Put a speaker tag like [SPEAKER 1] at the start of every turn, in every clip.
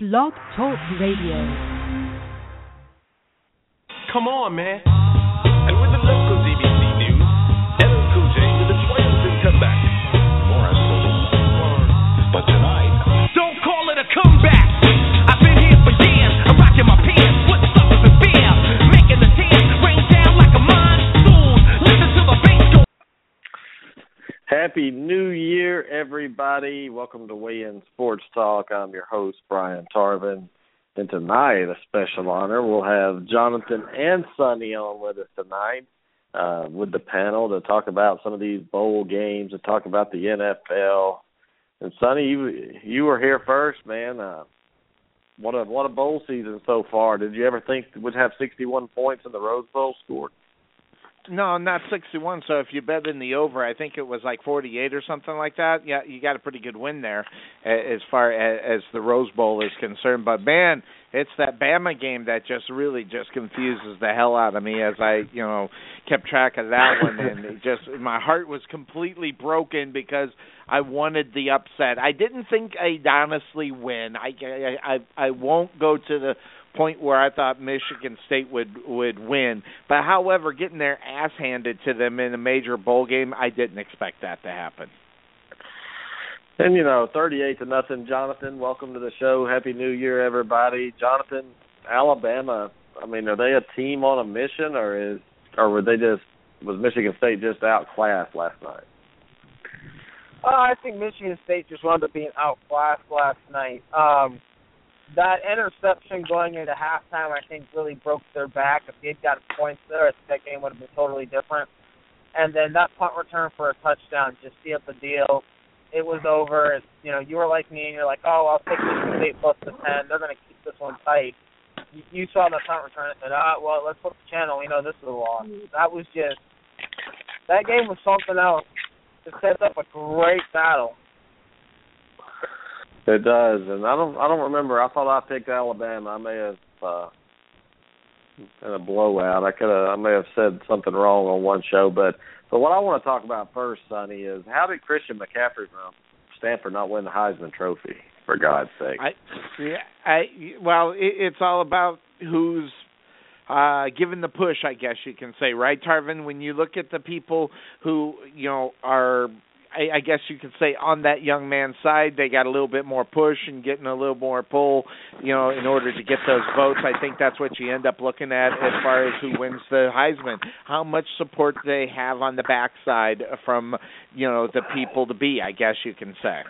[SPEAKER 1] Blog Talk Radio.
[SPEAKER 2] Come on, man.
[SPEAKER 3] Happy New Year, everybody. Welcome to Weigh In Sports Talk. I'm your host, Brian Tarvin. And tonight, a special honor, we'll have Jonathan and Sonny on with us tonight uh, with the panel to talk about some of these bowl games and talk about the NFL. And Sonny, you you were here first, man. Uh, what a what a bowl season so far. Did you ever think we'd have 61 points in the Rose Bowl scored?
[SPEAKER 4] No, not 61. So if you bet in the over, I think it was like 48 or something like that. Yeah, you got a pretty good win there as far as, as the Rose Bowl is concerned. But man, it's that Bama game that just really just confuses the hell out of me as I, you know, kept track of that one and it just my heart was completely broken because I wanted the upset. I didn't think I'd honestly win. I I I, I won't go to the point where I thought Michigan State would would win. But however, getting their ass handed to them in a major bowl game, I didn't expect that to happen.
[SPEAKER 3] And you know, thirty-eight to nothing. Jonathan, welcome to the show. Happy New Year, everybody. Jonathan, Alabama. I mean, are they a team on a mission, or is, or were they just was Michigan State just outclassed last night?
[SPEAKER 5] Uh, I think Michigan State just wound up being outclassed last night. Um, that interception going into halftime, I think, really broke their back. If they'd got points there, I think that game would have been totally different. And then that punt return for a touchdown just sealed the deal. It was over. You know, you were like me, and you're like, oh, I'll take Michigan State plus the ten. They're going to keep this one tight. You, you saw the punt return and said, ah, well, let's flip the channel. We know this is a loss. That was just that game was something else. It sets up a great battle.
[SPEAKER 3] It does, and I don't. I don't remember. I thought I picked Alabama. I may have uh, in a blowout. I could have. I may have said something wrong on one show, but but what I want to talk about first, Sonny, is how did Christian McCaffrey from Stanford not win the Heisman Trophy? For God's sake!
[SPEAKER 4] I, yeah, I well, it, it's all about who's uh given the push, I guess you can say, right, Tarvin? When you look at the people who you know are. I, I guess you could say on that young man's side, they got a little bit more push and getting a little more pull, you know, in order to get those votes. I think that's what you end up looking at as far as who wins the Heisman. How much support they have on the backside from, you know, the people to be. I guess you can say.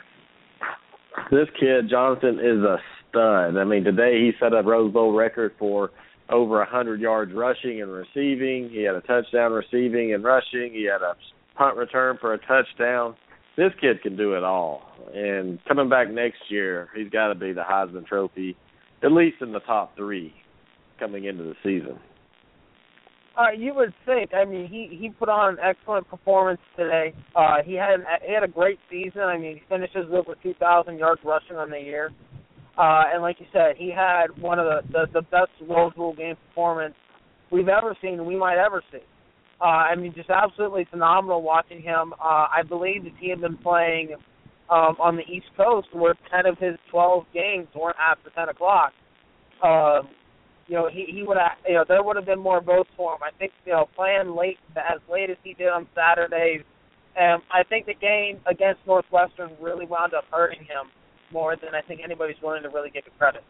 [SPEAKER 3] This kid Jonathan is a stud. I mean, today he set a Rose Bowl record for over a hundred yards rushing and receiving. He had a touchdown receiving and rushing. He had a punt return for a touchdown. This kid can do it all. And coming back next year, he's got to be the Heisman Trophy, at least in the top three coming into the season.
[SPEAKER 5] Uh, you would think. I mean, he he put on an excellent performance today. Uh, he had he had a great season. I mean, he finishes with over 2,000 yards rushing on the year. Uh, and like you said, he had one of the the, the best Rose Bowl game performance we've ever seen, we might ever see. Uh, I mean, just absolutely phenomenal watching him. Uh, I believe that he had been playing um, on the East Coast, where 10 of his 12 games weren't after 10 o'clock. Uh, you know, he he would have, you know, there would have been more votes for him. I think, you know, playing late as late as he did on Saturdays, and I think the game against Northwestern really wound up hurting him more than I think anybody's willing to really give it credit.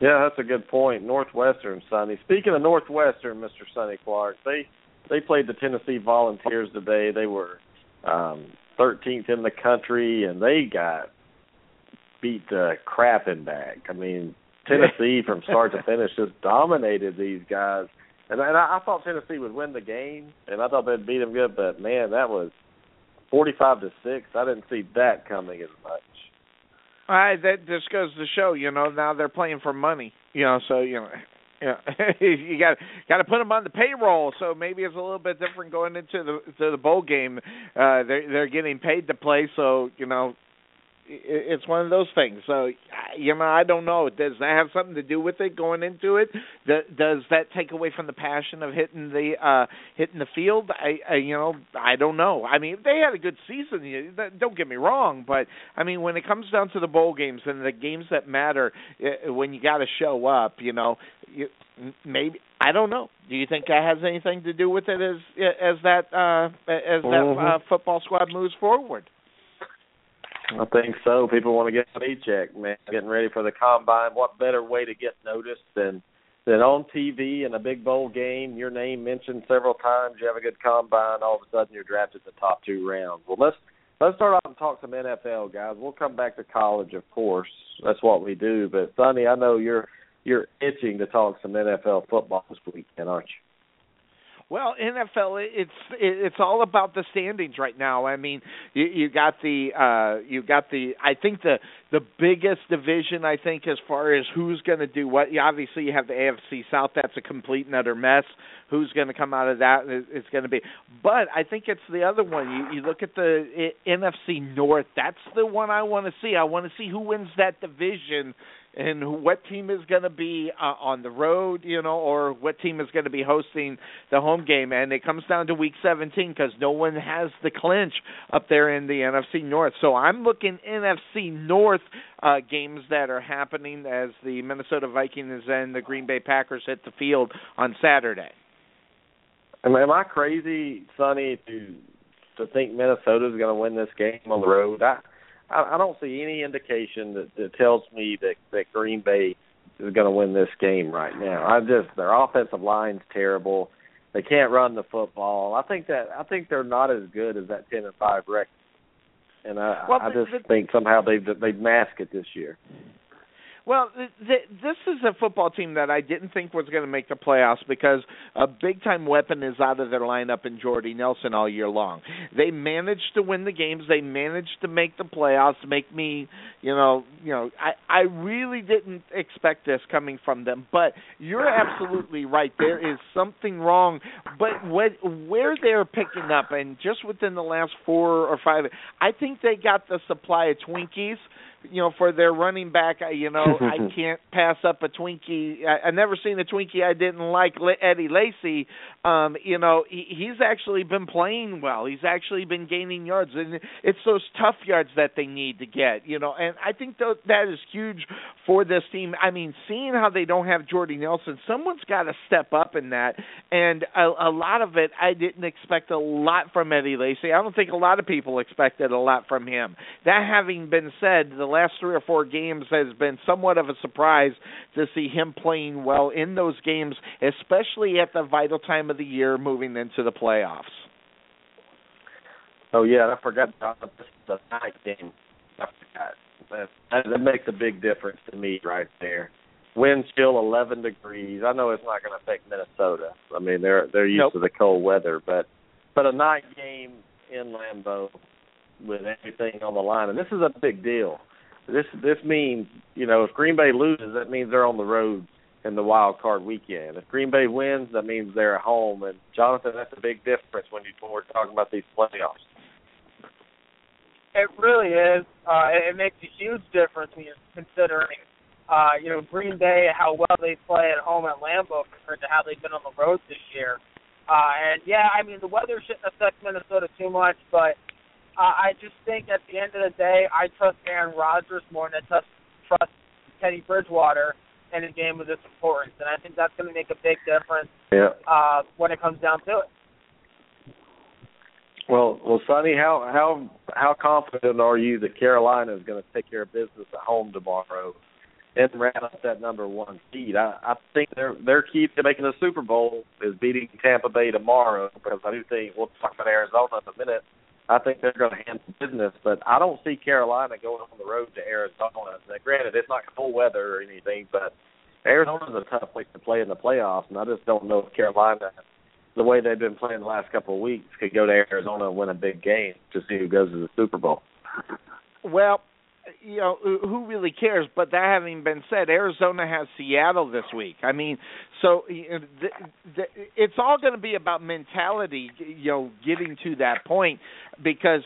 [SPEAKER 3] Yeah, that's a good point. Northwestern, Sonny. Speaking of Northwestern, Mr. Sonny Clark, they they played the Tennessee Volunteers today. They were um, 13th in the country, and they got beat the crapping back. I mean, Tennessee from start to finish just dominated these guys. And, and I, I thought Tennessee would win the game, and I thought they'd beat them good. But man, that was 45 to six. I didn't see that coming as much.
[SPEAKER 4] I that just goes to show, you know, now they're playing for money, you know, so you know, yeah, you got got to put them on the payroll. So maybe it's a little bit different going into the to the bowl game. Uh, they're they're getting paid to play, so you know, it's one of those things. So you know, I don't know. Does that have something to do with it going into it? Does that take away from the passion of hitting the uh hitting the field? I, I you know, I don't know. I mean, they had a good season. Don't get me wrong, but I mean, when it comes down to the bowl games and the games that matter, eh, when you got to show up, you know, you, maybe I don't know. Do you think that has anything to do with it as as that uh as that
[SPEAKER 3] mm-hmm.
[SPEAKER 4] uh, football squad moves forward?
[SPEAKER 3] I think so. People want to get a paycheck, man. Getting ready for the combine. What better way to get noticed than than on TV in a big bowl game? Your name mentioned several times. You have a good combine. All of a sudden, you're drafted in the top two rounds. Well, let's let's start off and talk some NFL guys. We'll come back to college, of course. That's what we do. But Sonny, I know you're you're itching to talk some NFL football this weekend, aren't you?
[SPEAKER 4] Well, NFL, it's it's all about the standings right now. I mean, you, you got the uh you got the I think the the biggest division I think as far as who's going to do what. You, obviously, you have the AFC South. That's a complete and utter mess. Who's going to come out of that? It's going to be. But I think it's the other one. You you look at the NFC North. That's the one I want to see. I want to see who wins that division and what team is going to be uh, on the road, you know, or what team is going to be hosting the home game. And it comes down to week 17 because no one has the clinch up there in the NFC North. So I'm looking NFC North uh, games that are happening as the Minnesota Vikings and the Green Bay Packers hit the field on Saturday.
[SPEAKER 3] Am, am I crazy, Sonny, to to think Minnesota is going to win this game on the road? I I, I don't see any indication that, that tells me that that Green Bay is going to win this game right now. I just their offensive line's terrible. They can't run the football. I think that I think they're not as good as that ten and five record. And I
[SPEAKER 4] well,
[SPEAKER 3] I just think somehow they've they've masked it this year.
[SPEAKER 4] Well, th- th- this is a football team that I didn't think was going to make the playoffs because a big time weapon is out of their lineup in Jordy Nelson all year long. They managed to win the games. They managed to make the playoffs. Make me, you know, you know, I I really didn't expect this coming from them. But you're absolutely right. There is something wrong. But what where they're picking up, and just within the last four or five, I think they got the supply of Twinkies you know, for their running back, you know, I can't pass up a Twinkie. I, I've never seen a Twinkie I didn't like. Eddie Lacy, um, you know, he, he's actually been playing well. He's actually been gaining yards, and it's those tough yards that they need to get, you know. And I think that that is huge for this team. I mean, seeing how they don't have Jordy Nelson, someone's got to step up in that. And a, a lot of it, I didn't expect a lot from Eddie Lacy. I don't think a lot of people expected a lot from him. That having been said, the last three or four games has been somewhat of a surprise to see him playing well in those games, especially at the vital time of the year moving into the playoffs.
[SPEAKER 3] Oh yeah, I forgot about this the night game. I forgot. That, that makes a big difference to me right there. Wind chill 11 degrees. I know it's not going to affect Minnesota. I mean, they're they're used
[SPEAKER 4] nope.
[SPEAKER 3] to the cold weather, but but a night game in Lambeau with everything on the line, and this is a big deal this this means you know if Green Bay loses, that means they're on the road in the wild card weekend. If Green Bay wins, that means they're at home. And Jonathan, that's a big difference when you when we're talking about these playoffs.
[SPEAKER 5] It really is. Uh, it, makes a huge difference when you're considering, uh, you know, Green Bay how well they play at home at Lambeau compared to how they've been on the road this year. Uh, and yeah, I mean the weather shouldn't affect Minnesota too much, but uh, I just think at the end of the day, I trust Aaron Rodgers more than I trust, trust Teddy Bridgewater in a game of this importance, and I think that's going to make a big difference
[SPEAKER 3] yeah.
[SPEAKER 5] uh, when it comes down to it.
[SPEAKER 3] Well, well, Sonny, how how how confident are you that Carolina is going to take care of business at home tomorrow and wrap up that number one seed? I, I think their their key to making the Super Bowl is beating Tampa Bay tomorrow because I do think we'll talk about Arizona in a minute I think they're going to handle business, but I don't see Carolina going on the road to Arizona. Now, granted, it's not cold weather or anything, but Arizona's a tough place to play in the playoffs, and I just don't know if Carolina, the way they've been playing the last couple of weeks, could go to Arizona and win a big game to see who goes to the Super Bowl.
[SPEAKER 4] Well, you know who really cares? But that having been said arizona has seattle this week. I mean so you know, the, the, it's all going to be about mentality you know getting to that point because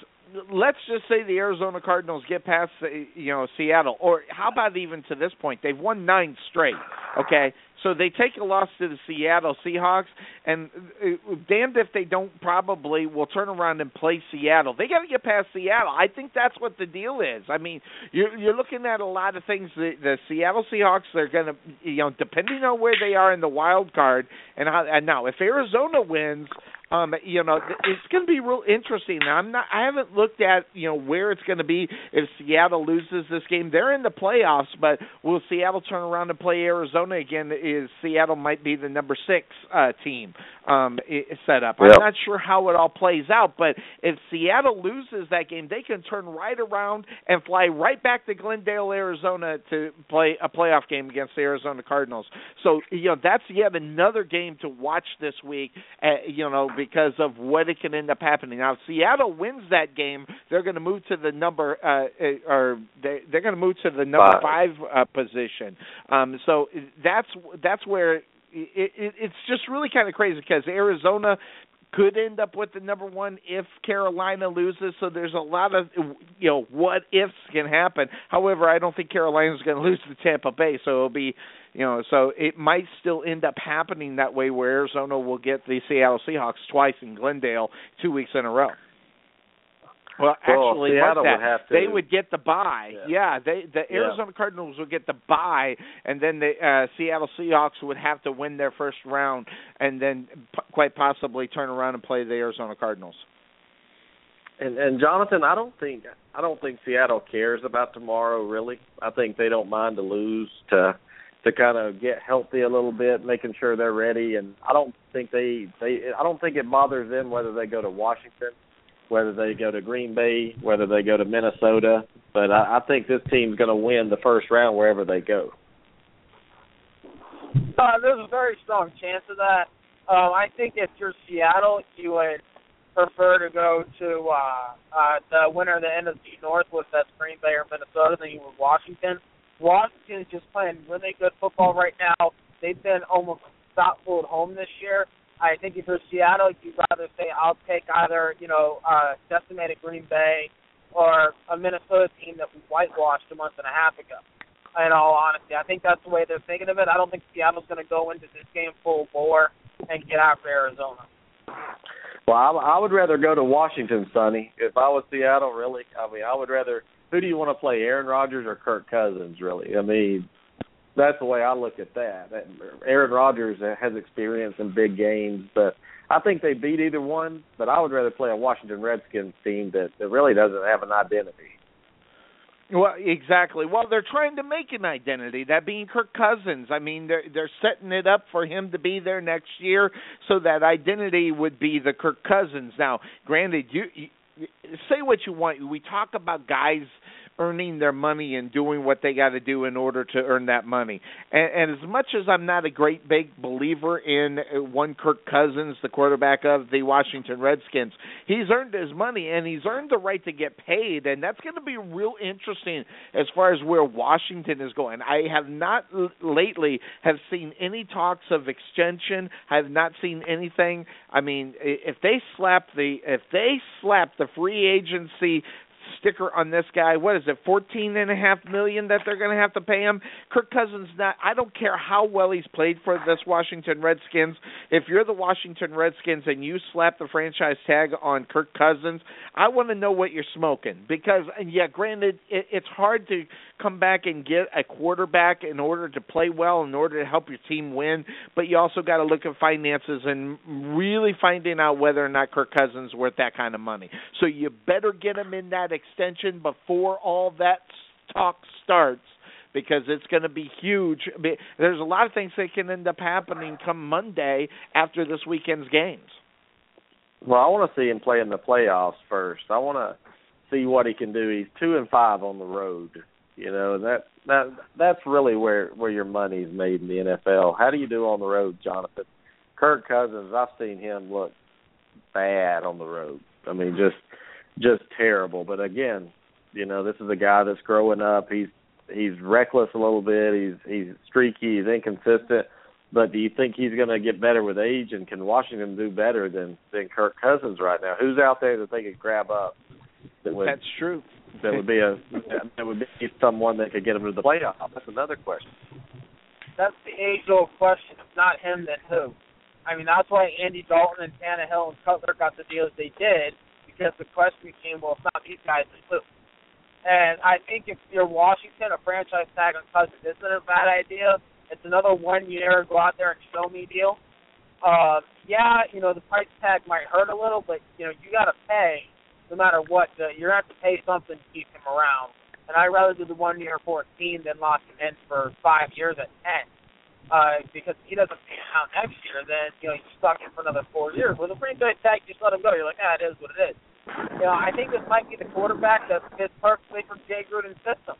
[SPEAKER 4] let's just say the Arizona Cardinals get past you know Seattle, or how about even to this point, they've won nine straight. Okay, so they take a loss to the Seattle Seahawks, and uh, damned if they don't probably will turn around and play Seattle. They got to get past Seattle. I think that's what the deal is. I mean, you're you're looking at a lot of things. The, the Seattle Seahawks they're going to you know depending on where they are in the wild card and how and now if Arizona wins um, you know, it's going to be real interesting. I'm not. I haven't looked at you know where it's going to be if Seattle loses this game. They're in the playoffs, but will Seattle turn around and play Arizona again? Is Seattle might be the number six uh, team um, set up?
[SPEAKER 3] Yep.
[SPEAKER 4] I'm not sure how it all plays out, but if Seattle loses that game, they can turn right around and fly right back to Glendale, Arizona, to play a playoff game against the Arizona Cardinals. So you know that's yet another game to watch this week. Uh, you know because of what it can end up happening. Now, if Seattle wins that game, they're going to move to the number, uh, uh or they, they're going to move to the number five, five uh, position. Um, so that's that's where it, it, it's just really kind of crazy because Arizona could end up with the number one if Carolina loses. So there's a lot of you know what ifs can happen. However, I don't think Carolina's going to lose to Tampa Bay, so it'll be you know so it might still end up happening that way where Arizona will get the Seattle Seahawks twice in Glendale two weeks in a row. Well, actually,
[SPEAKER 3] Seattle
[SPEAKER 4] that.
[SPEAKER 3] would have to.
[SPEAKER 4] They would get the buy.
[SPEAKER 3] Yeah.
[SPEAKER 4] yeah they the
[SPEAKER 3] Yeah.
[SPEAKER 4] Arizona Cardinals would get the buy, and then the uh, Seattle Seahawks would have to win their first round, and then p- quite possibly turn around and play the Arizona Cardinals.
[SPEAKER 3] And and Jonathan, I don't think I don't think Seattle cares about tomorrow really. I think they don't mind to lose to to kind of get healthy a little bit, making sure they're ready. And I don't think they they I don't think it bothers them whether they go to Washington, whether they go to Green Bay, whether they go to Minnesota. But I, I think this team's going to win the first round wherever they go.
[SPEAKER 5] Uh, there's a very strong chance of that. Um, I think if you're Seattle, you would prefer to go to uh, uh, the winner of the NFC North, was that's Green Bay or Minnesota, than you would Washington. Washington is just playing really good football right now. They've been almost stoppable at home this year. I think if you're Seattle, you'd rather say I'll take either you know uh, decimated Green Bay or a Minnesota team that we whitewashed a month and a half ago. In all honesty, I think that's the way they're thinking of it. I don't think Seattle's going to go into this game full bore and get after Arizona.
[SPEAKER 3] Well, I, I would rather go to Washington, Sonny. If I was Seattle, really, I mean, I would rather. Who do you want to play, Aaron Rodgers or Kirk Cousins? Really, I mean, that's the way I look at that. Aaron Rodgers has experience in big games, but I think they beat either one. But I would rather play a Washington Redskins team that, that really doesn't have an identity.
[SPEAKER 4] Well, exactly. Well, they're trying to make an identity, that being Kirk Cousins. I mean, they're they're setting it up for him to be there next year, so that identity would be the Kirk Cousins. Now, granted, you, you say what you want. We talk about guys earning their money and doing what they got to do in order to earn that money. And, and as much as I'm not a great big believer in uh, one Kirk Cousins, the quarterback of the Washington Redskins, he's earned his money and he's earned the right to get paid, and that's going to be real interesting as far as where Washington is going. I have not l- lately have seen any talks of extension. I have not seen anything. I mean, if they slap the if they slap the free agency sticker on this guy. What is it, fourteen and a half million that they're going to have to pay him? Kirk Cousins, not. I don't care how well he's played for this Washington Redskins. If you're the Washington Redskins and you slap the franchise tag on Kirk Cousins, I want to know what you're smoking because, and yeah, granted, it, it's hard to come back and get a quarterback in order to play well, in order to help your team win. But you also got to look at finances and really finding out whether or not Kirk Cousins worth that kind of money. So you better get him in that extension before all that talk starts because it's going to be huge. There's a lot of things that can end up happening come Monday after this weekend's games.
[SPEAKER 3] Well, I want to see him play in the playoffs first. I want to see what he can do. He's two and five on the road. You know and that that that's really where where your money's made in the NFL. How do you do on the road, Jonathan? Kirk Cousins, I've seen him look bad on the road. I mean, just just terrible. But again, you know, this is a guy that's growing up. He's he's reckless a little bit. He's he's streaky. He's inconsistent. But do you think he's going to get better with age? And can Washington do better than than Kirk Cousins right now? Who's out there that they could grab up that would
[SPEAKER 4] That's true.
[SPEAKER 3] That would be a that would be someone that could get him to the playoffs. That's another question.
[SPEAKER 5] That's the age-old question. If not him, then who? I mean, that's why Andy Dalton and Tannehill and Cutler got the deals they did because the question became, well, if not these guys, then who? And I think if you're Washington, a franchise tag on Cousins isn't a bad idea. It's another one year go out there and show me deal. Uh, yeah, you know the price tag might hurt a little, but you know you got to pay no matter what. Uh, you're gonna have to pay something to keep him around. And I'd rather do the one year 14 than lock him in for five years at 10. Uh, because if he doesn't pay out next year, then you know he's stuck in for another four years. With a franchise tag, you just let him go. You're like, ah, it is what it is. You know, I think this might be the quarterback that fits perfectly for Jay Gruden's system.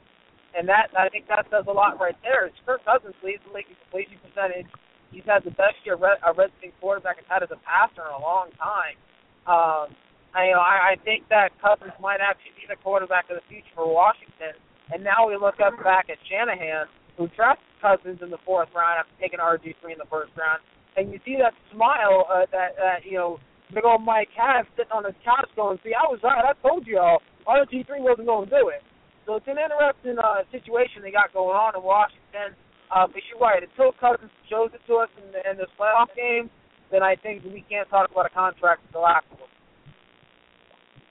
[SPEAKER 5] And that I think that says a lot right there. It's Kirk Cousins leads the league in completion percentage. He's had the best year a Redskin quarterback has had as a passer in a long time. Um, I, you know, I, I think that Cousins might actually be the quarterback of the future for Washington. And now we look up back at Shanahan, who drafted Cousins in the fourth round after taking RG three in the first round, and you see that smile uh, that that you know big old Mike has sitting on his couch going, see, I was right. I told you all. RG3 wasn't going to do it. So it's an interesting uh, situation they got going on in Washington. Uh, but you're right. Until Cousins shows it to us in, the, in this playoff game, then I think we can't talk about a contract until afterwards.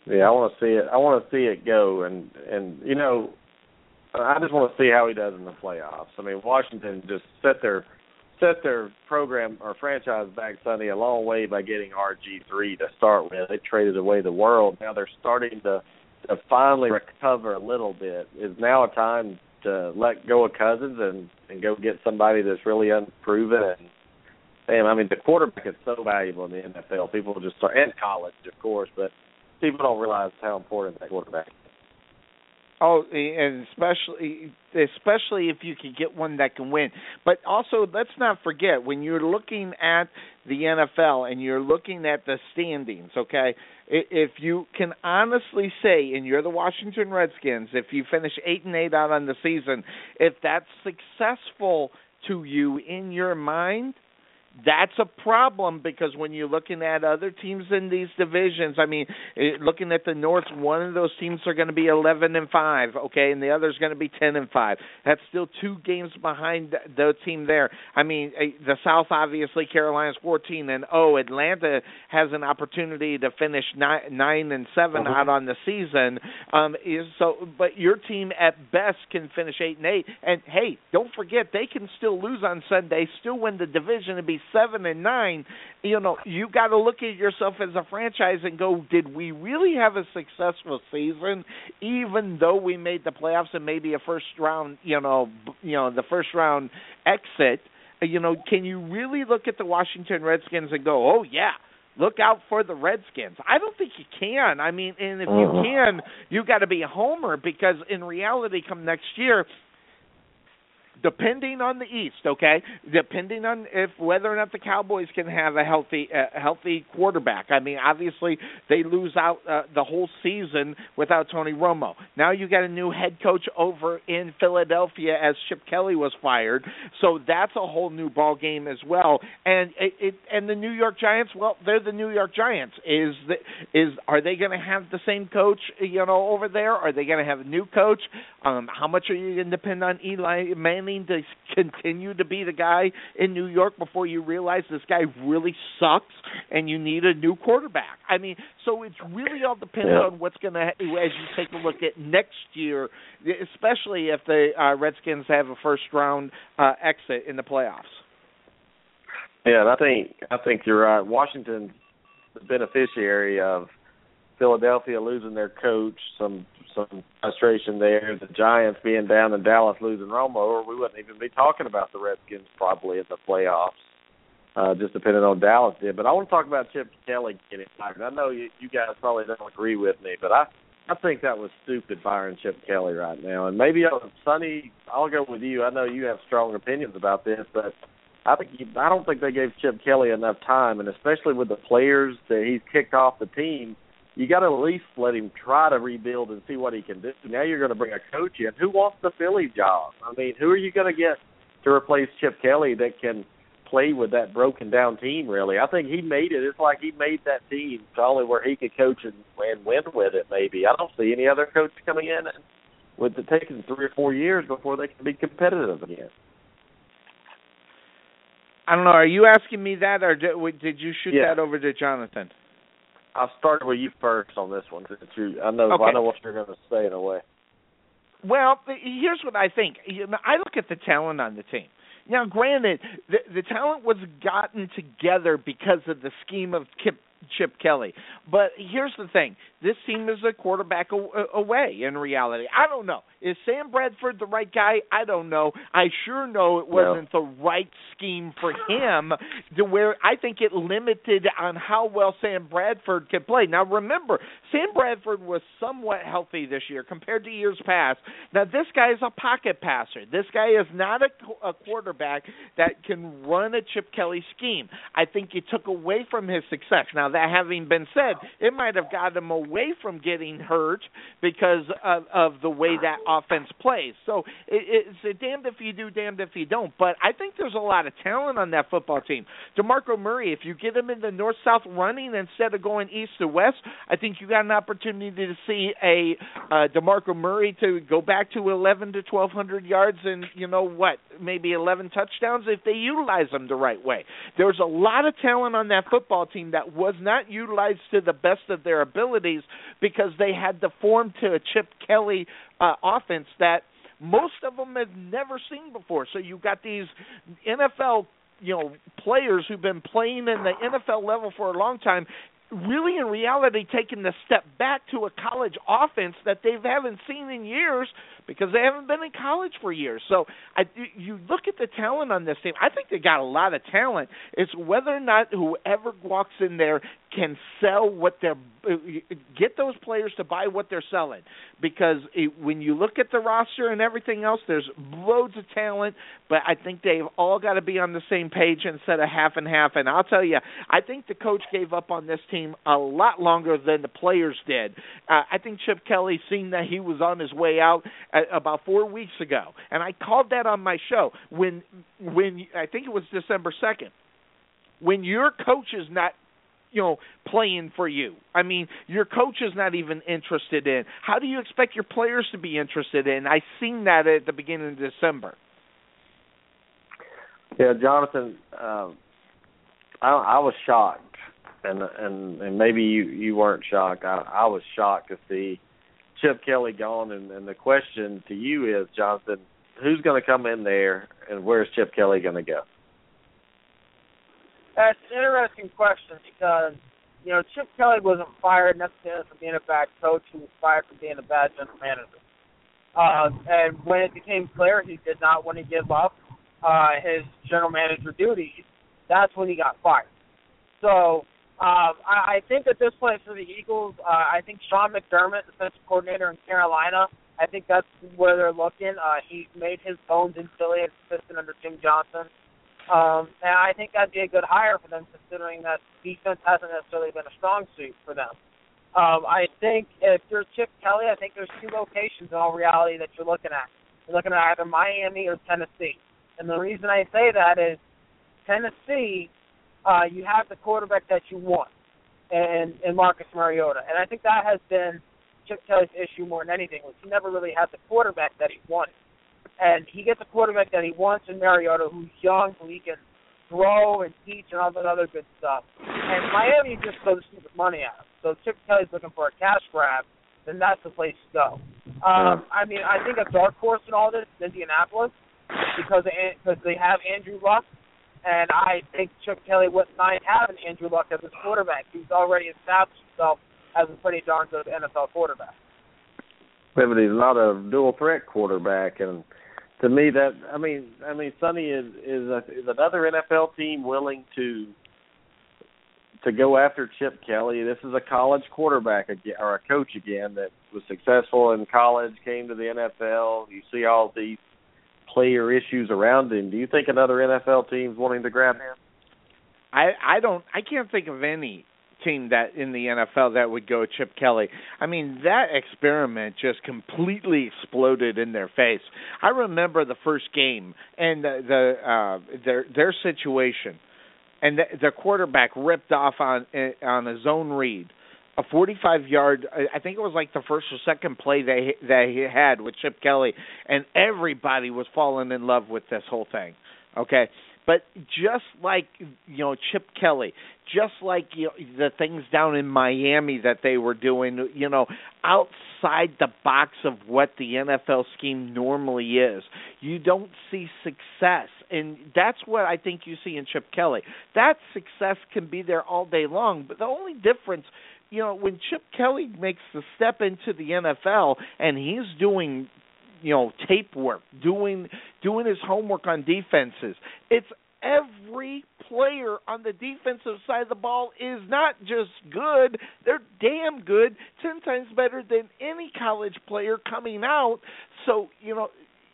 [SPEAKER 3] Yeah, I want to see it. I want to see it go, and and you know, I just want to see how he does in the playoffs. I mean, Washington just set their set their program or franchise back Sunday a long way by getting RG three to start with. They traded away the world. Now they're starting to to finally recover a little bit. Is now a time to let go of Cousins and and go get somebody that's really unproven and damn, I mean the quarterback is so valuable in the NFL. People just start and college of course, but people don't realize how important that quarterback.
[SPEAKER 4] Oh, and especially especially if you can get one that can win. But also, let's not forget when you're looking at the NFL and you're looking at the standings. Okay, if you can honestly say, and you're the Washington Redskins, if you finish eight and eight out on the season, if that's successful to you in your mind, that's a problem because when you're looking at other teams in these divisions, I mean, eh, looking at the North, one of those teams are going to be 11 and 5, okay, and the other is going to be 10 and 5. That's still two games behind the team there. I mean, eh, the South obviously Carolina's 14 and oh, Atlanta has an opportunity to finish 9 9 and 7
[SPEAKER 3] uh-huh.
[SPEAKER 4] out on the season. Um is so but your team at best can finish 8 and 8 and hey, don't forget they can still lose on Sunday, still win the division and be seven and nine, you know, you got to look at yourself as a franchise and go, did we really have a successful season, even though we made the playoffs and maybe a first round, you know, you know, the first round exit. You know, can you really look at the Washington Redskins and go, oh yeah, look out for the Redskins. I don't think you can. I mean, and if you
[SPEAKER 3] Uh-huh.
[SPEAKER 4] can, you got to be a homer because in reality, come next year, depending on the East, okay, depending on if whether or not the Cowboys can have a healthy a healthy quarterback. I mean, obviously they lose out uh, the whole season without Tony Romo. Now you got a new head coach over in Philadelphia as Chip Kelly was fired, so that's a whole new ball game as well. And it, it and the New York Giants, well, they're the New York Giants. Is the, is are they going to have the same coach, you know, over there? Are they going to have a new coach? Um, how much are you going to depend on Eli Manning to continue to be the guy in New York before you realize this guy really sucks and you need a new quarterback? I mean, so it's really all dependent
[SPEAKER 3] Yeah.
[SPEAKER 4] on what's going to happen as you take a look at next year, especially if the uh, Redskins have a first round uh, exit in the playoffs.
[SPEAKER 3] Yeah, and I think I think you're right. Washington's the beneficiary of Philadelphia losing their coach, some some frustration there. The Giants being down and Dallas losing Romo, or we wouldn't even be talking about the Redskins probably in the playoffs. Uh, just depending on Dallas did. But I want to talk about Chip Kelly getting fired. I know you, you guys probably don't agree with me, but I I think that was stupid firing Chip Kelly right now. And maybe uh, Sonny, I'll go with you. I know you have strong opinions about this, but I think he, I don't think they gave Chip Kelly enough time, and especially with the players that he's kicked off the team, you got to at least let him try to rebuild and see what he can do. Now you're going to bring a coach in. Who wants the Philly job? I mean, who are you going to get to replace Chip Kelly that can play with that broken down team. Really, I think he made it. It's like he made that team only where he could coach and, and win with it. Maybe I don't see any other coach coming in and with it taking three or four years before they can be competitive again.
[SPEAKER 4] I don't know. Are you asking me that, or did, did you shoot
[SPEAKER 3] Yeah.
[SPEAKER 4] that over to Jonathan?
[SPEAKER 3] I'll start with you first on this one. Since you, I know
[SPEAKER 4] Okay.
[SPEAKER 3] I know what you're going to say in a way.
[SPEAKER 4] Well, here's what I think. I look at the talent on the team. Now, granted, the the talent was gotten together because of the scheme of Kip, Chip Kelly. But here's the thing: this team is a quarterback away. In reality, I don't know. Is Sam Bradford the right guy? I don't know. I sure know it wasn't the right scheme for him. To where I think it limited on how well Sam Bradford could play. Now, remember, Sam Bradford was somewhat healthy this year compared to years past. Now, this guy is a pocket passer. This guy is not a, a quarterback that can run a Chip Kelly scheme. I think it took away from his success. Now, that having been said, it might have got him away from getting hurt because of, of the way that offense plays. So it, it's a damned if you do, damned if you don't. But I think there's a lot of talent on that football team. DeMarco Murray, if you get him in the north-south running instead of going east to west, I think you got an opportunity to see a uh, DeMarco Murray to go back to 11 to 1200 yards and you know what, maybe 11 touchdowns if they utilize them the right way. There's a lot of talent on that football team that was not utilized to the best of their abilities because they had to form to a Chip Kelly uh, offense that most of them have never seen before. So you've got these NFL you know players who've been playing in the NFL level for a long time really in reality taking the step back to a college offense that they haven't seen in years because they haven't been in college for years. So I you look at the talent on this team. I think they got a lot of talent. It's whether or not whoever walks in there can sell what they're get those players to buy what they're selling. Because it, when you look at the roster and everything else there's loads of talent but I think they've all got to be on the same page instead of half and half. And I'll tell you I think the coach gave up on this team a lot longer than the players did. Uh, I think Chip Kelly seen that he was on his way out at, about 4 weeks ago and I called that on my show when when I think it was December 2nd when your coach is not you know playing for you. I mean, your coach is not even interested in. How do you expect your players to be interested in? I seen that at the beginning of December.
[SPEAKER 3] Yeah, Jonathan, um, I, I was shocked, and and and maybe you you weren't shocked. I, I was shocked to see Chip Kelly gone, and, and the question to you is, Jonathan, who's going to come in there, and where's Chip Kelly going to go?
[SPEAKER 5] That's an interesting question because, you know, Chip Kelly wasn't fired necessarily for being a bad coach. He was fired for being a bad general manager. Uh, and when it became clear he did not want to give up uh, his general manager duties, that's when he got fired. So um, I, I think at this point for the Eagles, uh, I think Sean McDermott, the defensive coordinator in Carolina, I think that's where they're looking. Uh, he made his bones in Philly as assistant under Jim Johnson. Um, and I think that'd be a good hire for them, considering that defense hasn't necessarily been a strong suit for them. Um, I think if you're Chip Kelly, I think there's two locations in all reality that you're looking at. You're looking at either Miami or Tennessee. And the reason I say that is Tennessee, uh, you have the quarterback that you want, and in Marcus Mariota. And I think that has been Chip Kelly's issue more than anything. Was he never really had the quarterback that he wanted and he gets a quarterback that he wants in Mariota, who's young, who he can throw and teach and all that other good stuff. And Miami just throws stupid money at him. So if Chip Kelly's looking for a cash grab, then that's the place to go. Um, I mean, I think a dark horse in all this is Indianapolis because because they have Andrew Luck, and I think Chip Kelly wouldn't mind having Andrew Luck as his quarterback. He's already established himself as a pretty darn good NFL quarterback.
[SPEAKER 3] But he's not a dual threat quarterback, and to me that I mean I mean Sonny is is, a, is another NFL team willing to to go after Chip Kelly. This is a college quarterback again or a coach again that was successful in college, came to the NFL. You see all these player issues around him. Do you think another NFL team's wanting to grab him?
[SPEAKER 4] I I don't I can't think of any team that in the NFL that would go Chip Kelly. I mean, that experiment just completely exploded in their face. I remember the first game and the, the uh their their situation and the, the quarterback ripped off on on a zone read a 45 yard I think it was like the first or second play they they had with Chip Kelly and everybody was falling in love with this whole thing. Okay? But just like you know Chip Kelly, just like you know, the things down in Miami that they were doing, you know, outside the box of what the NFL scheme normally is, you don't see success, and that's what I think you see in Chip Kelly. That success can be there all day long, but the only difference you know, when Chip Kelly makes the step into the NFL and he's doing you know tape work doing doing his homework on defenses it's every player on the defensive side of the ball is not just good they're damn good ten times better than any college player coming out so you know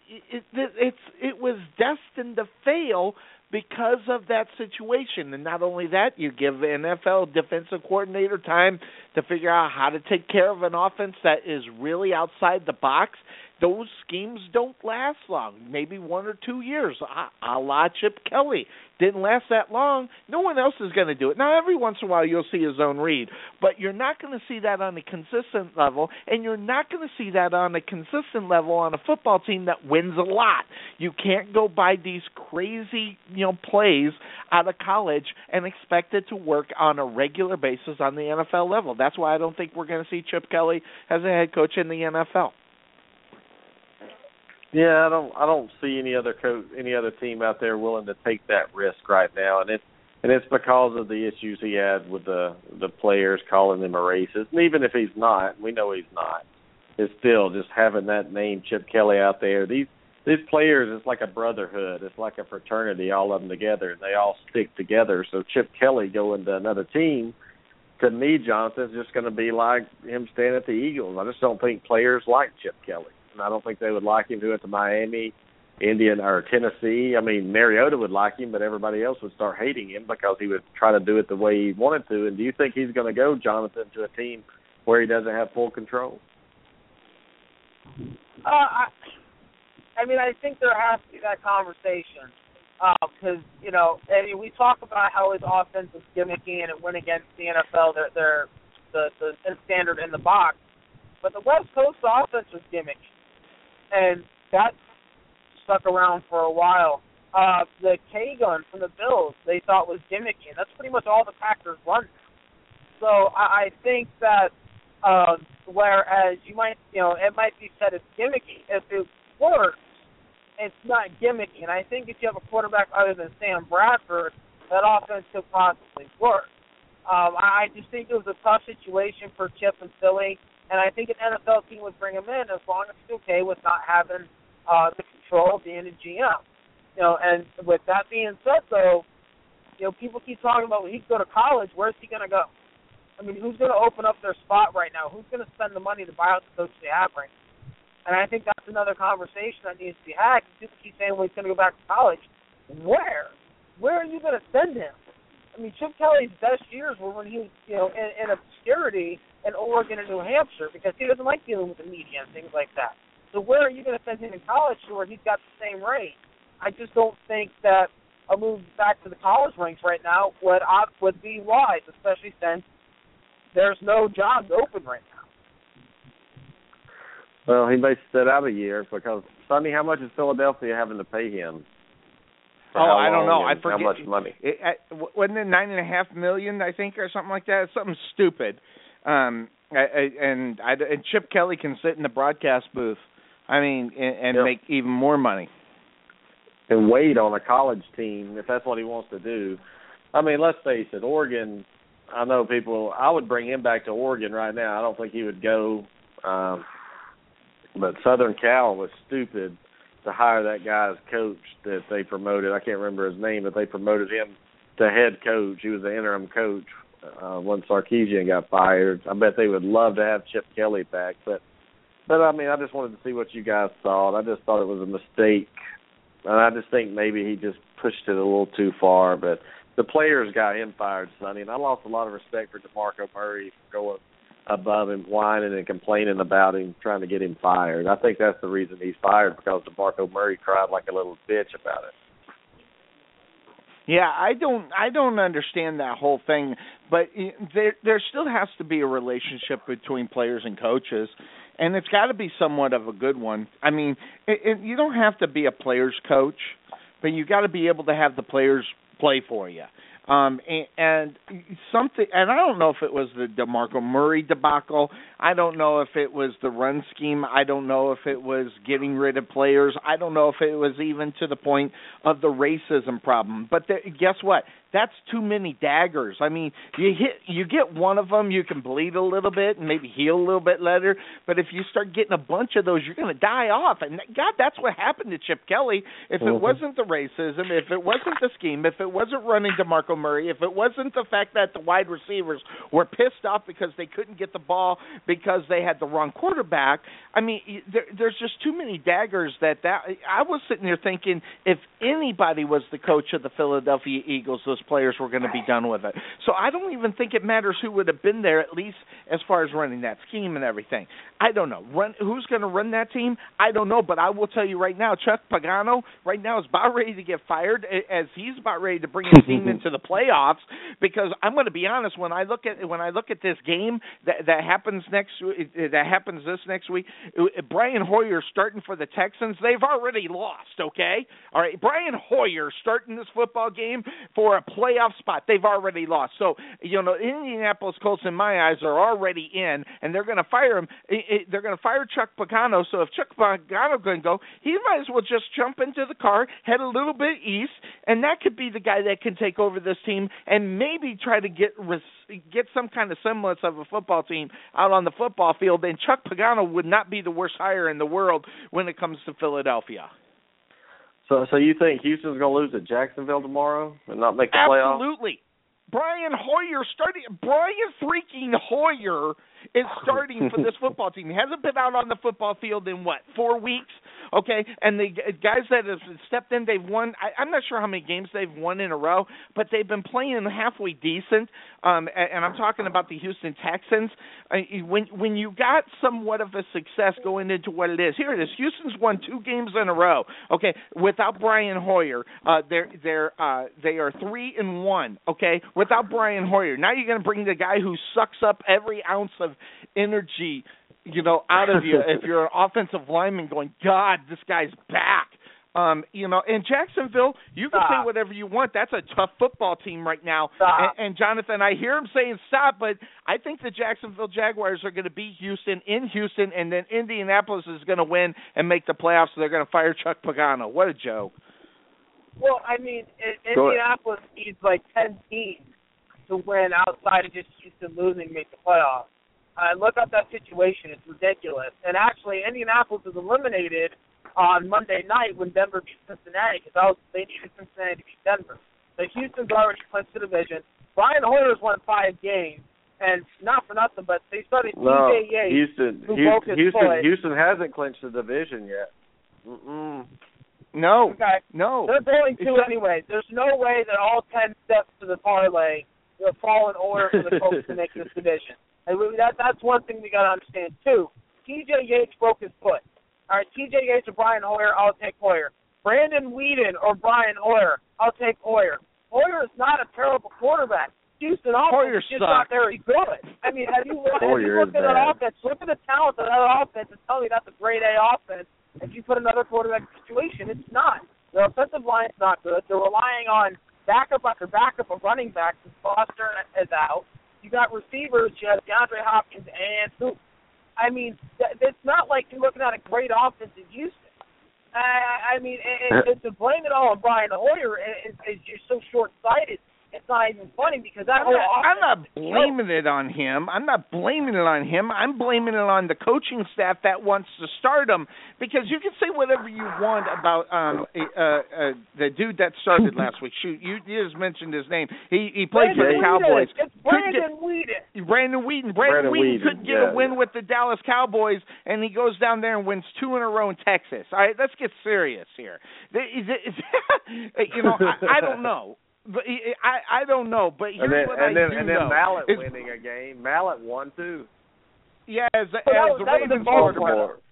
[SPEAKER 4] it, it it's it was destined to fail because of that situation. And not only that, you give NFL defensive coordinator time to figure out how to take care of an offense that is really outside the box those schemes don't last long. Maybe one or two years, a, la Chip Kelly. Didn't last that long. No one else is going to do it. Now, every once in a while, you'll see a zone read, but you're not going to see that on a consistent level, and you're not going to see that on a consistent level on a football team that wins a lot. You can't go buy these crazy, you know, plays out of college and expect it to work on a regular basis on the NFL level. Why I don't think we're going to see Chip Kelly as a head coach in the NFL.
[SPEAKER 3] Yeah, I don't I don't see any other coach any other team out there willing to take that risk right now and it's and it's because of the issues he had with the the players calling him a racist. And even if he's not, we know he's not. It's still just having that name Chip Kelly out there. These these players it's like a brotherhood. It's like a fraternity, all of them together. And they all stick together. So Chip Kelly going to another team to me, Jonathan, is just going to be like him staying at the Eagles. I just don't think players like Chip Kelly and I don't think they would like him to it to Miami, Indian or Tennessee. I mean, Mariota would like him, but everybody else would start hating him because he would try to do it the way he wanted to. And do you think he's going to go, Jonathan, to a team where he doesn't have full control?
[SPEAKER 5] Uh, I, I mean, I think there has to be that conversation because uh, you know, I mean, we talk about how his offense is gimmicky and it went against the NFL. They're, they're the the standard in the box, but the West Coast offense was gimmicky and that stuck around for a while. Uh, the K gun from the Bills they thought was gimmicky, and that's pretty much all the Packers run. So I, I think that uh, whereas you might, you know, it might be said it's gimmicky. If it works, it's not gimmicky. And I think if you have a quarterback other than Sam Bradford, that offense could possibly work. Um, I just think it was a tough situation for Chip and Philly. And I think an NFL team would bring him in as long as he's okay with not having uh, the control of being a GM. You know, and with that being said, though, you know, people keep talking about when he go to college. Where's he going to go? I mean, who's going to open up their spot right now? Who's going to spend the money to buy out the coach they have right now? And I think that's another conversation that needs to be had. People keep saying, well, he's going to go back to college. Where? Where are you going to send him? I mean, Chip Kelly's best years were when he was, you know, in, in obscurity in Oregon and New Hampshire because he doesn't like dealing with the media and things like that. So where are you going to send him in college to where he's got the same rate? I just don't think that a move back to the college ranks right now would uh, would be wise, especially since there's no jobs open right now.
[SPEAKER 3] Well, he may sit out a year because Sonny, how much is Philadelphia having to pay him?
[SPEAKER 4] Oh, I don't know. I forget
[SPEAKER 3] how much money.
[SPEAKER 4] It, it, wasn't it nine and a half million? I think, or something like that. It's something stupid. Um, I, I, and I, and Chip Kelly can sit in the broadcast booth. I mean, and, and
[SPEAKER 3] yep.
[SPEAKER 4] make even more money.
[SPEAKER 3] And wait on a college team if that's what he wants to do. I mean, let's face it, Oregon. I know people. I would bring him back to Oregon right now. I don't think he would go. Um, but Southern Cal was stupid to hire that guy as coach that they promoted. I can't remember his name, but they promoted him to head coach. He was the interim coach uh, when Sarkisian got fired. I bet they would love to have Chip Kelly back, but but I mean, I just wanted to see what you guys thought. I just thought it was a mistake, and I just think maybe he just pushed it a little too far. But the players got him fired, Sonny, and I lost a lot of respect for DeMarco Murray for going above him, whining and complaining about him, trying to get him fired. I think that's the reason he's fired because DeMarco Murray cried like a little bitch about it.
[SPEAKER 4] Yeah, I don't I don't understand that whole thing, but there there still has to be a relationship between players and coaches, and it's got to be somewhat of a good one. I mean, it, it, you don't have to be a player's coach, but you got to be able to have the players play for you. Um, and, and something, and I don't know if it was the DeMarco Murray debacle. I don't know if it was the run scheme. I don't know if it was getting rid of players. I don't know if it was even to the point of the racism problem. But the, guess what? that's too many daggers. I mean, you hit you get one of them, you can bleed a little bit and maybe heal a little bit later. But if you start getting a bunch of those, you're going to die off. And God, that's what happened to Chip Kelly. If
[SPEAKER 3] mm-hmm.
[SPEAKER 4] it wasn't the racism, if it wasn't the scheme, if it wasn't running DeMarco Murray, if it wasn't the fact that the wide receivers were pissed off because they couldn't get the ball because they had the wrong quarterback. I mean, there, there's just too many daggers that that I was sitting there thinking if anybody was the coach of the Philadelphia Eagles, those players were going to be done with it. So I don't even think it matters who would have been there, at least as far as running that scheme and everything. I don't know. Run who's going to run that team? I don't know, but I will tell you right now, Chuck Pagano right now is about ready to get fired as he's about ready to bring his team into the playoffs. Because I'm going to be honest, when I look at when I look at this game that that happens next that happens this next week, Brian Hoyer starting for the Texans, they've already lost. Okay, all right, Brian Hoyer starting this football game for a playoff spot. They've already lost. So, you know, Indianapolis Colts, in my eyes, are already in, and they're going to fire him. They're going to fire Chuck Pagano. So if Chuck Pagano can go, he might as well just jump into the car, head a little bit east, and that could be the guy that can take over this team and maybe try to get get some kind of semblance of a football team out on the football field. then Chuck Pagano would not be the worst hire in the world when it comes to Philadelphia.
[SPEAKER 3] So, so you think Houston's going to lose to Jacksonville tomorrow and not make the
[SPEAKER 4] playoffs? Absolutely. Brian Hoyer starting. Brian freaking Hoyer is starting for this football team. He hasn't been out on the football field in what four weeks. Okay, and the guys that have stepped in, they've won. I, I'm not sure how many games they've won in a row, but they've been playing halfway decent. Um, and, and I'm talking about the Houston Texans. Uh, when when you got somewhat of a success going into what it is, here it is. Houston's won two games in a row. Okay, without Brian Hoyer, uh, they're they're uh, they are three and one. Okay, without Brian Hoyer. Now you're going to bring the guy who sucks up every ounce of energy you know, out of you if you're an offensive lineman going, God, this guy's back. Um, you know, in Jacksonville, you can
[SPEAKER 5] stop.
[SPEAKER 4] say whatever you want. That's a tough football team right now.
[SPEAKER 5] And,
[SPEAKER 4] and Jonathan, I hear him saying stop, but I think the Jacksonville Jaguars are going to beat Houston in Houston, and then Indianapolis is going to win and make the playoffs. So they're going to fire Chuck Pagano. What a joke!
[SPEAKER 5] Well, I mean, Indianapolis needs like ten teams to win outside of just Houston losing make the playoffs. Uh, look up that situation; it's ridiculous. And actually, Indianapolis was eliminated on Monday night when Denver beat Cincinnati because they needed Cincinnati to beat Denver. So Houston's already clinched the division. Brian Hoyer's won five games, and not for nothing, but they started
[SPEAKER 3] no,
[SPEAKER 5] TJ Yates,
[SPEAKER 3] Houston,
[SPEAKER 5] who
[SPEAKER 3] Houston,
[SPEAKER 5] broke his
[SPEAKER 3] Houston,
[SPEAKER 5] foot.
[SPEAKER 3] Houston hasn't clinched the division yet. Mm-mm.
[SPEAKER 4] No,
[SPEAKER 5] Okay.
[SPEAKER 4] no.
[SPEAKER 5] They're going to
[SPEAKER 4] It's-
[SPEAKER 5] anyway. There's no way that all ten steps to the parlay will fall in order for the Colts to make this division. And we, that that's one thing we got to understand too. T.J. Yates broke his foot. All right, T.J. Yates or Brian Hoyer, I'll take Hoyer. Brandon Weeden or Brian Hoyer, I'll take Hoyer. Hoyer is not a terrible quarterback. Houston
[SPEAKER 4] Hoyer
[SPEAKER 5] offense is just not very good. I mean, have you, have you looked at that offense? Look at the talent of that offense and tell me that's a grade A offense. If you put another quarterback situation, it's not. Their offensive line's not good. They're relying on backup after backup of running backs. Since Foster is out. You got receivers. You have DeAndre Hopkins and who? I mean, th- it's not like you're looking at a great offense in Houston. I, I mean, and, uh-huh. and to blame it all on Brian Hoyer is, is just so short-sighted. It's not even funny because that
[SPEAKER 4] I'm
[SPEAKER 5] whole
[SPEAKER 4] not, I'm not blaming it on him. I'm not blaming it on him. I'm blaming it on the coaching staff that wants to start him. Because you can say whatever you want about um uh, uh the dude that started last week. Shoot, you, you just mentioned his name. He he played for the Cowboys.
[SPEAKER 5] Weeden. It's Brandon Weeden.
[SPEAKER 4] Brandon Weeden. Brandon,
[SPEAKER 3] Brandon
[SPEAKER 4] Weeden,
[SPEAKER 3] Weeden,
[SPEAKER 4] couldn't get
[SPEAKER 3] yeah,
[SPEAKER 4] a win
[SPEAKER 3] yeah.
[SPEAKER 4] with the Dallas Cowboys, and he goes down there and wins two in a row in Texas. All right, let's get serious here. The- the- You know, I, I don't know. But I I don't know. But here's
[SPEAKER 3] and then
[SPEAKER 4] what
[SPEAKER 3] and
[SPEAKER 4] I
[SPEAKER 3] then
[SPEAKER 4] do
[SPEAKER 3] and then
[SPEAKER 4] know.
[SPEAKER 3] Mallett
[SPEAKER 4] is-
[SPEAKER 3] winning a game. Mallett won too.
[SPEAKER 4] Yeah, as,
[SPEAKER 5] that
[SPEAKER 4] as
[SPEAKER 5] was-
[SPEAKER 4] the
[SPEAKER 5] that
[SPEAKER 4] Ravens
[SPEAKER 5] Baltimore.
[SPEAKER 4] quarterback.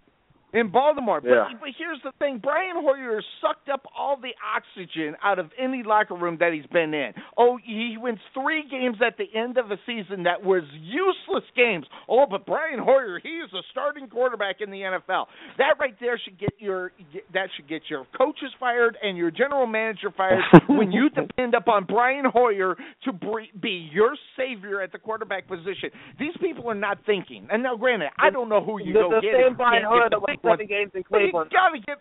[SPEAKER 4] In Baltimore. But,
[SPEAKER 3] Yeah.
[SPEAKER 4] but here's the thing Brian Hoyer sucked up all the oxygen out of any locker room that he's been in. Oh, he wins three games at the end of a season that was useless games. Oh, but Brian Hoyer, he is a starting quarterback in the NFL. That right there should get your that should get your coaches fired and your general manager fired when you depend upon Brian Hoyer to be your savior at the quarterback position. These people are not thinking. And now, granted, I don't know who you
[SPEAKER 5] the,
[SPEAKER 4] go
[SPEAKER 5] the
[SPEAKER 4] get.
[SPEAKER 5] same Brian Hoyer that
[SPEAKER 4] one.
[SPEAKER 5] seven games in
[SPEAKER 4] But you
[SPEAKER 5] Cleveland.
[SPEAKER 4] gotta get.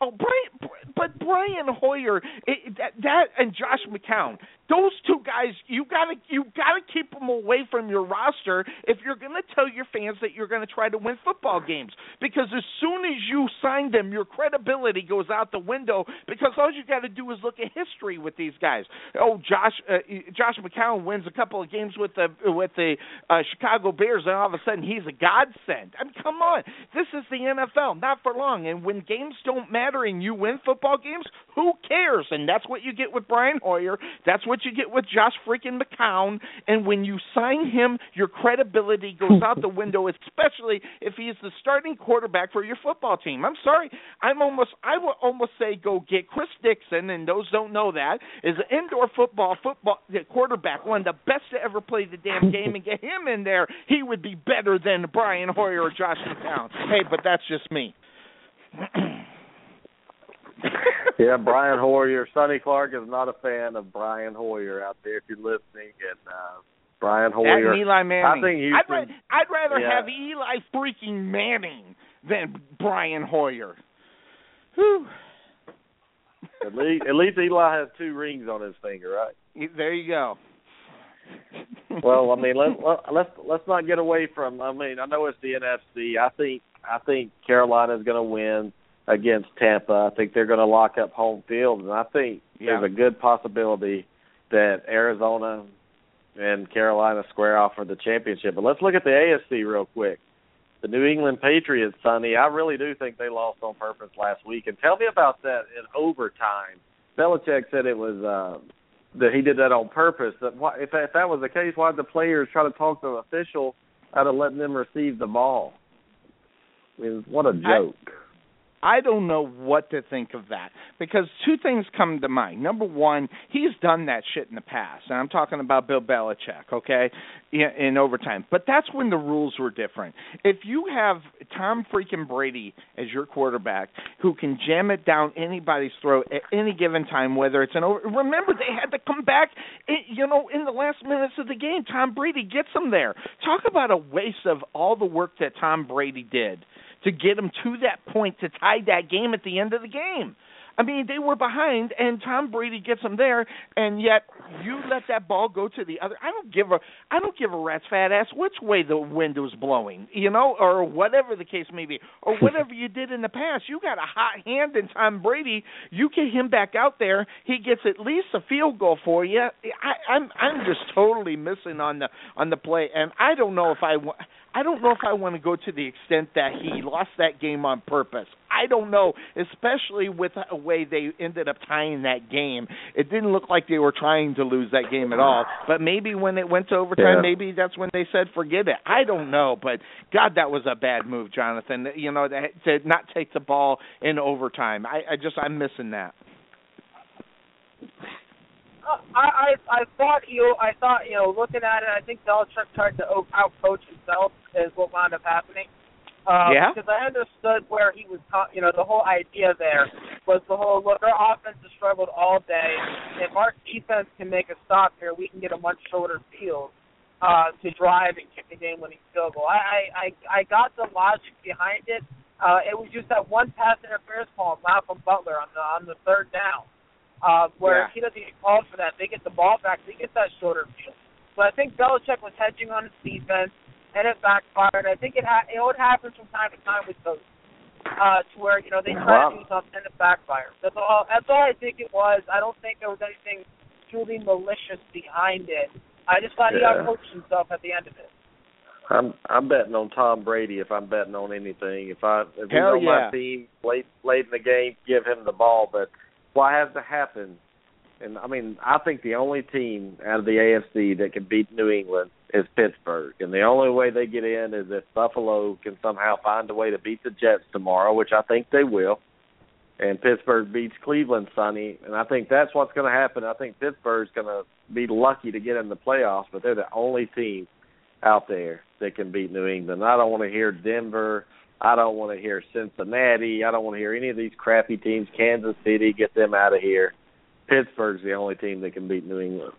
[SPEAKER 4] Oh, Brian, but Brian Hoyer, it, that, that and Josh McCown, those two guys, you gotta you gotta keep them away from your roster if you're gonna tell your fans that you're gonna try to win football games. Because as soon as you sign them, your credibility goes out the window. Because all you got to do is look at history with these guys. Oh, Josh uh, Josh McCown wins a couple of games with the with the uh, Chicago Bears, and all of a sudden he's a godsend. I mean, come on, this is the NFL, not for long. And when games don't matter and you win football games, who cares? And that's what you get with Brian Hoyer. That's what you get with Josh freaking McCown. And when you sign him, your credibility goes out the window, especially if he is the starting quarterback for your football team. I'm sorry, I'm almost I would almost say go get Chris Dixon, and those don't know that is an indoor football football quarterback, one of the best to ever play the damn game, and get him in there. He would be better than Brian Hoyer or Josh McCown. Hey, but that's just me.
[SPEAKER 3] Yeah, Brian Hoyer. Sonny Clark is not a fan of Brian Hoyer out there. If you're listening, and uh, Brian Hoyer.
[SPEAKER 4] And Eli Manning.
[SPEAKER 3] I think Houston.
[SPEAKER 4] I'd, ra- I'd rather
[SPEAKER 3] Yeah.
[SPEAKER 4] have Eli freaking Manning than Brian Hoyer. Whew.
[SPEAKER 3] At least, at least Eli has two rings on his finger, right?
[SPEAKER 4] There you go.
[SPEAKER 3] Well, I mean, let, let, let's let's not get away from. I mean, I know it's the NFC. I think I think Carolina's going to win against Tampa. I think they're going to lock up home field, and I think
[SPEAKER 4] Yeah.
[SPEAKER 3] there's a good possibility that Arizona and Carolina square off for the championship. But let's look at the AFC real quick. The New England Patriots, Sonny, I really do think they lost on purpose last week. And tell me about that in overtime. Belichick said it was uh, that he did that on purpose. That why, if that, if that was the case, why did the players try to talk to the official out of letting them receive the ball? I mean, what a joke.
[SPEAKER 4] I don't know what to think of that because two things come to mind. Number one, he's done that shit in the past, and I'm talking about Bill Belichick, okay, in, in overtime. But that's when the rules were different. If you have Tom freaking Brady as your quarterback who can jam it down anybody's throat at any given time, whether it's an over. Remember, they had to come back, you know, in the last minutes of the game. Tom Brady gets them there. Talk about a waste of all the work that Tom Brady did to get them to that point to tie that game at the end of the game. I mean, they were behind, and Tom Brady gets them there, and yet you let that ball go to the other. I don't give a I don't give a rat's fat ass which way the wind was blowing, you know, or whatever the case may be, or whatever you did in the past. You got a hot hand in Tom Brady. You get him back out there, he gets at least a field goal for you. I, I'm I'm just totally missing on the on the play, and I don't know if I. I don't know if I want to go to the extent that he lost that game on purpose. I don't know, especially with the way they ended up tying that game. It didn't look like they were trying to lose that game at all. But maybe when it went to overtime,
[SPEAKER 3] Yeah.
[SPEAKER 4] maybe that's when they said forget it. I don't know, but God, that was a bad move, Jonathan. You know, to, to not take the ball in overtime. I, I just I'm missing that.
[SPEAKER 5] Uh, I, I I thought you I thought you know looking at it I think Belichick tried to out coach himself is what wound up happening. Um,
[SPEAKER 4] Yeah?
[SPEAKER 5] Because I understood where he was, you know, the whole idea there was the whole look. Our offense has struggled all day. If our defense can make a stop here, we can get a much shorter field uh, to drive and kick the game-winning field goal. I I I I got the logic behind it. Uh, it was just that one pass interference call, Malcolm Butler on the on the third down uh, where
[SPEAKER 4] Yeah.
[SPEAKER 5] he doesn't get called for that. They get the ball back. They get that shorter field. But I think Belichick was hedging on his defense, and it backfired. I think it ha- you know it happens from time to time with coaches, uh, to where you know they try
[SPEAKER 3] Wow.
[SPEAKER 5] to do something and it backfires. That's all. That's all I think it was. I don't think there was anything truly malicious behind it. I just thought he outcoached himself at the end of it.
[SPEAKER 3] I'm I'm betting on Tom Brady if I'm betting on anything. If I if he's
[SPEAKER 4] Hell
[SPEAKER 3] on
[SPEAKER 4] yeah.
[SPEAKER 3] my team late late in the game, give him the ball. But what has to happen and I mean, I think the only team out of the AFC that can beat New England is Pittsburgh, and the only way they get in is if Buffalo can somehow find a way to beat the Jets tomorrow, which I think they will. And Pittsburgh beats Cleveland, Sonny, and I think that's what's going to happen. I think Pittsburgh's going to be lucky to get in the playoffs, but they're the only team out there that can beat New England. I don't want to hear Denver. I don't want to hear Cincinnati. I don't want to hear any of these crappy teams. Kansas City, get them out of here. Pittsburgh's the only team that can beat New England.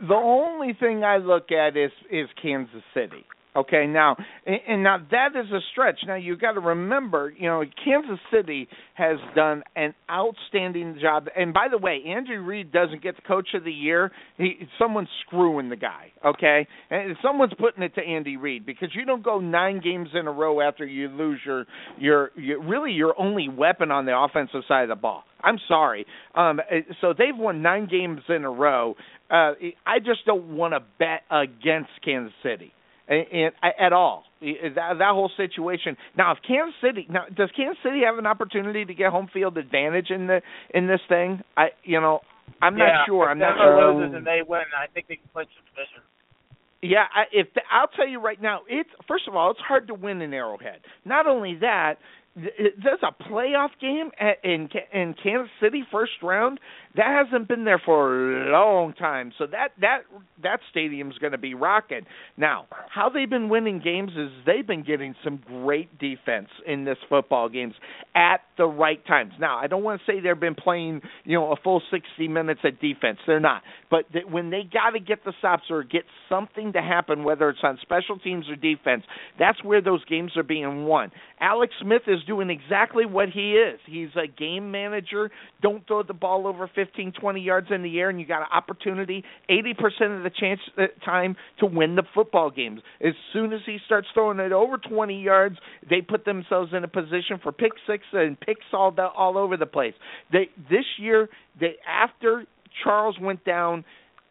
[SPEAKER 4] The only thing I look at is is Kansas City. Okay, now and now that is a stretch. Now you got to remember, you know, Kansas City has done an outstanding job. And by the way, Andrew Reid doesn't get the Coach of the Year. He, someone's screwing the guy. Okay, and someone's putting it to Andy Reid because you don't go nine games in a row after you lose your your, your really your only weapon on the offensive side of the ball. I'm sorry. Um, so they've won nine games in a row. Uh, I just don't want to bet against Kansas City and, and at all. That, that whole situation. Now, if Kansas City now does Kansas City have an opportunity to get home field advantage in the in this thing? I you know I'm
[SPEAKER 5] yeah,
[SPEAKER 4] not sure. I'm not sure.
[SPEAKER 5] loses and they win. I think they can clinch the division.
[SPEAKER 4] Yeah, I, if the, I'll tell you right now, it's first of all, it's hard to win in Arrowhead. Not only that, th- there's a playoff game in in Kansas City first round that hasn't been there for a long time. So that that that stadium's going to be rocking. Now, how they've been winning games is they've been getting some great defense in this football games at the right times. Now, I don't want to say they've been playing, you know, a full 60 minutes at defense. They're not. But th- when they got to get the stops or get something to happen whether it's on special teams or defense, that's where those games are being won. Alex Smith is doing exactly what he is. He's a game manager. Don't throw the ball over 15, 20 yards in the air, and you got an opportunity 80% of the chance uh, time to win the football games. As soon as he starts throwing it over 20 yards, they put themselves in a position for pick six and picks all the, all over the place. They this year, they after Charles went down.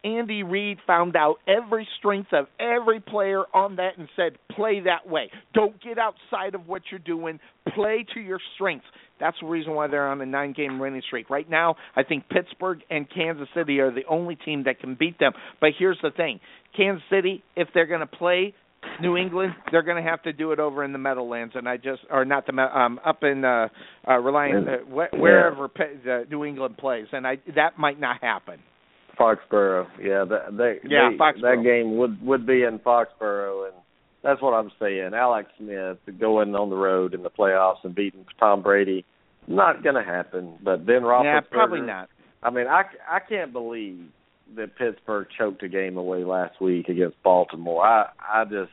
[SPEAKER 4] Andy Reid found out every strength of every player on that and said, play that way. Don't get outside of what you're doing. Play to your strengths. That's the reason why they're on a nine game winning streak. Right now, I think Pittsburgh and Kansas City are the only team that can beat them. But here's the thing Kansas City, if they're going to play New England, they're going to have to do it over in the Meadowlands, and I just or not the um up in uh, uh Reliant, uh, wh- wherever Pe- uh, New England plays, and I that might not happen.
[SPEAKER 3] Foxborough, yeah, that they,
[SPEAKER 4] Yeah,
[SPEAKER 3] they,
[SPEAKER 4] Foxborough.
[SPEAKER 3] that game would would be in Foxborough, and that's what I'm saying. Alex Smith going on the road in the playoffs and beating Tom Brady, not going to happen. But Ben Roethlisberger,
[SPEAKER 4] Yeah, probably not.
[SPEAKER 3] I mean, I I can't believe that Pittsburgh choked a game away last week against Baltimore. I I just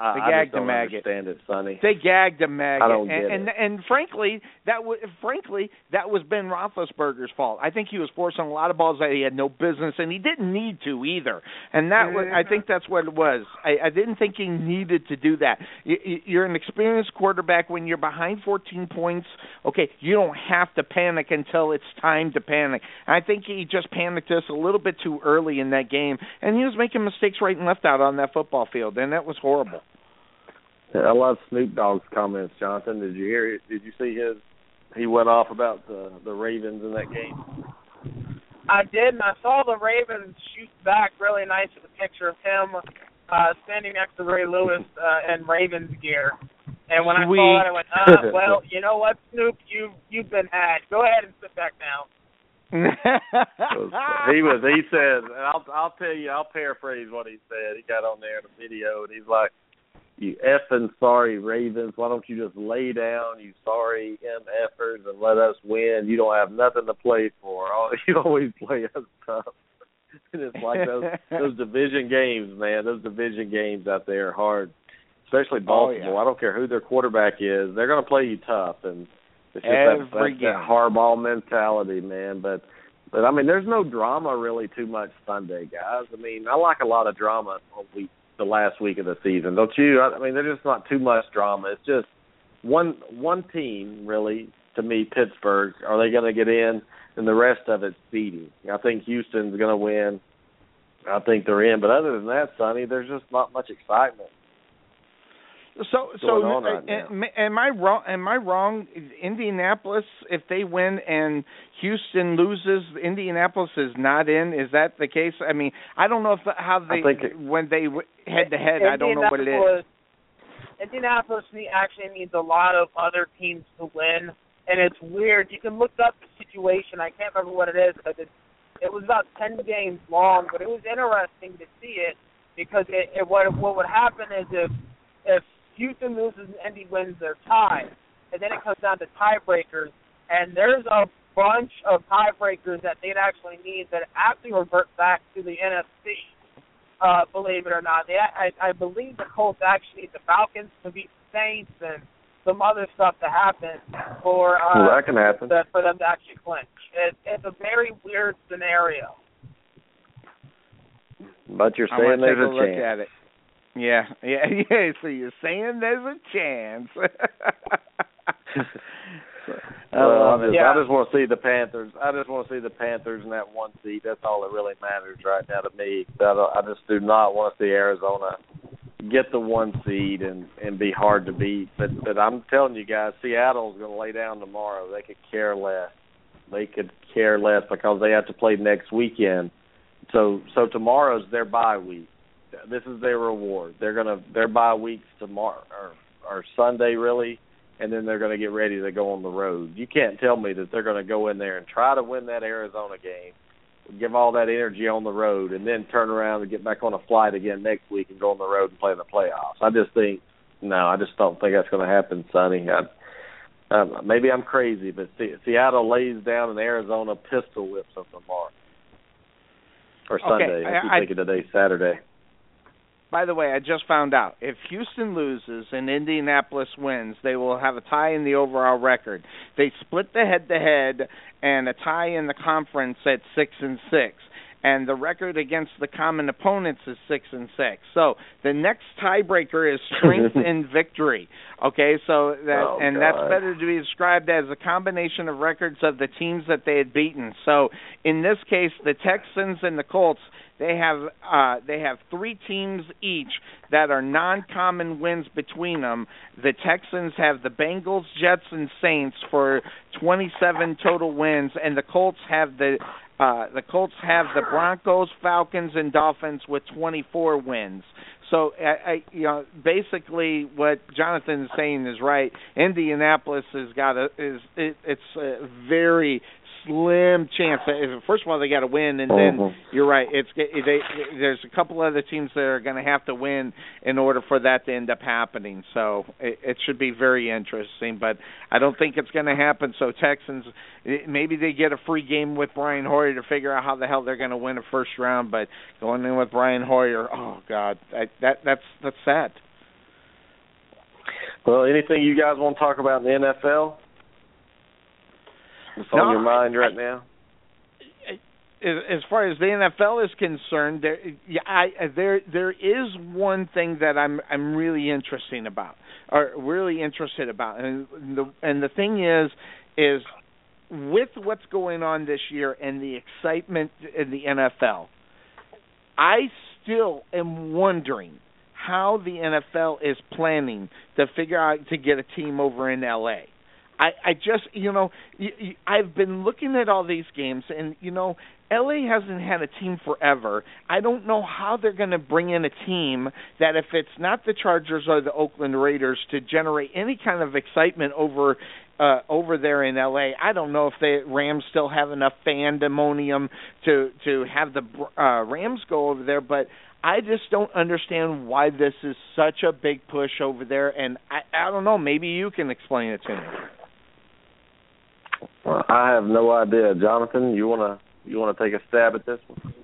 [SPEAKER 3] I,
[SPEAKER 4] They gagged the maggot.
[SPEAKER 3] understand it, Sonny.
[SPEAKER 4] They gagged a maggot,
[SPEAKER 3] I don't
[SPEAKER 4] and,
[SPEAKER 3] get
[SPEAKER 4] and
[SPEAKER 3] it.
[SPEAKER 4] and frankly, that was frankly that was Ben Roethlisberger's fault. I think he was forcing a lot of balls that he had no business, and he didn't need to either. And that was, I think that's what it was. I, I didn't think he needed to do that. You, you- you're an experienced quarterback when you're behind 14 points. Okay, you don't have to panic until it's time to panic. I think he just panicked us a little bit too early in that game, and he was making mistakes right and left out on that football field, and that was horrible.
[SPEAKER 3] I love Snoop Dogg's comments, Jonathan. Did you hear it? Did you see his? He went off about the the Ravens in that game.
[SPEAKER 5] I did, and I saw the Ravens shoot back really nice with a picture of him uh, standing next to Ray Lewis uh, in Ravens gear. And when I saw it, I went, uh, well, you know what, Snoop, you've you've been had. Go ahead and sit back now.
[SPEAKER 3] he was. He said, and I'll I'll tell you. I'll paraphrase what he said. He got on there in a video, and he's like, "You effing sorry Ravens. Why don't you just lay down, you sorry mfers, and let us win? You don't have nothing to play for. You always play us tough." And it's like those those division games, man. Those division games out there are hard, especially
[SPEAKER 4] Oh, yeah.
[SPEAKER 3] Baltimore. I don't care who their quarterback is; they're going to play you tough, and it's just
[SPEAKER 4] Every
[SPEAKER 3] that, that, that hardball mentality, man. But but I mean, there's no drama really too much Sunday, guys. I mean, I like a lot of drama on week the last week of the season, don't you? I, mean, there's just not too much drama. It's just one one team really to me, Pittsburgh. Are they going to get in? And the rest of it's beating. I think Houston's going to win. I think they're in. But other than that, Sonny, there's just not much excitement.
[SPEAKER 4] So, so
[SPEAKER 3] going on right
[SPEAKER 4] am- am I wrong? Am I wrong? Indianapolis, if they win and Houston loses, Indianapolis is not in. Is that the case? I mean, I don't know if how they
[SPEAKER 3] think it-
[SPEAKER 4] when they head to head. I don't know what it is.
[SPEAKER 5] Indianapolis- Indianapolis actually needs a lot of other teams to win, and it's weird. You can look up the situation. I can't remember what it is, but it, it was about ten games long. But it was interesting to see it because it, it what what would happen is if if Houston loses and Indy wins, they're tied, and then it comes down to tiebreakers. And there's a bunch of tiebreakers that they'd actually need that actually revert back to the NFC uh, believe it or not. They, I, I believe the Colts actually need the Falcons to beat the Saints and some other stuff to happen for uh,
[SPEAKER 3] well, that can happen.
[SPEAKER 5] the, for them to actually clinch. It, it's a very weird scenario.
[SPEAKER 3] But you're saying
[SPEAKER 4] want to take
[SPEAKER 3] there's
[SPEAKER 4] a
[SPEAKER 3] a
[SPEAKER 4] look
[SPEAKER 3] chance.
[SPEAKER 4] at it. Yeah, yeah, yeah. So you're saying there's a chance.
[SPEAKER 3] Well, I
[SPEAKER 4] um,
[SPEAKER 3] just,
[SPEAKER 5] Yeah.
[SPEAKER 3] I just want to see the Panthers. I just want to see the Panthers in that one seat. That's all that really matters right now to me. I, I just do not want to see Arizona get the one seed and and be hard to beat. But but I'm telling you guys, Seattle's going to lay down tomorrow. They could care less. They could care less because they have to play next weekend. So so tomorrow's their bye week. This is their reward. They're gonna their bye weeks tomorrow or or Sunday really and then they're going to get ready to go on the road. You can't tell me that they're going to go in there and try to win that Arizona game, give all that energy on the road, and then turn around and get back on a flight again next week and go on the road and play in the playoffs. I just think, no, I just don't think that's going to happen, Sonny. I, um, maybe I'm crazy, but Se- Seattle lays down and Arizona pistol whips them tomorrow. Or Sunday. I, keep
[SPEAKER 4] I-
[SPEAKER 3] thinking today's Saturday.
[SPEAKER 4] By the way, I just found out if Houston loses and Indianapolis wins, they will have a tie in the overall record. They split the head-to-head and a tie in the conference at six and six, and the record against the common opponents is six and six. So the next tiebreaker is strength and victory. Okay, so that
[SPEAKER 3] Oh,
[SPEAKER 4] and that's better to be described as a combination of records of the teams that they had beaten. So in this case, the Texans and the Colts they have uh, they have three teams each that are non-common wins between them. The Texans have the Bengals, Jets, and Saints for 27 total wins, and the Colts have the uh, the Colts have the Broncos, Falcons, and Dolphins with 24 wins. So, I, I, you know, basically, what Jonathan is saying is right. Indianapolis has got a is it, it's a very slim chance. That, first of all, they got to win, and then
[SPEAKER 3] Mhm.
[SPEAKER 4] you're right. It's they, there's a couple other teams that are going to have to win in order for that to end up happening. So it, it should be very interesting, but I don't think it's going to happen. So Texans, eh, maybe they get a free game with Brian Hoyer to figure out how the hell they're going to win a first round. But going in with Brian Hoyer, oh God, I, that that's that's sad.
[SPEAKER 3] Well, anything you guys want to talk about in the NFL? What's
[SPEAKER 4] No,
[SPEAKER 3] on your mind
[SPEAKER 4] I-
[SPEAKER 3] now?
[SPEAKER 4] as as far as the NFL is concerned, there yeah, I there there is one thing that I'm I'm really interesting about or really interested about and the and the thing is is with what's going on this year and the excitement in the NFL, I still am wondering how the NFL is planning to figure out to get a team over in LA. I I just you know I've been looking at all these games and you know LA hasn't had a team forever. I don't know how they're going to bring in a team that if it's not the Chargers or the Oakland Raiders to generate any kind of excitement over uh over there in LA. I don't know if the Rams still have enough fandemonium to to have the uh Rams go over there, but I just don't understand why this is such a big push over there and I I don't know, maybe you can explain it to me.
[SPEAKER 3] Well, I have no idea. Jonathan, you wanna you wanna take a stab at this one?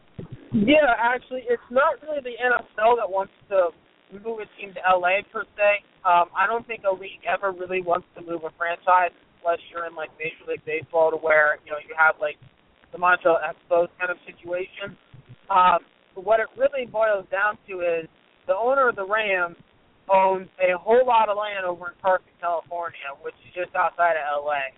[SPEAKER 5] Yeah, actually, it's not really the NFL that wants to move a team to LA per se. Um, I don't think a league ever really wants to move a franchise unless you're in like Major League Baseball to where you know you have like the Montreal Expos kind of situation. Um, but what it really boils down to is the owner of the Rams owns a whole lot of land over in Carson, California, which is just outside of LA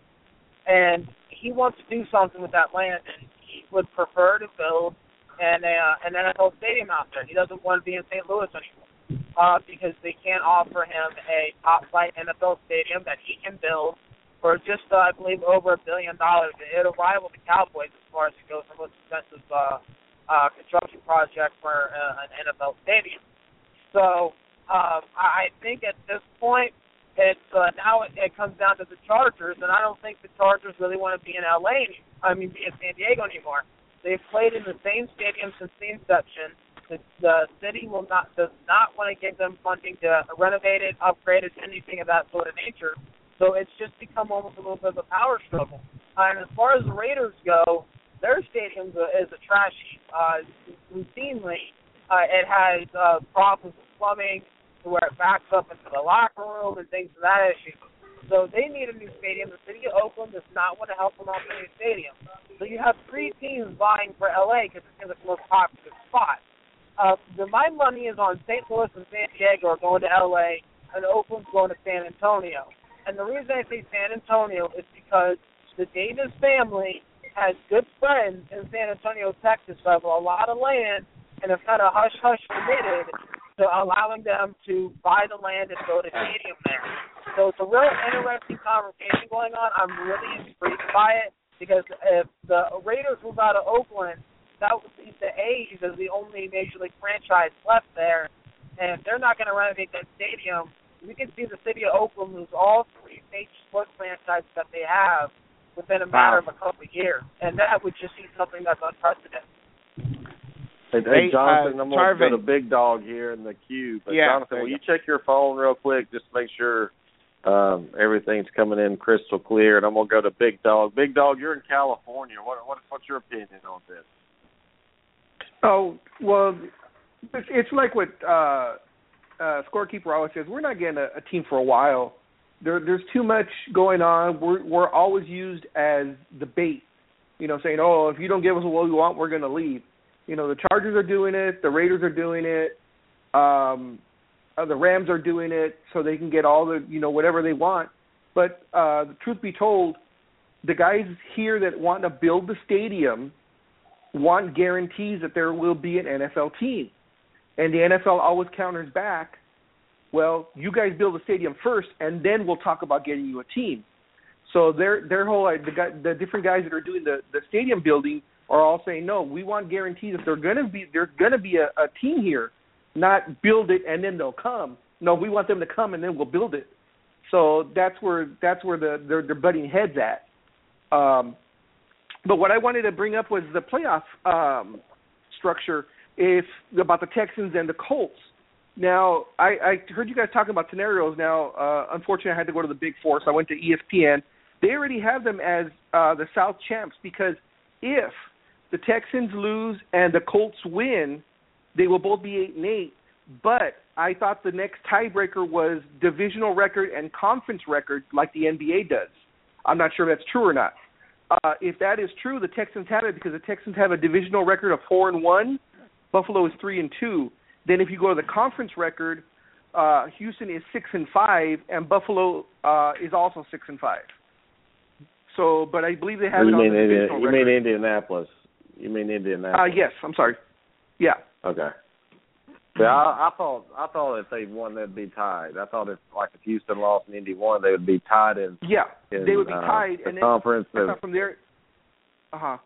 [SPEAKER 5] and he wants to do something with that land, and he would prefer to build an uh, an NFL stadium out there. He doesn't want to be in St. Louis anymore. uh, because they can't offer him a top flight NFL stadium that he can build for just, uh, I believe, over a billion dollars. It'll rival the Cowboys as far as it goes for most expensive uh, uh, construction project for uh, an NFL stadium. So um, I think at this point, it's uh, now it, it comes down to the Chargers, and I don't think the Chargers really want to be in LA. Any, I mean, be in San Diego anymore. They've played in the same stadium since the inception. The, the city will not does not want to give them funding to renovate it, upgrade it, anything of that sort of nature. So it's just become almost a little bit of a power struggle. And as far as the Raiders go, their stadium is a trash heap. Uh, routinely, uh, it has uh, problems with plumbing, to where it backs up into the locker room and things of that issue. So they need a new stadium. The city of Oakland does not want to help them out with a new stadium. So you have three teams vying for LA because it's the most popular spot. Uh, the, my money is on St. Louis and San Diego are going to LA, and Oakland's going to San Antonio. And the reason I say San Antonio is because the Davis family has good friends in San Antonio, Texas, who have a lot of land and have kind of hush hush committed to allowing them to buy the land and build a stadium there. So it's a real interesting conversation going on. I'm really intrigued by it because if the Raiders move out of Oakland, that would leave the A's as the only major league franchise left there. And if they're not going to renovate that stadium, we can see the city of Oakland lose all three major sports franchises that they have within a matter wow. of a couple of years. And that would just be something that's unprecedented.
[SPEAKER 3] Hey, hey Jonathan, uh, I'm going to put a big dog here in the queue. But
[SPEAKER 4] yeah,
[SPEAKER 3] Jonathan, will you check your phone real quick just to make sure um, everything's coming in crystal clear? And I'm going to go to Big Dog. Big Dog, you're in California. What, what what's your opinion on this?
[SPEAKER 6] Oh well, it's, it's like what uh, uh, scorekeeper always says. We're not getting a, a team for a while. There, there's too much going on. We're we're always used as the bait. You know, saying, "Oh, if you don't give us what we want, we're going to leave." You know, the Chargers are doing it, the Raiders are doing it, um, uh, the Rams are doing it, so they can get all the you know whatever they want. But uh, the truth be told, the guys here that want to build the stadium want guarantees that there will be an NFL team, and the NFL always counters back. Well, you guys build the stadium first, and then we'll talk about getting you a team. So their their whole the guy, the different guys that are doing the the stadium building are all saying no. We want guarantees if they're going to be there's going to be a, a team here, not build it and then they'll come. No, we want them to come and then we'll build it. So that's where that's where the they're, they're butting heads at. Um, but what I wanted to bring up was the playoff um, structure if about the Texans and the Colts. Now, I, I heard you guys talking about scenarios. Now, uh, unfortunately, I had to go to the Big Four, so I went to ESPN. They already have them as uh, the South champs because if the Texans lose and the Colts win, they will both be eight and eight. But I thought the next tiebreaker was divisional record and conference record, like the NBA does. I'm not sure if that's true or not. Uh, if that is true, the Texans have it because the Texans have a divisional record of four and one. Buffalo is three and two. Then if you go to the conference record, uh, Houston is six and five, and Buffalo uh, is also six and five. So, but I believe they have
[SPEAKER 3] you
[SPEAKER 6] it on
[SPEAKER 3] mean
[SPEAKER 6] the
[SPEAKER 3] Indi-
[SPEAKER 6] divisional
[SPEAKER 3] You
[SPEAKER 6] record.
[SPEAKER 3] mean Indianapolis? You mean Indianapolis?
[SPEAKER 6] Uh, yes, I'm sorry. Yeah.
[SPEAKER 3] Okay. Yeah, I, I thought I thought if they won, they'd be tied. I thought if like if Houston lost and Indy won, they would be tied in.
[SPEAKER 6] Yeah,
[SPEAKER 3] in,
[SPEAKER 6] they would be
[SPEAKER 3] uh,
[SPEAKER 6] tied,
[SPEAKER 3] the
[SPEAKER 6] and
[SPEAKER 3] conference.
[SPEAKER 6] then
[SPEAKER 3] of-
[SPEAKER 6] from there. Uh huh.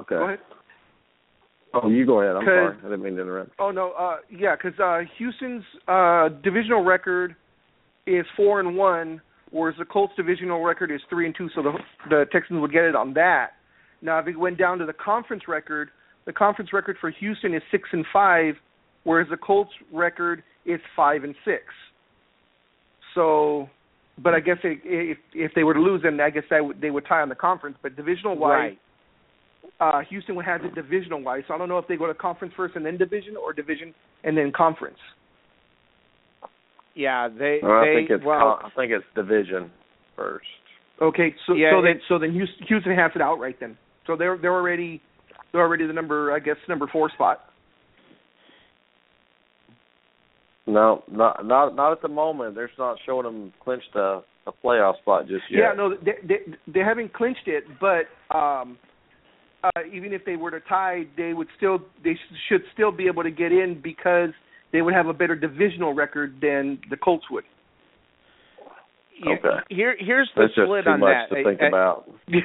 [SPEAKER 3] okay.
[SPEAKER 6] Go ahead.
[SPEAKER 3] Oh, you go ahead. I'm sorry. I didn't mean to interrupt.
[SPEAKER 6] Oh no, uh, yeah, because uh, Houston's uh, divisional record is four and one, whereas the Colts' divisional record is three and two. So the the Texans would get it on that. Now, if it went down to the conference record, the conference record for Houston is six and five, whereas the Colts' record is five and six. So, but I guess it, if if they were to lose, then I guess that would, they would tie on the conference. But divisional wise,
[SPEAKER 4] Right.
[SPEAKER 6] uh, Houston would have it divisional wise. So I don't know if they go to conference first and then division, or division and then conference.
[SPEAKER 4] Yeah, they
[SPEAKER 3] Well,
[SPEAKER 4] they
[SPEAKER 3] I think it's
[SPEAKER 4] well
[SPEAKER 3] con- I think it's division first.
[SPEAKER 6] Okay, so
[SPEAKER 4] Yeah,
[SPEAKER 6] so then so then Houston, Houston has it outright then. So they're they're already they're already the number I guess number four spot.
[SPEAKER 3] No, not not not at the moment. They're not showing them clinched a, a playoff spot just yet.
[SPEAKER 6] Yeah, no, they, they they haven't clinched it, but um, uh, even if they were to tie, they would still they should still be able to get in because they would have a better divisional record than the Colts would.
[SPEAKER 4] Here-
[SPEAKER 3] Okay.
[SPEAKER 4] Here, here's the
[SPEAKER 3] That's just
[SPEAKER 4] split
[SPEAKER 3] too
[SPEAKER 4] on
[SPEAKER 3] much
[SPEAKER 4] that.
[SPEAKER 3] to think
[SPEAKER 4] Uh, uh,
[SPEAKER 3] about.
[SPEAKER 6] yeah,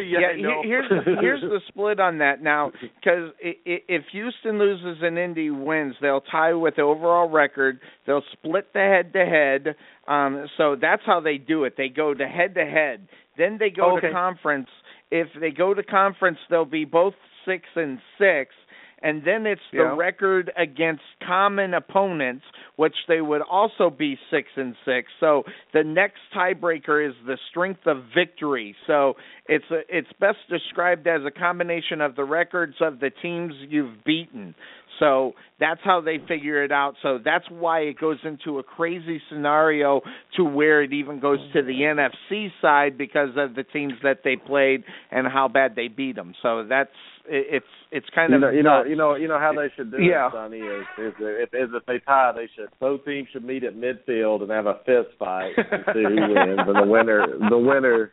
[SPEAKER 4] yeah,
[SPEAKER 6] I know.
[SPEAKER 4] here- here's here's the split on that now because if Houston loses and Indy wins, they'll tie with the overall record. They'll split the head to head. Um, so that's how they do it. They go to head to head. Then they go
[SPEAKER 6] Okay.
[SPEAKER 4] to conference. If they go to conference, they'll be both six and six. And then it's the
[SPEAKER 6] Yeah.
[SPEAKER 4] record against common opponents, which they would also be six and six. So the next tiebreaker is the strength of victory. So it's a, it's best described as a combination of the records of the teams you've beaten. So that's how they figure it out. So that's why it goes into a crazy scenario to where it even goes to the NFC side because of the teams that they played and how bad they beat them. So that's it's it's kind
[SPEAKER 3] you
[SPEAKER 4] of
[SPEAKER 3] know, you know, you know, you know how they should do
[SPEAKER 6] Yeah.
[SPEAKER 3] it, Sonny. Is, is if, is if they tie, they should both teams should meet at midfield and have a fist fight and see who wins, and the winner, the winner,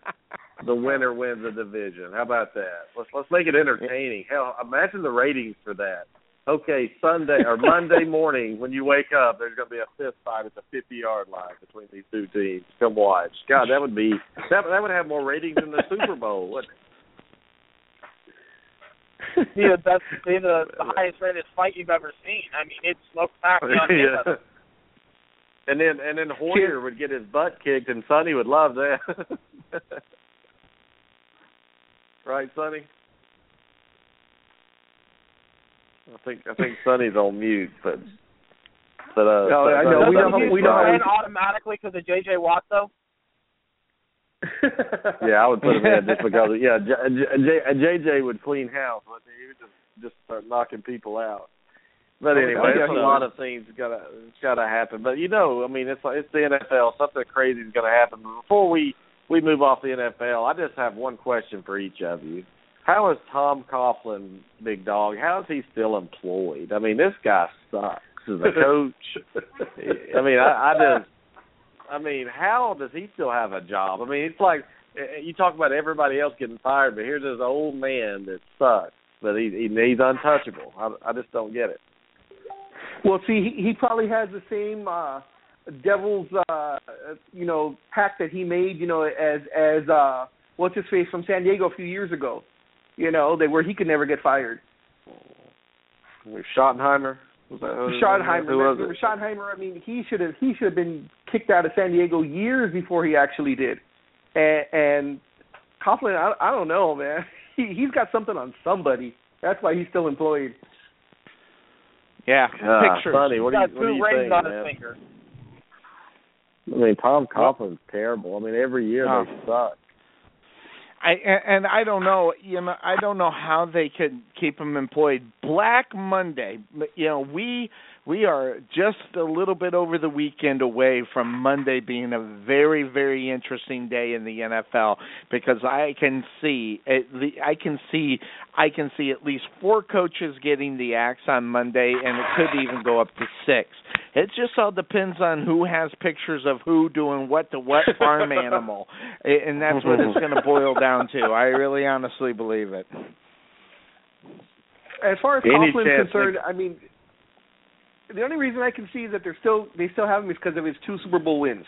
[SPEAKER 3] the winner wins the division. How about that? Let's let's make it entertaining. Hell, imagine the ratings for that. Okay, Sunday or Monday morning when you wake up, there's going to be a fist fight at the 50 yard line between these two teams. Come watch. God, that would be that that would have more ratings than the Super Bowl, wouldn't it?
[SPEAKER 5] Yeah, that's be the, the highest rated fight you've ever seen. I mean, it's packed on
[SPEAKER 3] yeah. And then and then Hoyer would get his butt kicked, and Sonny would love that. right, Sonny? I think I think Sonny's on mute, but but uh.
[SPEAKER 6] No, I know. We know we know
[SPEAKER 5] automatically because of JJ Watt, though.
[SPEAKER 3] Yeah, I would put him in just because. Yeah, J, J, J, JJ would clean house, but he would just just start knocking people out. But anyway, it's a lot of things gotta it's gotta happen. But you know, I mean, it's like it's the NFL. Something crazy is gonna happen. But before we we move off the NFL, I just have one question for each of you. How is Tom Coughlin, big dog? How is he still employed? I mean, this guy sucks as a coach. I mean, I, I just, I mean, how does he still have a job? I mean, it's like eh, you talk about everybody else getting fired, but here's this old man that sucks, but he, he he's untouchable. I, I just don't get it.
[SPEAKER 6] Well, see, he, he probably has the same uh devil's uh you know pact that he made, you know, as as uh what's his face from San Diego a few years ago. You know, that where he could never get fired.
[SPEAKER 3] Schottenheimer. Was that who-
[SPEAKER 6] Schottenheimer,
[SPEAKER 3] Who was it?
[SPEAKER 6] Schottenheimer. I mean, he should have he should have been kicked out of San Diego years before he actually did. And, and Coughlin, I, I don't know, man. He he's got something on somebody. That's why he's still employed.
[SPEAKER 4] yeah,
[SPEAKER 3] Ah,
[SPEAKER 4] pictures.
[SPEAKER 3] Sonny, what do
[SPEAKER 5] Got
[SPEAKER 3] you what do
[SPEAKER 5] two
[SPEAKER 3] you
[SPEAKER 5] rings
[SPEAKER 3] think,
[SPEAKER 5] on
[SPEAKER 3] man?
[SPEAKER 5] his finger.
[SPEAKER 3] I mean, Tom Coughlin's terrible. I mean, every year
[SPEAKER 4] Oh.
[SPEAKER 3] they suck.
[SPEAKER 4] I and, I don't know, you know, I don't know how they could keep him employed. Black Monday, you know, we we are just a little bit over the weekend away from Monday being a very very interesting day in the NFL because I can see at I can see I can see at least four coaches getting the axe on Monday and it could even go up to six. It just all depends on who has pictures of who doing what to what farm animal, and that's what it's going to boil down to. I really honestly believe it.
[SPEAKER 6] As far as
[SPEAKER 3] Any
[SPEAKER 6] Coughlin's
[SPEAKER 3] chance
[SPEAKER 6] concerned, I mean, the only reason I can see that they're still they still have him is because of his two Super Bowl wins,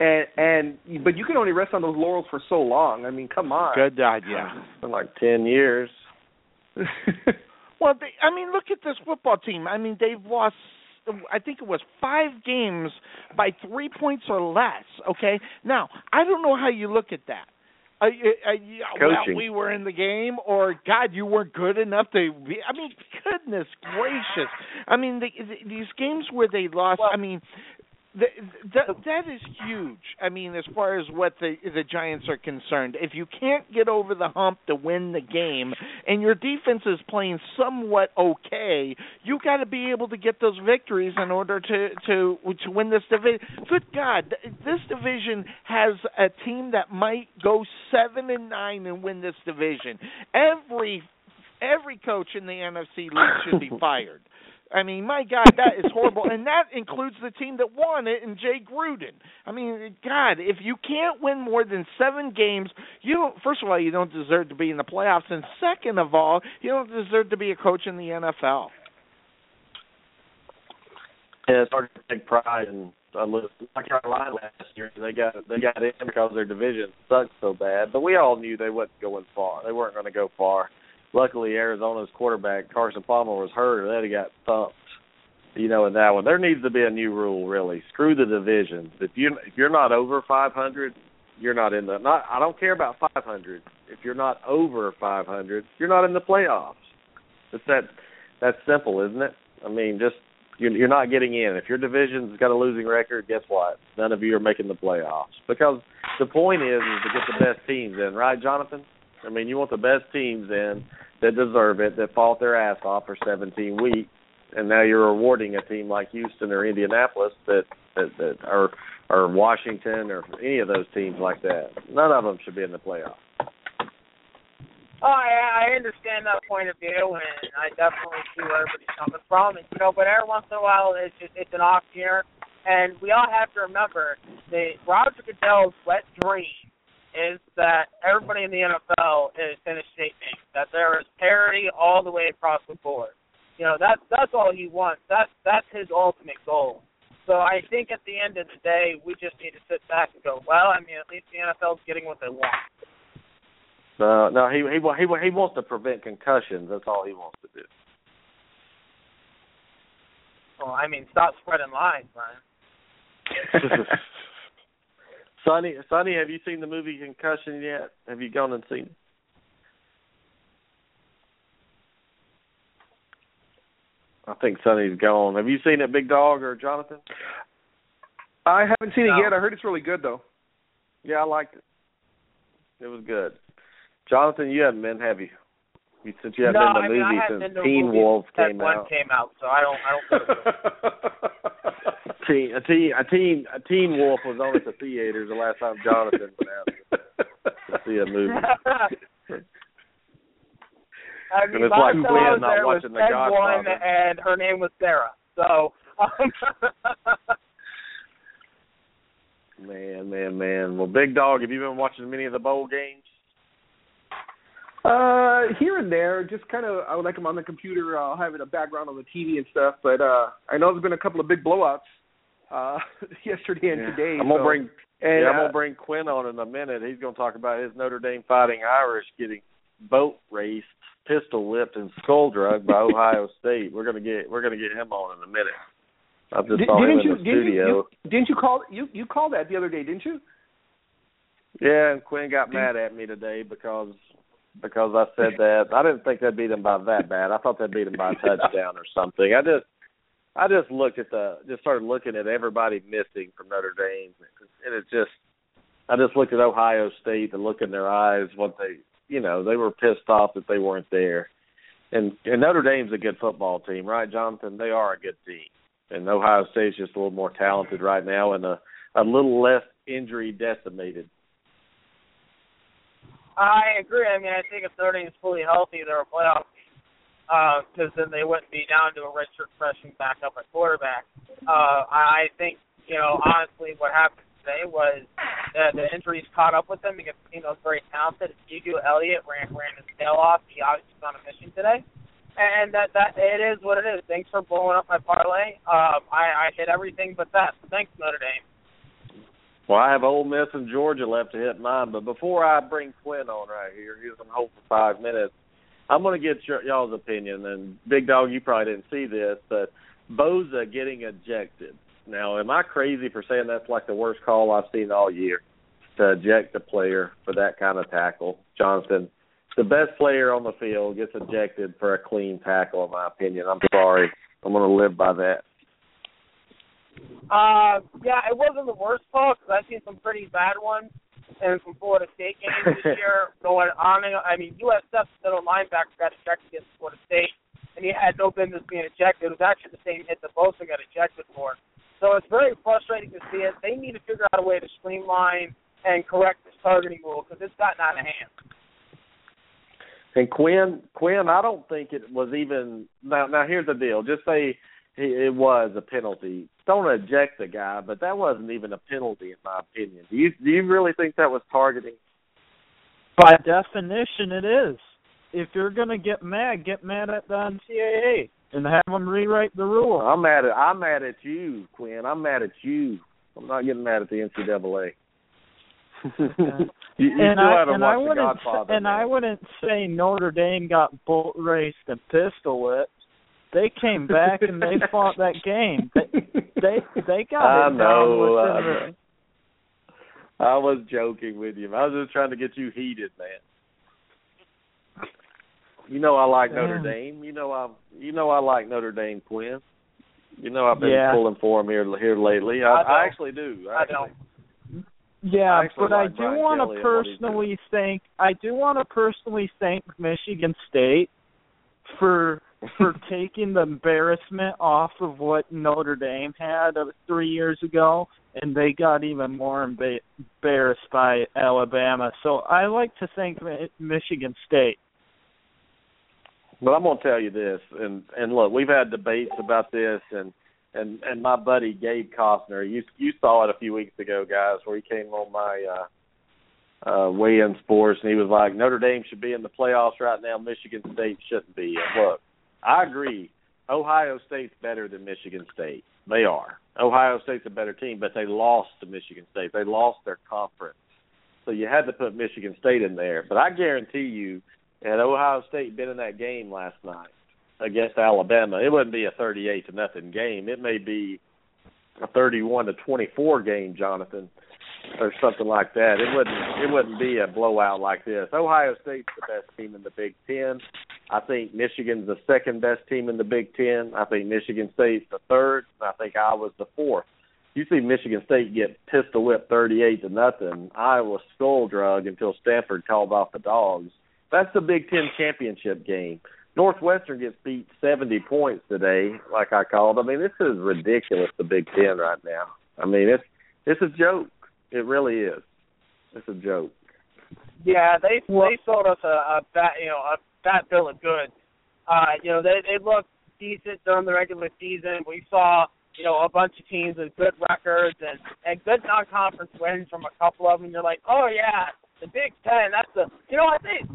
[SPEAKER 6] and and but you can only rest on those laurels for so long. I mean, come on.
[SPEAKER 4] Good God, yeah.
[SPEAKER 3] It's been like ten years.
[SPEAKER 4] Well, they, I mean, look at this football team. I mean, they've lost. I think it was five games by three points or less. Okay, now I don't know how you look at that. Uh, uh, yeah, well, we were in the game, or God, you weren't good enough to. Be, I mean, goodness gracious! I mean, the, the, these games where they lost. I mean, the, the, that is huge. I mean, as far as what the the Giants are concerned, if you can't get over the hump to win the game, and your defense is playing somewhat okay, you got to be able to get those victories in order to to to win this division. Good God, this division has a team that might go seven and nine and win this division. Every every coach in the NFC league should be fired. I mean, my God, that is horrible, and that includes the team that won it and Jay Gruden. I mean, God, if you can't win more than seven games, you don't. First of all, you don't deserve to be in the playoffs, and second of all, you don't deserve to be a coach in the NFL.
[SPEAKER 3] Yeah, started to take pride in uh, North Carolina last year. They got they got in because their division sucked so bad, but we all knew they wasn't going far. They weren't going to go far. Luckily, Arizona's quarterback Carson Palmer was hurt, or they'd have got thumped. You know, in that one, there needs to be a new rule. Really, screw the divisions. If you if you're not over 500, you're not in the. Not I don't care about 500. If you're not over 500, you're not in the playoffs. It's that that's simple, isn't it? I mean, just you're, you're not getting in. If your division's got a losing record, guess what? None of you are making the playoffs because the point is is to get the best teams in, right, Jonathan? I mean, you want the best teams in that deserve it, that fought their ass off for 17 weeks, and now you're rewarding a team like Houston or Indianapolis that that, that or or Washington or any of those teams like that. None of them should be in the playoffs.
[SPEAKER 5] Oh, I, I understand that point of view, and I definitely see where everybody's coming from. And you know, but every once in a while, it's just it's an off year, and we all have to remember that Roger Goodell's wet dream is that everybody in the NFL is in a state name, that there is parity all the way across the board. You know, that's that's all he wants. That's that's his ultimate goal. So I think at the end of the day, we just need to sit back and go, well, I mean, at least the NFL's getting what they want.
[SPEAKER 3] No, no, he he he he wants to prevent concussions. That's all he wants to do.
[SPEAKER 5] Well, I mean, stop spreading lies, man.
[SPEAKER 3] Sonny, Sonny, have you seen the movie Concussion yet? Have you gone and seen it? I think Sonny's gone. Have you seen it, Big Dog or Jonathan?
[SPEAKER 6] I haven't seen
[SPEAKER 5] No.
[SPEAKER 6] it yet. I heard it's really good though.
[SPEAKER 3] Yeah, I liked it. It was good. Jonathan, you haven't been, have you? You since you haven't
[SPEAKER 5] no,
[SPEAKER 3] been
[SPEAKER 5] I
[SPEAKER 3] to
[SPEAKER 5] mean, I
[SPEAKER 3] movies
[SPEAKER 5] haven't
[SPEAKER 3] since
[SPEAKER 5] been
[SPEAKER 3] Teen
[SPEAKER 5] movie
[SPEAKER 3] Wolf
[SPEAKER 5] since
[SPEAKER 3] came
[SPEAKER 5] one
[SPEAKER 3] out.
[SPEAKER 5] came out, so I don't I don't. Go
[SPEAKER 3] Teen, a teen, a teen, a Teen Wolf was on at the theaters the last time Jonathan went out to see a movie.
[SPEAKER 5] I
[SPEAKER 3] And it's like
[SPEAKER 5] time
[SPEAKER 3] Quinn not
[SPEAKER 5] there was
[SPEAKER 3] watching The
[SPEAKER 5] Ted one,
[SPEAKER 3] Godfather.
[SPEAKER 5] and her name was Sarah. So. Um,
[SPEAKER 3] Man, man, man. Well, Big Dog, have you been watching many of the bowl games?
[SPEAKER 6] Uh, here and there, just kind of. I would like them on the computer. I'll have it a background on the TV and stuff. But uh, I know there's been a couple of big blowouts uh, yesterday and
[SPEAKER 3] Yeah.
[SPEAKER 6] today.
[SPEAKER 3] I'm gonna
[SPEAKER 6] so-
[SPEAKER 3] bring
[SPEAKER 6] And,
[SPEAKER 3] yeah, I'm
[SPEAKER 6] uh,
[SPEAKER 3] gonna bring Quinn on in a minute. He's gonna talk about his Notre Dame Fighting Irish getting boat raced, pistol whipped, and skull drugged by Ohio State. We're gonna get we're gonna get him on in a minute. I just
[SPEAKER 6] Did,
[SPEAKER 3] saw him
[SPEAKER 6] didn't
[SPEAKER 3] in
[SPEAKER 6] you,
[SPEAKER 3] the
[SPEAKER 6] didn't
[SPEAKER 3] studio.
[SPEAKER 6] you, you didn't you call you you called that the other day, didn't you?
[SPEAKER 3] Yeah, and Quinn got mad at me today because because I said that. I didn't think they'd beat him by that bad. I thought they'd beat him by a touchdown or something. I just I just looked at the just started looking at everybody missing from Notre Dame and it just I just looked at Ohio State, the look in their eyes, what they you know, they were pissed off that they weren't there. And and Notre Dame's a good football team, right, Jonathan? They are a good team. And Ohio State's just a little more talented right now and a a little less injury decimated.
[SPEAKER 5] I agree. I mean, I think if Notre Dame is fully healthy, they're a playoff. Because then they wouldn't be down to a redshirt freshman backup at quarterback. Uh, I think, you know, honestly, what happened today was uh, the injuries caught up with them because you know very talented. Ezekiel Elliott ran ran his tail off. He obviously was on a mission today, and that that it is what it is. Thanks for blowing up my parlay. Um, I I hit everything but that. Thanks Notre Dame.
[SPEAKER 3] Well, I have Ole Miss and Georgia left to hit mine, but before I bring Quinn on right here, he's on hold for five minutes. I'm going to get your, y'all's opinion. And Big Dog, you probably didn't see this, but Bosa getting ejected. Now, am I crazy for saying that's like the worst call I've seen all year to eject a player for that kind of tackle? Jonathan, the best player on the field gets ejected for a clean tackle, in my opinion. I'm sorry. I'm going to live by that.
[SPEAKER 5] Uh, yeah, it wasn't the worst call because I've seen some pretty bad ones and some Florida State games this year going on. I mean, USF middle linebacker got ejected against Florida State, and he had no business being ejected. It was actually the same hit that Bosa got ejected for. So it's very frustrating to see it. They need to figure out a way to streamline and correct this targeting rule because it's gotten out of hand.
[SPEAKER 3] And Quinn, Quinn, I don't think it was even. Now, now here's the deal. Just say it was a penalty. Don't eject the guy, but that wasn't even a penalty in my opinion. Do you do you really think that was targeting?
[SPEAKER 7] By definition, it is. if you're gonna get mad, get mad at the NCAA and have them rewrite the rule.
[SPEAKER 3] I'm mad at I'm mad at you, Quinn. I'm mad at you. I'm not getting mad at the NCAA. you, you
[SPEAKER 7] and I and I wouldn't and I wouldn't say Notre Dame got boat raced and pistol whipped. They came back and they fought that game. They they they got
[SPEAKER 3] I
[SPEAKER 7] it down
[SPEAKER 3] know,
[SPEAKER 7] within
[SPEAKER 3] I
[SPEAKER 7] the.
[SPEAKER 3] I was joking with you. I was just trying to get you heated, man. You know I like Notre Dame. You know I you know I like Notre Dame, Quinn. You know I've been
[SPEAKER 7] Yeah.
[SPEAKER 3] pulling for him here here lately. I,
[SPEAKER 5] I
[SPEAKER 3] I,
[SPEAKER 5] don't.
[SPEAKER 3] actually do.
[SPEAKER 5] I
[SPEAKER 3] Actually.
[SPEAKER 5] don't.
[SPEAKER 7] Yeah,
[SPEAKER 3] I actually
[SPEAKER 7] but I do
[SPEAKER 3] Brian
[SPEAKER 7] want to
[SPEAKER 3] and what he's
[SPEAKER 7] personally thank I do want to personally thank Michigan State for for taking the embarrassment off of what Notre Dame had three years ago, and they got even more emba- embarrassed by Alabama. So I like to thank Michigan State.
[SPEAKER 3] But I'm gonna tell you this, and and look, we've had debates about this, and and and my buddy Gabe Costner, you you saw it a few weeks ago, guys, where he came on my uh uh weigh-in sports, and he was like, Notre Dame should be in the playoffs right now, Michigan State shouldn't be. And look, I agree. Ohio State's better than Michigan State. They are. Ohio State's a better team, but they lost to Michigan State. They lost their conference. So you had to put Michigan State in there. But I guarantee you, had Ohio State been in that game last night against Alabama, it wouldn't be a 38 to nothing game. It may be a 31 to 24 game, Jonathan, or something like that. It wouldn't it wouldn't be a blowout like this. Ohio State's the best team in the Big 10. I think Michigan's the second best team in the Big 10. I think Michigan State's the third. and I think Iowa's the fourth. You see Michigan State get pistol whipped 38 to nothing. Iowa skull drug until Stanford called off the dogs. That's the Big Ten championship game. Northwestern gets beat 70 points today, like I called. I mean, this is ridiculous. The Big Ten right now. I mean, it's it's a joke. It really is. It's a joke.
[SPEAKER 5] Yeah, they
[SPEAKER 7] Well-
[SPEAKER 5] they sold us a, a bat you know a fat bill of goods. Uh, you know they they looked decent during the regular season. We saw you know a bunch of teams with good records and and good non-conference wins from a couple of them. You're like, oh yeah, the Big Ten. That's the you know I think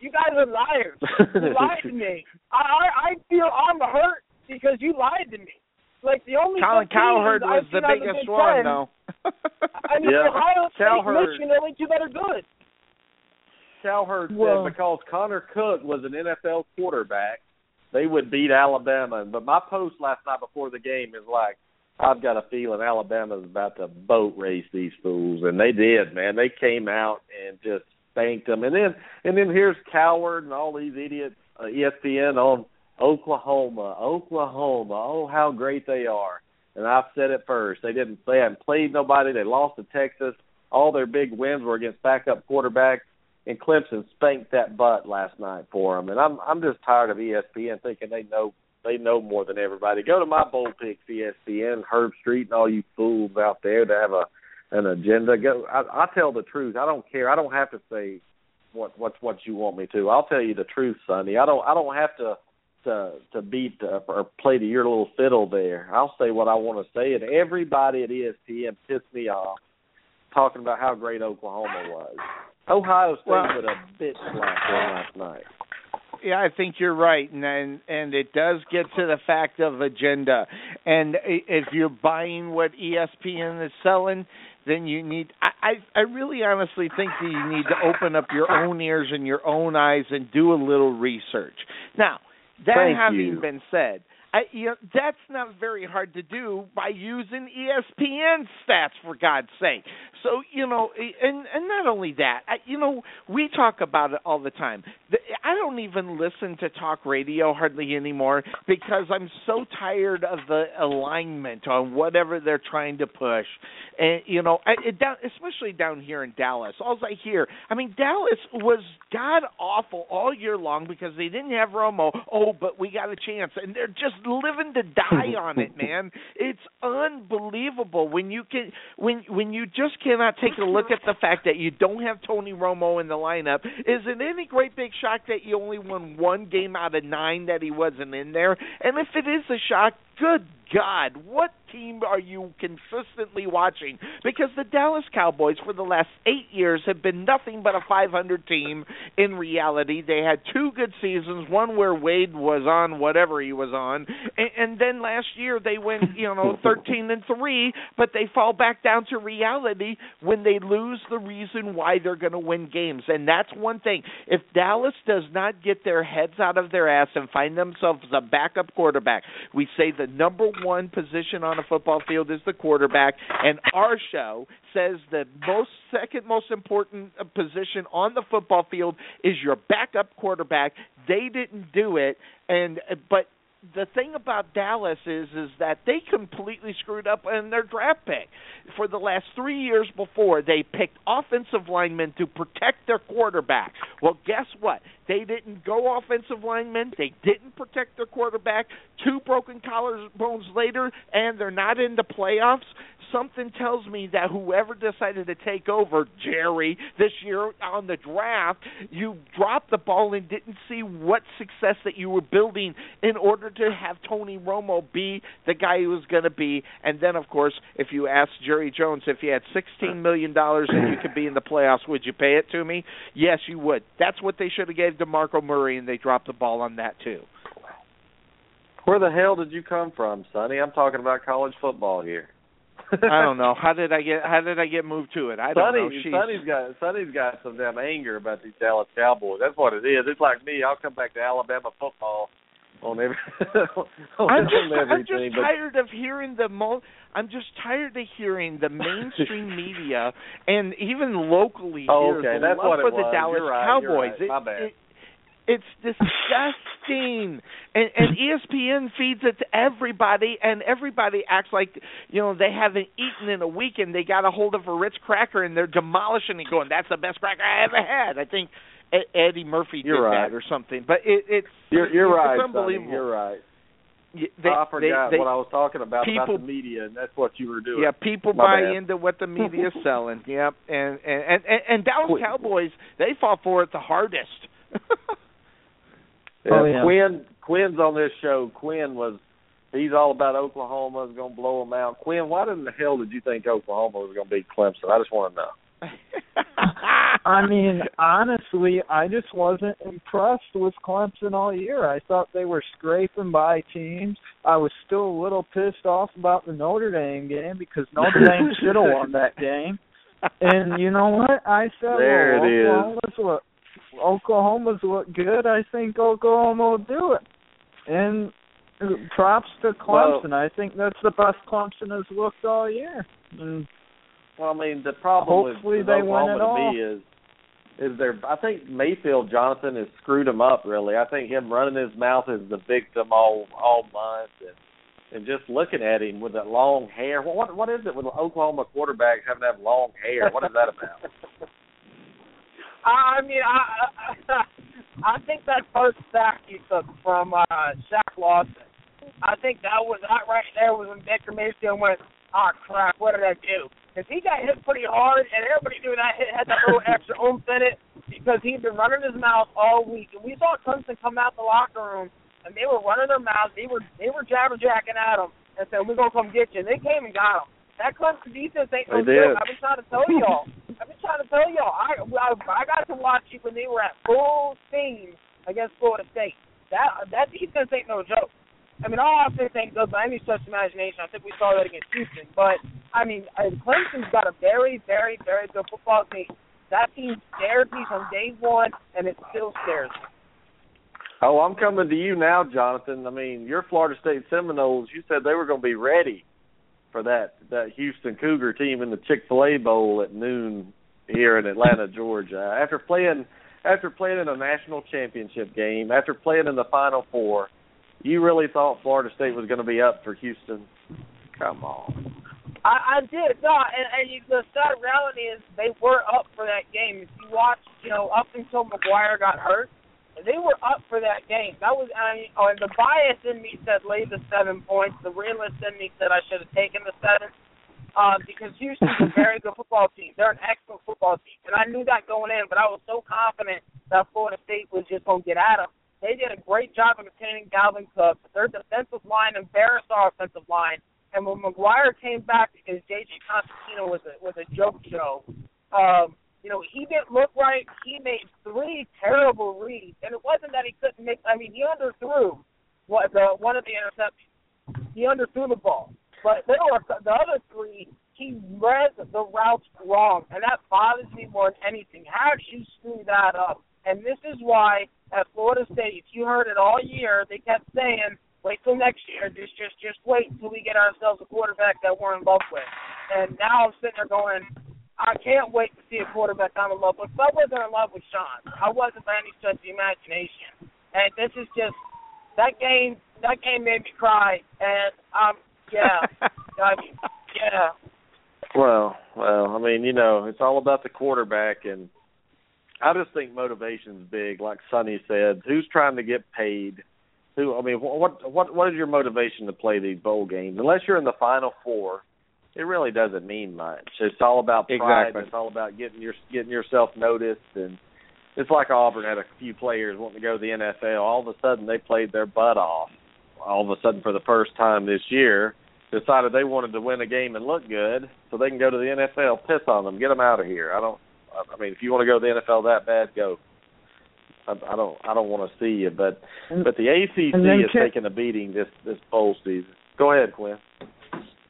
[SPEAKER 5] you guys are liars. You lied to me. I I, I feel I'm hurt because you lied to me. Like the only
[SPEAKER 4] Colin
[SPEAKER 5] good teams
[SPEAKER 4] Cowherd was
[SPEAKER 5] I've
[SPEAKER 4] the
[SPEAKER 5] seen out
[SPEAKER 4] biggest
[SPEAKER 5] Big
[SPEAKER 4] one,
[SPEAKER 5] Ten,
[SPEAKER 4] though.
[SPEAKER 5] I mean,
[SPEAKER 3] Yeah.
[SPEAKER 5] Ohio State,
[SPEAKER 3] Cowherd.
[SPEAKER 5] Michigan, the only two that are good.
[SPEAKER 3] Cowherd
[SPEAKER 7] Well-
[SPEAKER 3] said because Connor Cook was an NFL quarterback, they would beat Alabama. But my post last night before the game is like, I've got a feeling Alabama's about to boat race these fools, and they did, man. They came out and just spanked them, and then and then here's Cowherd and all these idiots, uh, ESPN on Oklahoma, Oklahoma. Oh, how great they are! And I've said it first. They didn't. They hadn't played nobody. They lost to Texas. All their big wins were against backup quarterbacks and Clemson spanked that butt last night for them. And I'm I'm just tired of ESPN thinking they know they know more than everybody. Go to my bowl picks, ESPN, Herbstreit, and all you fools out there that have a an agenda. Go. I, I tell the truth. I don't care. I don't have to say what what what you want me to. I'll tell you the truth, Sonny. I don't I don't have to to to beat uh, or play to your little fiddle there. I'll say what I want to say, and everybody at ESPN pissed me off talking about how great Oklahoma was. Ohio State
[SPEAKER 4] Well-
[SPEAKER 3] with a bitch slap last night.
[SPEAKER 4] Yeah, I think you're right, and and, and it does get to the fact of agenda. And if you're buying what ESPN is selling, then you need. I I, I really honestly think that you need to open up your own ears and your own eyes and do a little research. Now, that
[SPEAKER 3] Thank
[SPEAKER 4] having
[SPEAKER 3] you.
[SPEAKER 4] been said, I, you know, that's not very hard to do by using ESPN stats for God's sake. So you know, and and not only that, I, you know, we talk about it all the time. The, I don't even listen to talk radio hardly anymore because I'm so tired of the alignment on whatever they're trying to push. And you know, I, it down, especially down here in Dallas, all I hear, I mean, Dallas was god awful all year long because they didn't have Romo. Oh, but we got a chance, and they're just living to die on it, man. It's unbelievable when you can when when you just cannot take a look at the fact that you don't have Tony Romo in the lineup. Is it any great big shock that only won one game out of nine that he wasn't in there? And if it is a shock, good God, what team are you consistently watching? Because the Dallas Cowboys for the last eight years have been nothing but a 500 team. In reality, they had two good seasons, one where Wade was on whatever he was on, and, and then last year they went, you know, 13 and three, but they fall back down to reality when they lose the reason why they're going to win games, and that's one thing. If Dallas does not get their heads out of their ass and find themselves a backup quarterback, we say the number one position on a football field is the quarterback, and our show says the most second most important uh, position on the football field is your backup quarterback. They didn't do it, and uh, but the thing about Dallas is is that they completely screwed up in their draft pick. For the last three years before, they picked offensive linemen to protect their quarterback. Well, guess what? They didn't go offensive linemen. They didn't protect their quarterback. Two broken collarbones later, and they're not in the playoffs something tells me that whoever decided to take over Jerry this year on the draft, you dropped the ball and didn't see what success that you were building in order to have Tony Romo be the guy he was going to be. And then, of course, if you asked Jerry Jones if he had $16 million and you could be in the playoffs, would you pay it to me? Yes, you would. That's what they should have gave to Marco Murray, and they dropped the ball on that too.
[SPEAKER 3] Where the hell did you come from, Sonny? I'm talking about college football here.
[SPEAKER 4] I don't know. How did I get how did I get moved to it? I don't
[SPEAKER 3] Sonny,
[SPEAKER 4] know. She's,
[SPEAKER 3] Sonny's got Sonny's got some damn anger about these Dallas Cowboys. That's what it is. It's like me. I'll come back to Alabama football on every. on
[SPEAKER 4] I'm just I'm just
[SPEAKER 3] but
[SPEAKER 4] tired of hearing the mo I'm just tired of hearing the mainstream media and even locally
[SPEAKER 3] Oh,
[SPEAKER 4] here
[SPEAKER 3] okay.
[SPEAKER 4] the
[SPEAKER 3] That's
[SPEAKER 4] love
[SPEAKER 3] what it
[SPEAKER 4] for the
[SPEAKER 3] was.
[SPEAKER 4] Dallas
[SPEAKER 3] right.
[SPEAKER 4] Cowboys.
[SPEAKER 3] right.
[SPEAKER 4] It- it's disgusting, and, and ESPN feeds it to everybody, and everybody acts like you know they haven't eaten in a week, and they got a hold of a Ritz cracker, and they're demolishing it, going, "That's the best cracker I ever had." I think Eddie Murphy did
[SPEAKER 3] right.
[SPEAKER 4] that or something, but it, it's
[SPEAKER 3] you're you're
[SPEAKER 4] it's
[SPEAKER 3] right, Sonny.
[SPEAKER 4] unbelievable.
[SPEAKER 3] You're right.
[SPEAKER 4] They,
[SPEAKER 3] I forgot
[SPEAKER 4] they, they,
[SPEAKER 3] what I was talking about
[SPEAKER 4] people-
[SPEAKER 3] about the media, and that's what you were doing.
[SPEAKER 4] Yeah, people
[SPEAKER 3] My
[SPEAKER 4] buy
[SPEAKER 3] bad.
[SPEAKER 4] into what the media's selling. Yep, and and and, and, and Dallas. Cowboys they fought for it the hardest.
[SPEAKER 3] Yeah,
[SPEAKER 7] Oh, yeah.
[SPEAKER 3] Quinn Quinn's on this show. Quinn was he's all about Oklahoma's going to blow them out. Quinn, why in the hell did you think Oklahoma was going to beat Clemson? I just want to know.
[SPEAKER 7] I mean, honestly, I just wasn't impressed with Clemson all year. I thought they were scraping by teams. I was still a little pissed off about the Notre Dame game because Notre Dame should have won that game. And you know what? I said,
[SPEAKER 3] There
[SPEAKER 7] well,
[SPEAKER 3] it is.
[SPEAKER 7] Oklahoma's look, Oklahoma's look good. I think Oklahoma will do it. And props to Clemson. I think that's the best Clemson has looked all year. And
[SPEAKER 3] Well, I mean, the problem
[SPEAKER 7] Hopefully
[SPEAKER 3] with,
[SPEAKER 7] they
[SPEAKER 3] with
[SPEAKER 7] win
[SPEAKER 3] Oklahoma
[SPEAKER 7] it
[SPEAKER 3] to
[SPEAKER 7] all.
[SPEAKER 3] me is is there. I think Mayfield Johnson has screwed him up. Really, I think him running his mouth is the victim all all month, and and just looking at him with that long hair. What what, what is it with Oklahoma quarterbacks having to have long hair? What is that about?
[SPEAKER 5] I mean, I I, think that first sack he took from uh, Shaq Lawson, I think that was that right there was when Baker Mayfield went, oh crap, what did I do? Because he got hit pretty hard, and everybody knew that hit had that little extra oomph in it because he'd been running his mouth all week, and we saw Clemson come out the locker room and they were running their mouths, they were they were jabber jacking at him and said, "We're gonna come get you." And they came and got him. That Clemson defense ain't no joke. I've been trying to tell y'all. I've been trying to tell y'all. I I, I got to watch it when they were at full steam against Florida State. That that defense ain't no joke. I mean, all offense ain't good by any stretch of imagination. I think we saw that against Houston. But I mean, uh, Clemson's got a very, very, very good football team. That team scared me from day one, and it still scares me.
[SPEAKER 3] Oh, I'm coming to you now, Jonathan. I mean, your Florida State Seminoles. You said they were going to be ready for that that Houston Cougar team in the Chick Fil A Bowl at noon here in Atlanta, Georgia. After playing after playing in a national championship game, after playing in the Final Four, you really thought Florida State was going to be up for Houston? Come on.
[SPEAKER 5] I, I did no, and, and you, the sad reality is they were up for that game. If you watch, you know, up until Maguire got hurt, they were up for that game. That was, I mean, oh, and the bias in me said lay the seven points. The realist in me said I should have taken the seven, um, because Houston's a very good football team. They're an excellent football team, and I knew that going in. But I was so confident that Florida State was just gonna get at them. they did a great job of containing Dalvin Cook. Their defensive line embarrassed our offensive line. And when Maguire came back because JJ Cosentino was a was a joke show, um, you know, he didn't look right. He made three terrible reads, and it wasn't that he couldn't make. I mean, he underthrew what the one of the interceptions. He underthrew the ball, but there were the other three. He read the routes wrong, and that bothers me more than anything. How did you screw that up? And this is why at Florida State, if you heard it all year, they kept saying wait till next year. Just just just wait until we get ourselves a quarterback that we're in love with. And now I'm sitting there going, I can't wait to see a quarterback I'm in love with. But I wasn't in love with Sean. I wasn't by any stretch of the imagination. And this is just that game. That game made me cry. And um, yeah, I mean, yeah.
[SPEAKER 3] Well, well, I mean, you know, it's all about the quarterback, and I just think motivation's big. Like Sonny said, who's trying to get paid? who I mean, what what what is your motivation to play these bowl games? Unless you're in the Final Four, it really doesn't mean much. It's all about pride.
[SPEAKER 4] Exactly.
[SPEAKER 3] It's all about getting your getting yourself noticed, and it's like Auburn had a few players wanting to go to the NFL. All of a sudden, they played their butt off. All of a sudden, for the first time this year, decided they wanted to win a game and look good, so they can go to the NFL. Piss on them, get them out of here. I don't. I mean, if you want to go to the NFL that bad, go. I, I don't I don't want to see you, but but the ACC is taking a beating this this bowl season. Go ahead, Quinn.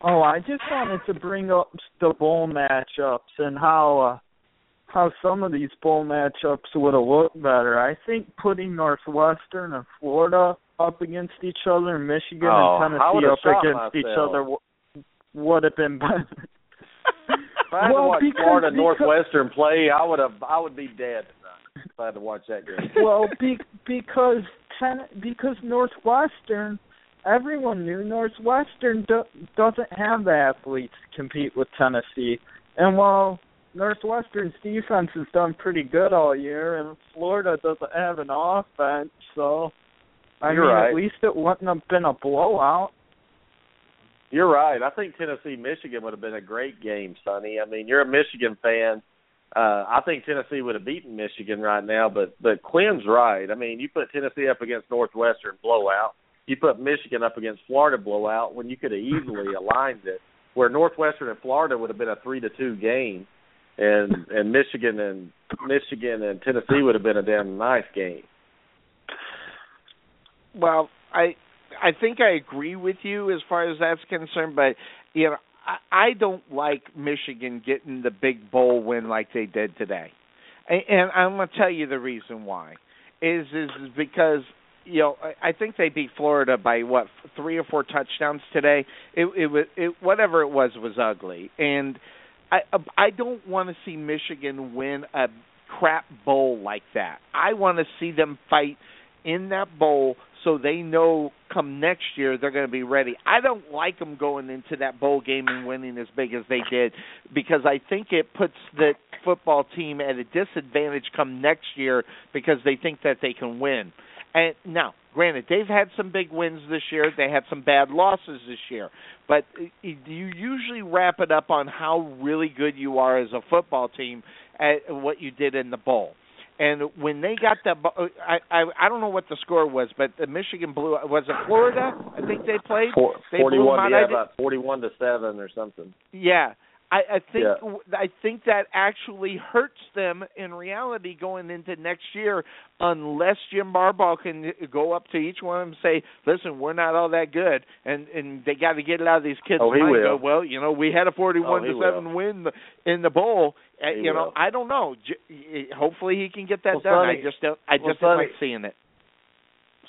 [SPEAKER 7] Oh, I just wanted to bring up the bowl matchups and how uh, how some of these bowl matchups would have looked better. I think putting Northwestern and Florida up against each other, Michigan
[SPEAKER 3] Oh,
[SPEAKER 7] and Tennessee up against each other w- would have been better.
[SPEAKER 3] If I had
[SPEAKER 7] Well,
[SPEAKER 3] to watch
[SPEAKER 7] because-
[SPEAKER 3] Florida
[SPEAKER 7] because-
[SPEAKER 3] Northwestern play, I would have I would be dead if I had to watch that game.
[SPEAKER 7] well, be, because ten, because Northwestern, everyone knew Northwestern do, doesn't have the athletes to compete with Tennessee, and while Northwestern's defense has done pretty good all year, and Florida doesn't have an offense, so I
[SPEAKER 3] You're
[SPEAKER 7] mean,
[SPEAKER 3] right.
[SPEAKER 7] at least it wouldn't have been a blowout.
[SPEAKER 3] You're right. I think Tennessee Michigan would have been a great game, Sonny. I mean, you're a Michigan fan. Uh, I think Tennessee would have beaten Michigan right now, but but Quinn's right. I mean, you put Tennessee up against Northwestern blowout. You put Michigan up against Florida blowout when you could have easily aligned it, where Northwestern and Florida would have been a three to two game, and and Michigan and Michigan and Tennessee would have been a damn nice game.
[SPEAKER 4] Well, I I think I agree with you as far as that's concerned, but you know, I, I don't like Michigan getting the big bowl win like they did today, and, and I'm gonna tell you the reason why is is because you know I, think they beat Florida by what three or four touchdowns today. It it was it whatever it was was ugly, and I um, I don't want to see Michigan win a crap bowl like that. I want to see them fight in that bowl so they know come next year they're going to be ready. I don't like them going into that bowl game and winning as big as they did because I think it puts the football team at a disadvantage come next year because they think that they can win. And now, granted, they've had some big wins this year. They had some bad losses this year, but uh, you usually wrap it up on how really good you are as a football team at what you did in the bowl. And when they got that, bo- uh, I I I don't know what the score was, but the Michigan blew. Was it Florida? I think they played.
[SPEAKER 3] Four,
[SPEAKER 4] They blew them
[SPEAKER 3] Forty-one,
[SPEAKER 4] out.
[SPEAKER 3] yeah, about forty-one to seven or something.
[SPEAKER 4] Yeah, I, I think
[SPEAKER 3] Yeah.
[SPEAKER 4] I think that actually hurts them in reality going into next year, unless Jim Harbaugh can go up to each one of them and say, "Listen, we're not all that good," and and they got to get it out of these kids'
[SPEAKER 3] Oh, he
[SPEAKER 4] mind.
[SPEAKER 3] will.
[SPEAKER 4] Go, well, you know, we had a forty-one
[SPEAKER 3] Oh,
[SPEAKER 4] to seven
[SPEAKER 3] will.
[SPEAKER 4] win in the bowl. Uh,
[SPEAKER 3] He
[SPEAKER 4] you know,
[SPEAKER 3] will.
[SPEAKER 4] I don't know. J- Hopefully, he can get that
[SPEAKER 3] Well,
[SPEAKER 4] done.
[SPEAKER 3] Sonny-
[SPEAKER 4] I just don't. I
[SPEAKER 3] well,
[SPEAKER 4] just don't
[SPEAKER 3] Sonny-
[SPEAKER 4] like seeing it.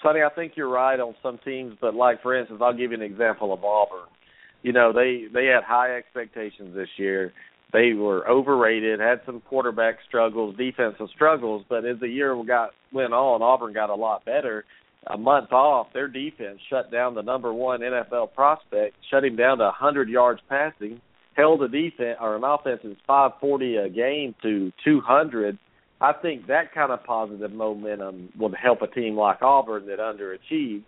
[SPEAKER 3] Sonny, I think you're right on some teams, but like for instance, I'll give you an example of Auburn. You know, they they had high expectations this year. They were overrated, had some quarterback struggles, defensive struggles, but as the year got went on, Auburn got a lot better. A month off, their defense shut down the number one NFL prospect, shut him down to 100 yards passing, held a defense or an offense that's 540 a game to 200 I think that kind of positive momentum would help a team like Auburn that underachieved,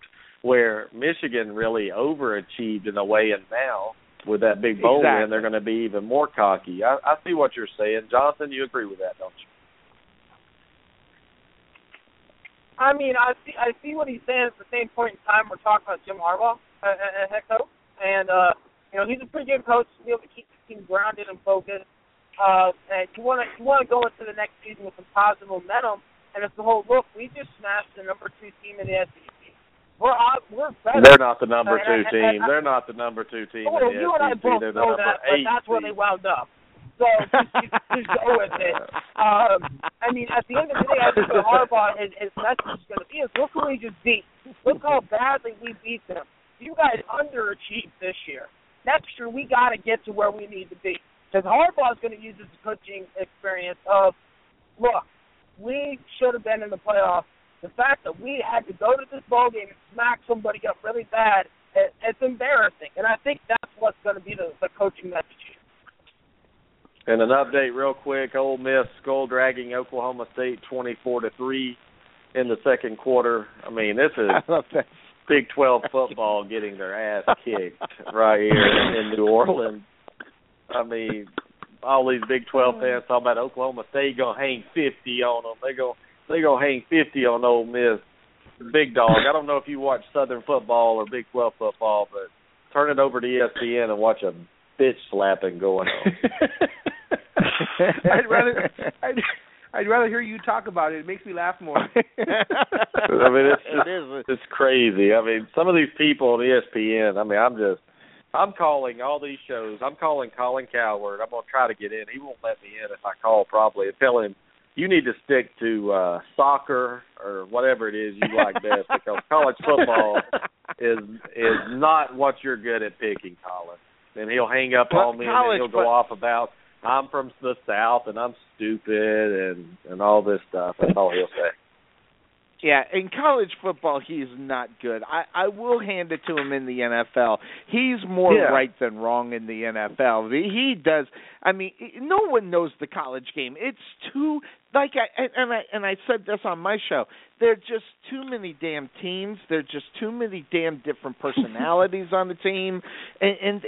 [SPEAKER 3] where Michigan really overachieved in a way, and now with that big bowl
[SPEAKER 4] Exactly.
[SPEAKER 3] win, they're going to be even more cocky. I, I see what you're saying, Jonathan. You agree with that, don't you?
[SPEAKER 5] I mean, I see, I see what he's saying. At the same point in time, we're talking about Jim Harbaugh, uh, uh, head coach, and uh, you know he's a pretty good coach to be able to keep the team grounded and focused. Uh, and you want to you want to go into the next season with some positive momentum. And it's the whole look. We just smashed the number two team in the SEC. We're we're better.
[SPEAKER 3] They're not the number two
[SPEAKER 5] And- and-
[SPEAKER 3] team.
[SPEAKER 5] and-
[SPEAKER 3] They're not the number two team
[SPEAKER 5] Well,
[SPEAKER 3] the
[SPEAKER 5] you and I both
[SPEAKER 3] They're
[SPEAKER 5] know that, but that's where they wound up. So just, just, just go with it. Um, I mean, at the end of the day, I think what Harbaugh his, his message is going to be is look who we just beat. Look how badly we beat them. You guys underachieved this year. Next year, we got to get to where we need to be. Because Harbaugh is going to use his coaching experience of, look, we should have been in the playoffs. The fact that we had to go to this bowl game and smack somebody up really bad, it, it's embarrassing. And I think that's what's going to be the, the coaching message here.
[SPEAKER 3] And an update real quick, Ole Miss skull dragging Oklahoma State twenty four to three in the second quarter. I mean, this is
[SPEAKER 4] I love that.
[SPEAKER 3] Big Twelve football getting their ass kicked right here in New Orleans. I mean, all these Big Twelve fans talking about Oklahoma State gonna hang fifty on them. They go they gonna hang fifty on Ole Miss. Big dog. I don't know if you watch Southern football or Big Twelve football, but turn it over to ESPN and watch a bitch slapping going on.
[SPEAKER 6] I'd rather I'd, I'd rather hear you talk about it. It makes me laugh more.
[SPEAKER 3] I mean, it's just,
[SPEAKER 4] it is.
[SPEAKER 3] it's crazy. I mean, some of these people on ESPN. I mean, I'm just, I'm calling all these shows. I'm calling Colin Cowherd. I'm gonna try to get in. He won't let me in if I call probably and tell him you need to stick to uh soccer or whatever it is you like best because college football is is not what you're good at picking, Colin. And he'll hang up
[SPEAKER 4] Well,
[SPEAKER 3] on me and
[SPEAKER 4] college,
[SPEAKER 3] then he'll go
[SPEAKER 4] but-
[SPEAKER 3] off about I'm from the South and I'm stupid and and all this stuff. That's all he'll say.
[SPEAKER 4] Yeah, in college football, he's not good. I I will hand it to him in the NFL. He's more
[SPEAKER 3] Yeah.
[SPEAKER 4] right than wrong in the NFL. He does. I mean, no one knows the college game. It's too like I and I and I said this on my show. There are just too many damn teams. There are just too many damn different personalities on the team. And, and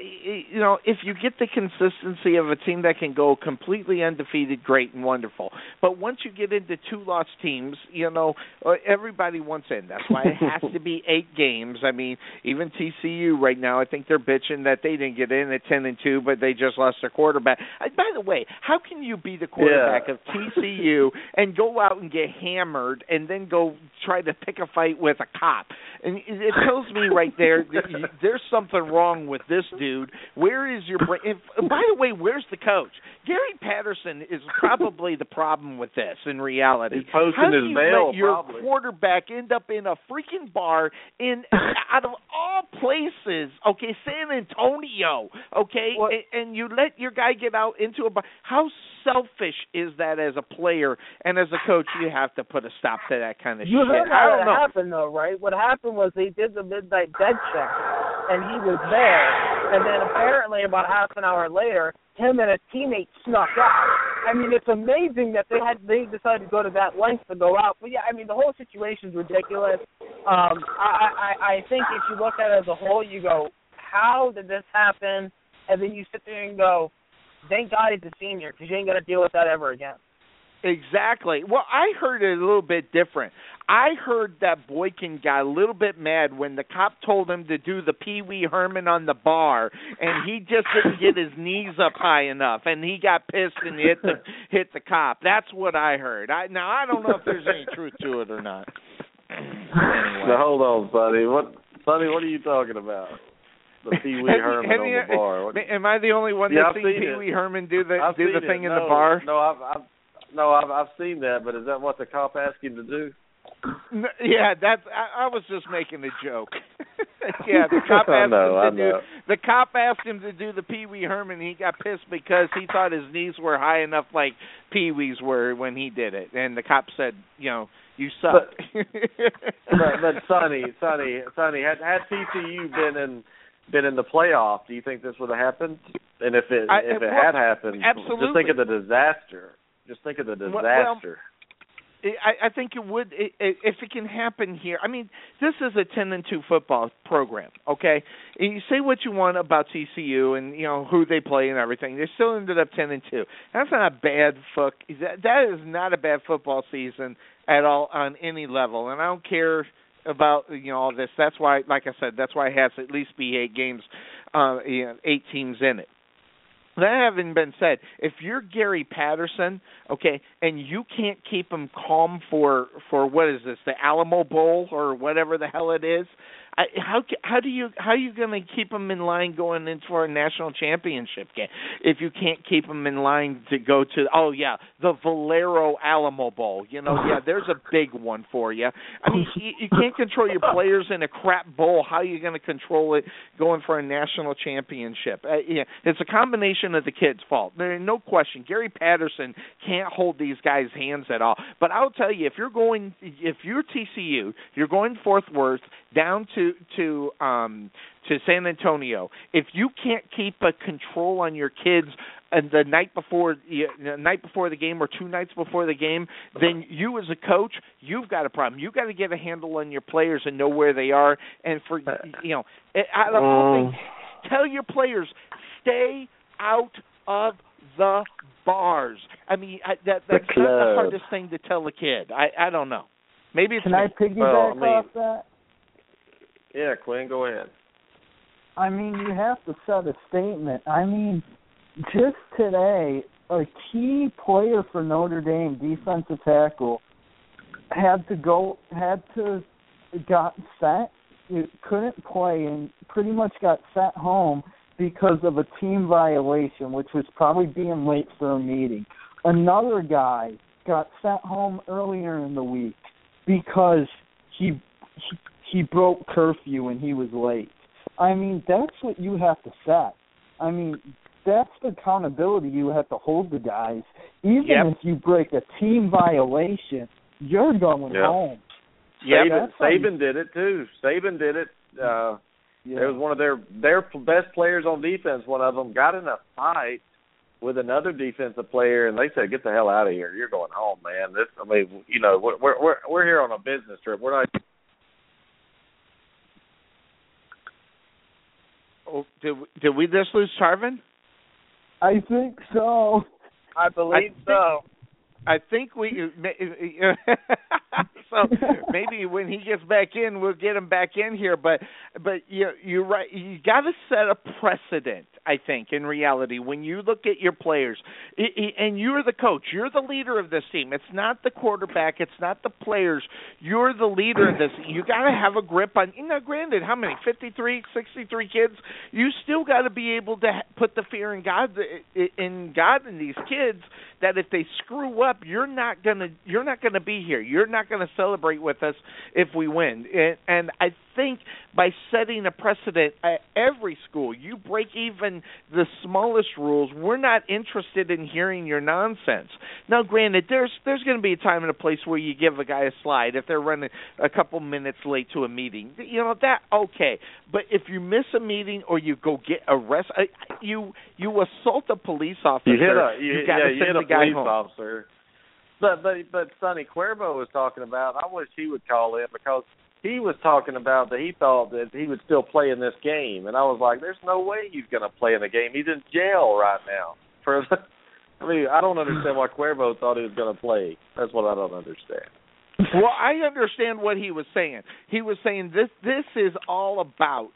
[SPEAKER 4] you know, if you get the consistency of a team that can go completely undefeated, great and wonderful. But once you get into two loss teams, you know, uh, everybody wants in. That's why it has to be eight games. I mean, even TCU right now, I think they're bitching that they didn't get in at ten and two, but they just lost their quarterback. By the way, how can you be the quarterback
[SPEAKER 3] Yeah.
[SPEAKER 4] of TCU and go out and get hammered and then go try to pick a fight with a cop? And it tells me right there that you, there's something wrong with this dude. Where is your brain? If, by the way, where's the coach? Gary Patterson is probably the problem with this in reality.
[SPEAKER 3] He's posting
[SPEAKER 4] How do
[SPEAKER 3] his
[SPEAKER 4] you
[SPEAKER 3] bail,
[SPEAKER 4] let your
[SPEAKER 3] probably.
[SPEAKER 4] quarterback end up in a freaking bar in out of all places? Okay, San Antonio. Okay, and, and you let your guy get out into a bar. How selfish is that as a player and as a coach? You have to put a stop to that kind of
[SPEAKER 5] You
[SPEAKER 4] shit.
[SPEAKER 5] heard
[SPEAKER 4] I
[SPEAKER 5] how
[SPEAKER 4] don't
[SPEAKER 5] it
[SPEAKER 4] know.
[SPEAKER 5] happened, though, right? What happened was they did the midnight dead check, and he was there. And then apparently, about half an hour later, him and a teammate snuck out. I mean, it's amazing that they had they decided to go to that length to go out. But yeah, I mean, the whole situation's ridiculous. Um, I, I I think if you look at it as a whole, you go, how did this happen? And then you sit there and go, thank God he's a senior because you ain't gonna deal with that ever again.
[SPEAKER 4] Exactly. Well, I heard it a little bit different. I heard that Boykin got a little bit mad when the cop told him to do the Pee Wee Herman on the bar, and he just didn't get his knees up high enough, and he got pissed and hit the hit the cop. That's what I heard. I now I don't know if there's any truth to it or not. Anyway.
[SPEAKER 3] Now hold on, buddy. What Sonny, what are you talking about? The Pee Wee Herman on the bar. What,
[SPEAKER 4] Am I the only one
[SPEAKER 3] Yeah,
[SPEAKER 4] that's seen
[SPEAKER 3] seen
[SPEAKER 4] Pee. Wee Herman do the
[SPEAKER 3] I've
[SPEAKER 4] do the thing in
[SPEAKER 3] no,
[SPEAKER 4] the bar?
[SPEAKER 3] No, I've, I've no, I've I've seen that, but is that what the cop asked him to do?
[SPEAKER 4] Yeah, that's. I, I was just making a joke. yeah, the cop asked
[SPEAKER 3] know,
[SPEAKER 4] him to do. The cop asked him to do the Pee Wee Herman. He got pissed because he thought his knees were high enough, like Pee Wee's were when he did it. And the cop said, "You know, you suck."
[SPEAKER 3] but but Sonny, Sonny, Sonny, had had TCU been in been in the playoff, do you think this would have happened? And if it
[SPEAKER 4] I-
[SPEAKER 3] if it
[SPEAKER 4] well,
[SPEAKER 3] had happened,
[SPEAKER 4] absolutely.
[SPEAKER 3] just think of the disaster. Just think of the
[SPEAKER 4] Well-
[SPEAKER 3] disaster.
[SPEAKER 4] I, I think it would if it can happen here. I mean, this is a ten and two football program. Okay, and you say what you want about TCU and you know who they play and everything. They still ended up ten and two. That's not a bad fuck. That that is not a bad football season at all on any level, and I don't care about you know all this. That's why, like I said, that's why it has to at least be eight games, uh, you know, eight teams in it. That having been said, if you're Gary Patterson, okay, and you can't keep him calm for for what is this, the Alamo Bowl or whatever the hell it is, How how do you how are you going to keep them in line going into our national championship game if you can't keep them in line to go to oh yeah the Valero Alamo Bowl? You know yeah there's a big one for you I mean you, you can't control your players in a crap bowl. How are you going to control it going for a national championship? Uh, yeah it's a combination of the kids fault. There's no question. Gary Patterson can't hold these guys hands at all. But I'll tell you if you're going if you're TCU you're going Fort Worth down to to um to San Antonio, if you can't keep a control on your kids and the night before the night before the game or two nights before the game, then you as a coach, you've got a problem. You've got to get a handle on your players and know where they are. And for uh, you know, out of all things, tell your players stay out of the bars. I mean, I, that that's
[SPEAKER 3] The
[SPEAKER 4] not the hardest thing to tell a kid. I I don't know. Maybe it's
[SPEAKER 7] Can I piggyback
[SPEAKER 3] Well, I mean-
[SPEAKER 7] off that?
[SPEAKER 3] Yeah, Quinn, go ahead.
[SPEAKER 7] I mean, you have to set a statement. I mean, just today, a key player for Notre Dame, defensive tackle, had to go, had to, got sent, you couldn't play, and pretty much got sent home because of a team violation, which was probably being late for a meeting. Another guy got sent home earlier in the week because he he, he broke curfew and he was late. I mean, that's what you have to set. I mean, that's the accountability you have to hold the guys. Even
[SPEAKER 4] Yep.
[SPEAKER 7] if you break a team violation, you're going
[SPEAKER 3] Yep.
[SPEAKER 7] home.
[SPEAKER 4] Yep.
[SPEAKER 3] Saban,
[SPEAKER 7] that's how you-
[SPEAKER 3] Saban did it too. Saban did it. Uh,
[SPEAKER 7] Yeah.
[SPEAKER 3] There was one of their their best players on defense. One of them got in a fight with another defensive player, and they said, "Get the hell out of here! You're going home, man." This, I mean, you know, we're we're we're, we're here on a business trip. We're not.
[SPEAKER 4] Oh, did we- did we just lose Charvin?
[SPEAKER 7] I think so.
[SPEAKER 5] I believe
[SPEAKER 4] I think-
[SPEAKER 5] so.
[SPEAKER 4] I think we so maybe when he gets back in, we'll get him back in here. But but you you're right. You got to set a precedent. I think in reality, when you look at your players, and you're the coach, you're the leader of this team. It's not the quarterback. It's not the players. You're the leader of this. You got to have a grip on. You know, granted, how many? 53, 63 kids. You still got to be able to put the fear in God in God in these kids that if they screw up, you're not gonna you're not gonna be here. You're not gonna celebrate with us if we win. And, and I think by setting a precedent at every school, you break even the smallest rules. We're not interested in hearing your nonsense. Now, granted, there's there's going to be a time and a place where you give a guy a slide if they're running a couple minutes late to a meeting. You know that okay, but if you miss a meeting or you go get arrested, uh, you you assault a police officer.
[SPEAKER 3] You hit a you,
[SPEAKER 4] got
[SPEAKER 3] yeah,
[SPEAKER 4] to
[SPEAKER 3] you
[SPEAKER 4] send
[SPEAKER 3] hit a
[SPEAKER 4] the guy
[SPEAKER 3] police
[SPEAKER 4] home.
[SPEAKER 3] officer. But but but Sonny Cuervo was talking about. I wish he would call in because he was talking about that he thought that he would still play in this game, and I was like, "There's no way he's going to play in the game. He's in jail right now." For I mean, I don't understand why Cuervo thought he was going to play. That's what I don't understand.
[SPEAKER 4] well, I understand what he was saying. He was saying this this is all about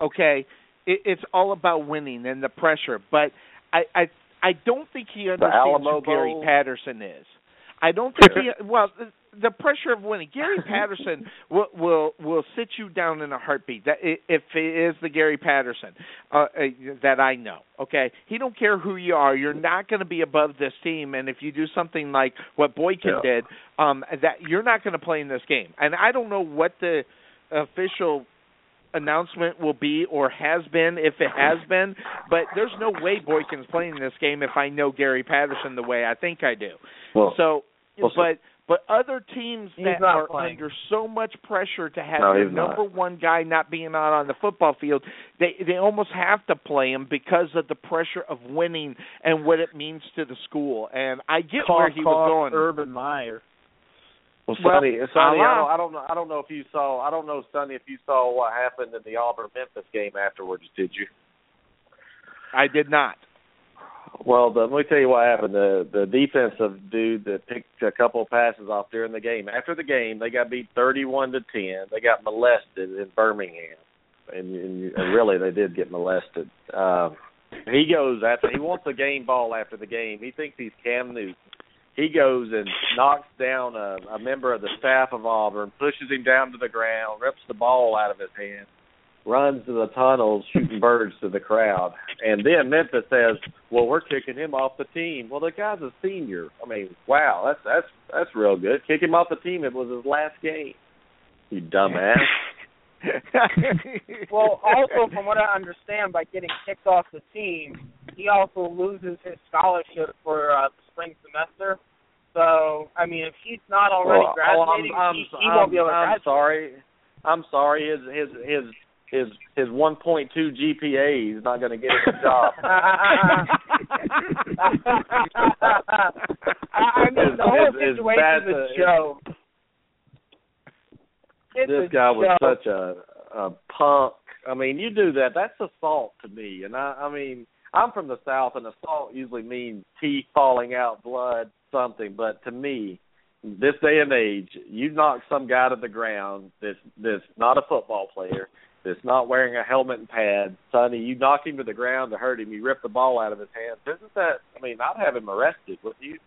[SPEAKER 4] okay, it, it's all about winning and the pressure. But I I I don't think he understands who Gary Patterson is. I don't think he well the, the pressure of winning. Gary Patterson will will will sit you down in a heartbeat. That if it is the Gary Patterson uh, uh, that I know. Okay, he don't care who you are. You're not going to be above this team. And if you do something like what Boykin
[SPEAKER 3] Yeah.
[SPEAKER 4] did, um, that you're not going to play in this game. And I don't know what the official announcement will be or has been if it has been but there's no way Boykin's playing this game if I know Gary Patterson the way I think I do.
[SPEAKER 3] Well,
[SPEAKER 4] So
[SPEAKER 3] well,
[SPEAKER 4] but but other teams that are
[SPEAKER 5] playing.
[SPEAKER 4] under so much pressure to have
[SPEAKER 3] No,
[SPEAKER 4] their
[SPEAKER 3] he's not.
[SPEAKER 4] number one guy not being out on the football field, they they almost have to play him because of the pressure of winning and what it means to the school. And I get
[SPEAKER 7] Cough,
[SPEAKER 4] where he
[SPEAKER 7] cough,
[SPEAKER 4] was going.
[SPEAKER 7] Urban Meyer.
[SPEAKER 3] Well,
[SPEAKER 4] Well,
[SPEAKER 3] Sonny, Sonny, I don't, I don't know, I don't know if you saw, I don't know, Sonny, if you saw what happened in the Auburn Memphis game afterwards. Did you?
[SPEAKER 4] I did not.
[SPEAKER 3] Well, the, let me tell you what happened. The the defensive dude that picked a couple of passes off during the game. After the game, they got beat thirty-one to ten. They got molested in Birmingham, and, and, and really they did get molested. Um, he goes after he wants a game ball after the game. He thinks he's Cam Newton. He goes and knocks down a, a member of the staff of Auburn, pushes him down to the ground, rips the ball out of his hand, runs to the tunnels, shooting birds to the crowd. And then Memphis says, "Well, we're kicking him off the team." Well, the guy's a senior. I mean, wow, that's that's that's real good. Kick him off the team. It was his last game. You dumbass.
[SPEAKER 5] well, also from what I understand, by getting kicked off the team, he also loses his scholarship for uh, the spring semester. So, I mean, if he's not already
[SPEAKER 3] well,
[SPEAKER 5] graduating,
[SPEAKER 3] oh, I'm, I'm,
[SPEAKER 5] he, he
[SPEAKER 3] I'm,
[SPEAKER 5] won't be able to
[SPEAKER 3] I'm
[SPEAKER 5] graduate.
[SPEAKER 3] sorry. I'm sorry. His his his his his 1.2 GPA is not going to get him a job.
[SPEAKER 5] I mean, the whole situation is a joke. It's
[SPEAKER 3] this
[SPEAKER 5] a
[SPEAKER 3] guy was
[SPEAKER 5] joke.
[SPEAKER 3] such a a punk. I mean, you do that. That's assault to me. And I, I mean, I'm from the South, and assault usually means teeth falling out, blood, something. But to me, this day and age, you knock some guy to the ground that's that's not a football player, that's not wearing a helmet and pads. Sonny, you knock him to the ground to hurt him. You rip the ball out of his hands. Isn't that? I mean, I'd have him arrested. Would you?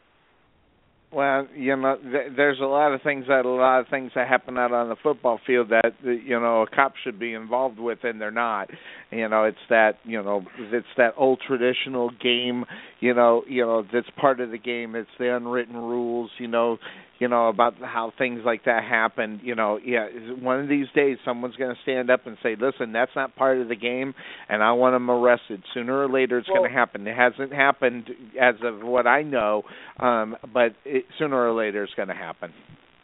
[SPEAKER 4] Well, you know, th- there's a lot of things that a lot of things that happen out on the football field that that, you know a cop should be involved with, and they're not. You know, it's that you know it's that old traditional game. You know, you know that's part of the game. It's the unwritten rules. You know, you know about how things like that happen. You know, yeah, one of these days someone's going to stand up and say, "Listen, that's not part of the game, and I want them arrested." Sooner or later, it's
[SPEAKER 5] Well-
[SPEAKER 4] going to happen. It hasn't happened as of what I know, um, but it, sooner or later, it's going to happen.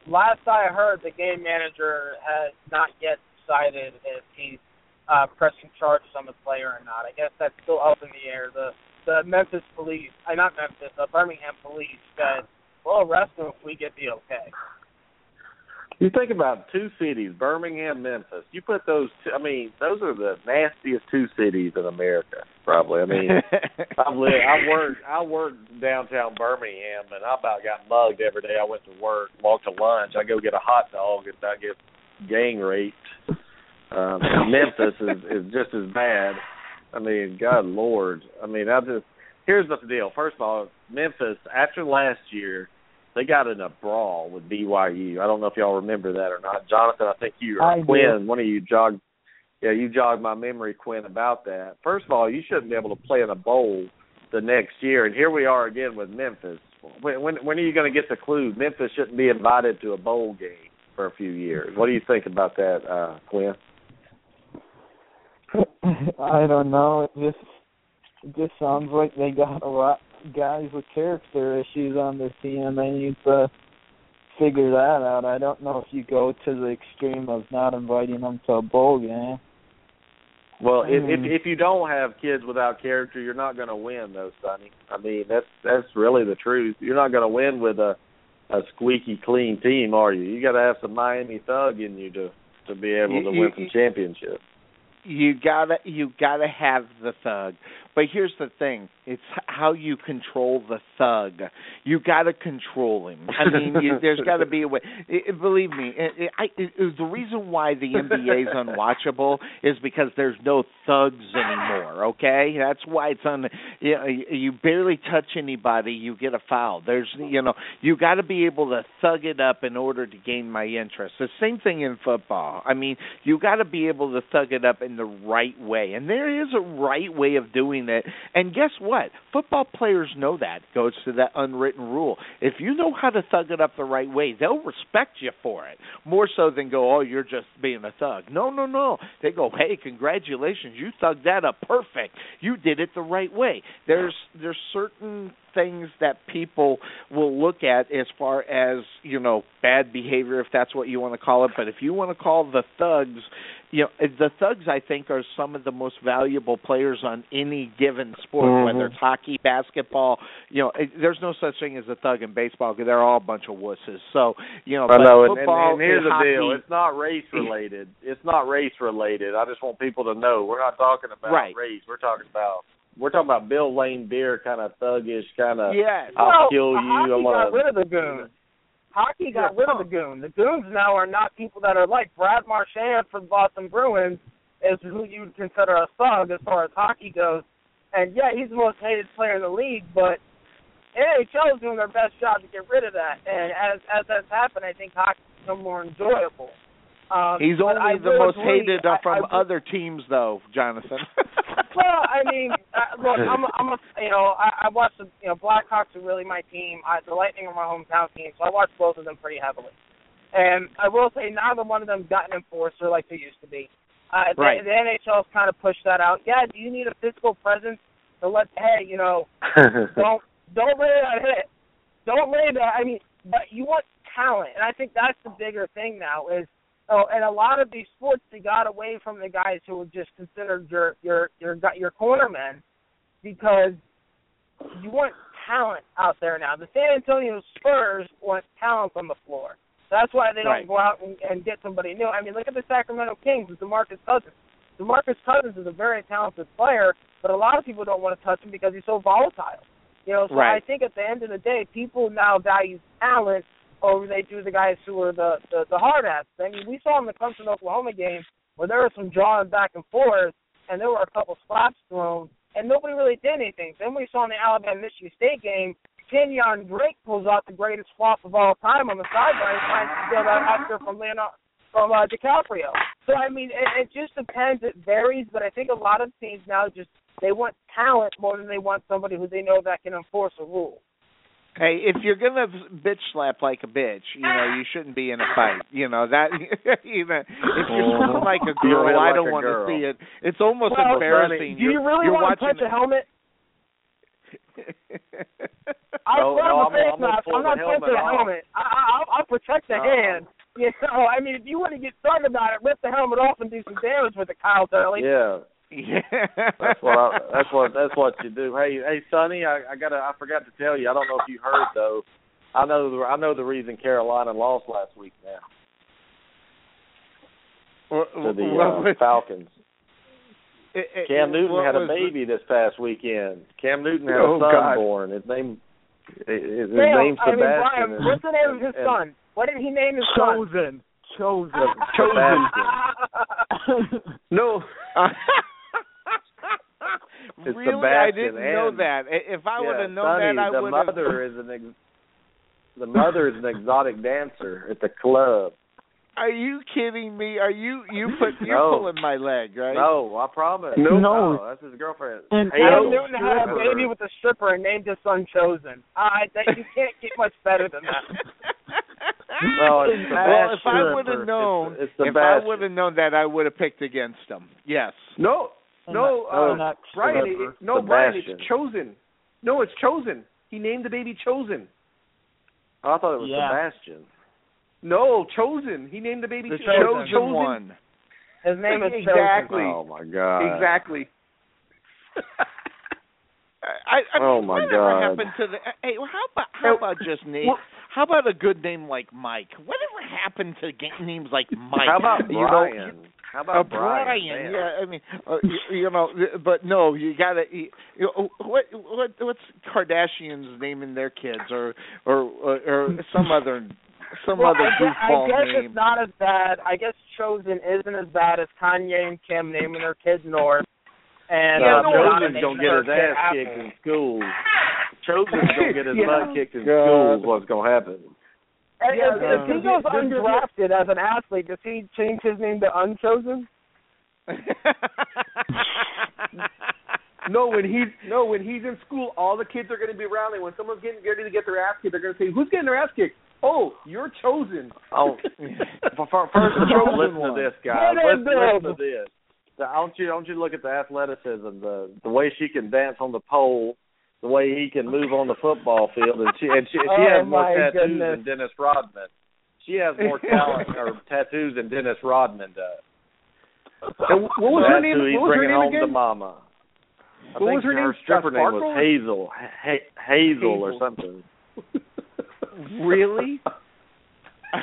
[SPEAKER 5] Last I heard, the game manager has not yet decided if he's uh, pressing charges on the player or not. I guess that's still up in the air. The the Memphis police, uh, not Memphis, the Birmingham police said, "We'll arrest him if we get the okay."
[SPEAKER 3] You think about two cities, Birmingham, Memphis. You put those. Two, I mean, those are the nastiest two cities in America. Probably. I mean, I've lived. I worked. I worked downtown Birmingham, and I about got mugged every day. I went to work, walked to lunch. I go get a hot dog, and I get gang raped. Um, Memphis is is just as bad. I mean, God Lord. I mean, I just. Here's the deal. First of all, Memphis after last year they got in a brawl with BYU. I don't know if y'all remember that or not. Jonathan, I think you or
[SPEAKER 7] I do.
[SPEAKER 3] Quinn, one of you jogged yeah, you jogged my memory, Quinn, about that. First of all, you shouldn't be able to play in a bowl the next year, and here we are again with Memphis. When when, when are you going to get the clue? Memphis shouldn't be invited to a bowl game for a few years. What do you think about that, uh, Quinn?
[SPEAKER 7] I don't know. It just it just sounds like they got a lot guys with character issues on their team. They need to figure that out. I don't know if you go to the extreme of not inviting them to a bowl game.
[SPEAKER 3] Well, if,
[SPEAKER 7] Mm.
[SPEAKER 3] if if you don't have kids without character, you're not going to win, though, Sonny. I mean, that's that's really the truth. You're not going to win with a a squeaky clean team, are you? You got to have some Miami thug in you to to be able to
[SPEAKER 4] You-
[SPEAKER 3] win
[SPEAKER 4] you-
[SPEAKER 3] some championships.
[SPEAKER 4] you gotta you gotta have the thug but here's the thing. It's how you control the thug. You gotta control him. I mean you, there's got to be a way. It, it- believe me it, I, the reason why the nba is unwatchable is because there's no thugs anymore okay? That's why it's on you, know, you barely touch anybody you get a foul. There's you know you got to be able to thug it up in order to gain my interest. The same thing in football. I mean you got to be able to thug it up in the right way. And there is a right way of doing it. And guess what? Football players know that. Goes to that unwritten rule. If you know how to thug it up the right way they'll respect you for it. More so than go oh you're just being a thug. No no no. They go hey congratulations. You thugged that up perfect. You did it the right way. There's there's certain things that people will look at as far as you know bad behavior if that's what you want to call it but if you want to call the thugs you know the thugs i think are some of the most valuable players on any given sport
[SPEAKER 3] Mhm.
[SPEAKER 4] whether it's hockey basketball you know it, there's no such thing as a thug in baseball because they're all a bunch of wusses so you know
[SPEAKER 3] I
[SPEAKER 4] but
[SPEAKER 3] know, and, and,
[SPEAKER 4] football
[SPEAKER 3] and here's the
[SPEAKER 4] hockey,
[SPEAKER 3] deal: it's not race related. It's not race related. I just want people to know we're not talking about
[SPEAKER 4] Right.
[SPEAKER 3] race. We're talking about we're talking about Bill Laimbeer kind of thuggish kind of.
[SPEAKER 4] yes.
[SPEAKER 3] I'll
[SPEAKER 5] well,
[SPEAKER 3] kill you,
[SPEAKER 5] Hockey
[SPEAKER 3] I'm
[SPEAKER 5] got
[SPEAKER 3] gonna-
[SPEAKER 5] rid of the goon. Hockey got
[SPEAKER 4] Yeah,
[SPEAKER 5] rid of the goon. The goons now are not people that are like Brad Marchand the Boston Bruins is who you would consider a thug as far as hockey goes. And yeah, he's the most hated player in the league, but NHL is doing their best job to get rid of that. And as as that's happened, I think hockey's become more enjoyable. Um,
[SPEAKER 4] He's
[SPEAKER 5] I
[SPEAKER 4] only the most
[SPEAKER 5] agree,
[SPEAKER 4] hated uh,
[SPEAKER 5] I-
[SPEAKER 4] from
[SPEAKER 5] I will-
[SPEAKER 4] other teams, though, Jonathan.
[SPEAKER 5] well, I mean, uh, look, I'm, a, I'm a, you know, I, I watch the, you know, Blackhawks are really my team. I, the Lightning are my hometown team, so I watch both of them pretty heavily. And I will say, neither one of them got an enforcer like they used to be. Uh,
[SPEAKER 4] Right.
[SPEAKER 5] The, the NHL's kind of pushed that out. Yeah, do you need a physical presence to let, hey, you know, don't don't lay that hit. Don't lay that. I mean, but you want talent, and I think that's the bigger thing now. Is oh, and a lot of these sports they got away from the guys who were just considered your your your your cornermen because you want talent out there now. The San Antonio Spurs want talent on the floor. That's why they don't
[SPEAKER 4] Right.
[SPEAKER 5] go out and, and get somebody new. I mean, look at the Sacramento Kings with DeMarcus Cousins. DeMarcus Cousins is a very talented player, but a lot of people don't want to touch him because he's so volatile. You know, so
[SPEAKER 4] Right.
[SPEAKER 5] I think at the end of the day, people now value talent over they do the guys who are the the, the hard ass. I mean, we saw in the Clemson Oklahoma game where there was some drawing back and forth, and there were a couple slaps thrown, and nobody really did anything. Then we saw in the Alabama Michigan State game, Kenyon Drake pulls out the greatest flop of all time on the sideline, trying to steal that Oscar from Leonardo from uh, DiCaprio. So I mean, it, it just depends. It varies, but I think a lot of teams now just they want talent more than they want somebody who they know that can enforce a rule.
[SPEAKER 4] Hey, if you're gonna bitch slap like a bitch, you know you shouldn't be in a fight. You know that. you know, if you're slapping uh-huh. like a
[SPEAKER 3] You're
[SPEAKER 4] girl, I don't
[SPEAKER 3] a
[SPEAKER 4] want to see it. It's almost
[SPEAKER 5] Well,
[SPEAKER 4] embarrassing.
[SPEAKER 5] Do you
[SPEAKER 4] You're-
[SPEAKER 5] really
[SPEAKER 4] you're
[SPEAKER 5] want to
[SPEAKER 4] watching
[SPEAKER 5] touch a helmet? I
[SPEAKER 3] No,
[SPEAKER 5] swear
[SPEAKER 3] no,
[SPEAKER 5] I'm a
[SPEAKER 3] I'm-
[SPEAKER 5] face
[SPEAKER 3] I'm gonna
[SPEAKER 5] mask. I'm not
[SPEAKER 3] the
[SPEAKER 5] touching
[SPEAKER 3] helmet
[SPEAKER 5] the helmet. I, I, I'll, I'll protect the
[SPEAKER 3] No.
[SPEAKER 5] hand. You know, I mean, if you want to get started about it, rip the helmet off and do some damage with it, Kyle Turley.
[SPEAKER 3] yeah,
[SPEAKER 4] yeah.
[SPEAKER 3] that's what I, that's what that's what you do. Hey, hey, Sonny, I, I got I forgot to tell you. I don't know if you heard though. I know the I know the reason Carolina lost last week now to the
[SPEAKER 4] What
[SPEAKER 3] uh, Falcons.
[SPEAKER 4] it- it-
[SPEAKER 3] Cam Newton had a
[SPEAKER 4] was the-
[SPEAKER 3] baby this past weekend. Cam Newton had
[SPEAKER 6] Oh,
[SPEAKER 3] a son
[SPEAKER 6] God.
[SPEAKER 3] born. His name his, his
[SPEAKER 5] Damn,
[SPEAKER 3] name's
[SPEAKER 5] I mean, Brian, what's the name of his
[SPEAKER 3] and-
[SPEAKER 5] son? What did he name his son?
[SPEAKER 7] Chosen. Chosen.
[SPEAKER 3] Sebastian.
[SPEAKER 6] No.
[SPEAKER 3] It's
[SPEAKER 4] really, I didn't know that. I- If I would
[SPEAKER 3] yeah,
[SPEAKER 4] have known
[SPEAKER 3] Sonny,
[SPEAKER 4] that, I would have.
[SPEAKER 3] The mother is an ex- the mother is an exotic dancer at the club.
[SPEAKER 4] Are you kidding me? Are you you put you're
[SPEAKER 3] No.
[SPEAKER 4] pulling my leg, right?
[SPEAKER 3] No, I promise.
[SPEAKER 6] No.
[SPEAKER 3] no, that's his girlfriend.
[SPEAKER 7] And
[SPEAKER 3] Hey,
[SPEAKER 5] Cam
[SPEAKER 3] yo,
[SPEAKER 5] Newton had a baby with a stripper and named his son Chosen. I that you can't get much better than that.
[SPEAKER 3] No, it's
[SPEAKER 4] well, if I would have known,
[SPEAKER 3] It's, it's
[SPEAKER 4] if I would have known that, I would have picked against him. Yes.
[SPEAKER 6] No. No.
[SPEAKER 3] No,
[SPEAKER 6] Uh,
[SPEAKER 7] not
[SPEAKER 6] Brian, it,
[SPEAKER 7] stripper.
[SPEAKER 6] it- no, Brian, it's chosen. No, it's chosen. He named the baby chosen.
[SPEAKER 3] Oh, I thought it was
[SPEAKER 7] Yeah.
[SPEAKER 3] Sebastian.
[SPEAKER 6] No, chosen. He named the baby
[SPEAKER 4] The
[SPEAKER 6] Cho-
[SPEAKER 4] chosen, one.
[SPEAKER 5] His name is
[SPEAKER 6] Exactly.
[SPEAKER 3] Oh my god.
[SPEAKER 6] Exactly.
[SPEAKER 4] I, I
[SPEAKER 3] Oh,
[SPEAKER 4] mean,
[SPEAKER 3] my
[SPEAKER 4] whatever
[SPEAKER 3] God.
[SPEAKER 4] happened to the? Hey, well, how about how about just name?
[SPEAKER 6] Well-
[SPEAKER 4] How about a good name like Mike? Whatever happened to ga- names like Mike?
[SPEAKER 3] How about
[SPEAKER 4] You know,
[SPEAKER 3] Brian? How about
[SPEAKER 4] Uh,
[SPEAKER 3] Brian?
[SPEAKER 4] Brian, yeah. I mean, uh, you, you know, but no, you gotta. You, you know, what what what's Kardashians naming their kids, or or or, or some other some
[SPEAKER 5] well,
[SPEAKER 4] other
[SPEAKER 5] I guess, I guess
[SPEAKER 4] name.
[SPEAKER 5] it's not as bad. I guess Chosen isn't as bad as Kanye and Kim naming their kids North. And
[SPEAKER 3] Yeah,
[SPEAKER 5] uh, Madonna
[SPEAKER 3] Chosen's
[SPEAKER 5] naming
[SPEAKER 3] gonna get
[SPEAKER 5] her
[SPEAKER 3] his ass kicked in school. Chosen's gonna get his butt kicked in
[SPEAKER 4] God.
[SPEAKER 3] school. Is what's gonna happen.
[SPEAKER 5] And
[SPEAKER 6] Yeah,
[SPEAKER 5] if,
[SPEAKER 6] uh,
[SPEAKER 5] if he goes
[SPEAKER 6] there's gonna be-
[SPEAKER 5] undrafted as an athlete, does he change his name to Unchosen?
[SPEAKER 6] No, when he's no, when he's in school, all the kids are going to be around him. When someone's getting ready to get their ass kicked, they're going to say, "Who's getting their ass kicked?" Oh, you're chosen.
[SPEAKER 3] Oh, for, for, first of all, listen to this, guys.
[SPEAKER 5] What
[SPEAKER 3] Listen, listen to this. The, I want you, I want you to look at the athleticism, the the way she can dance on the pole, the way he can move on the football field, and she and she, she
[SPEAKER 5] Oh,
[SPEAKER 3] has more tattoos
[SPEAKER 5] goodness.
[SPEAKER 3] than Dennis Rodman. She has more talent or tattoos than Dennis Rodman does.
[SPEAKER 6] And what was her
[SPEAKER 3] That's
[SPEAKER 6] name?
[SPEAKER 3] who he's
[SPEAKER 6] What was her
[SPEAKER 3] bringing
[SPEAKER 6] name
[SPEAKER 3] home to mama. I
[SPEAKER 6] What
[SPEAKER 3] think
[SPEAKER 6] was her name?
[SPEAKER 3] stripper name was Hazel, ha- Hazel or something.
[SPEAKER 4] really?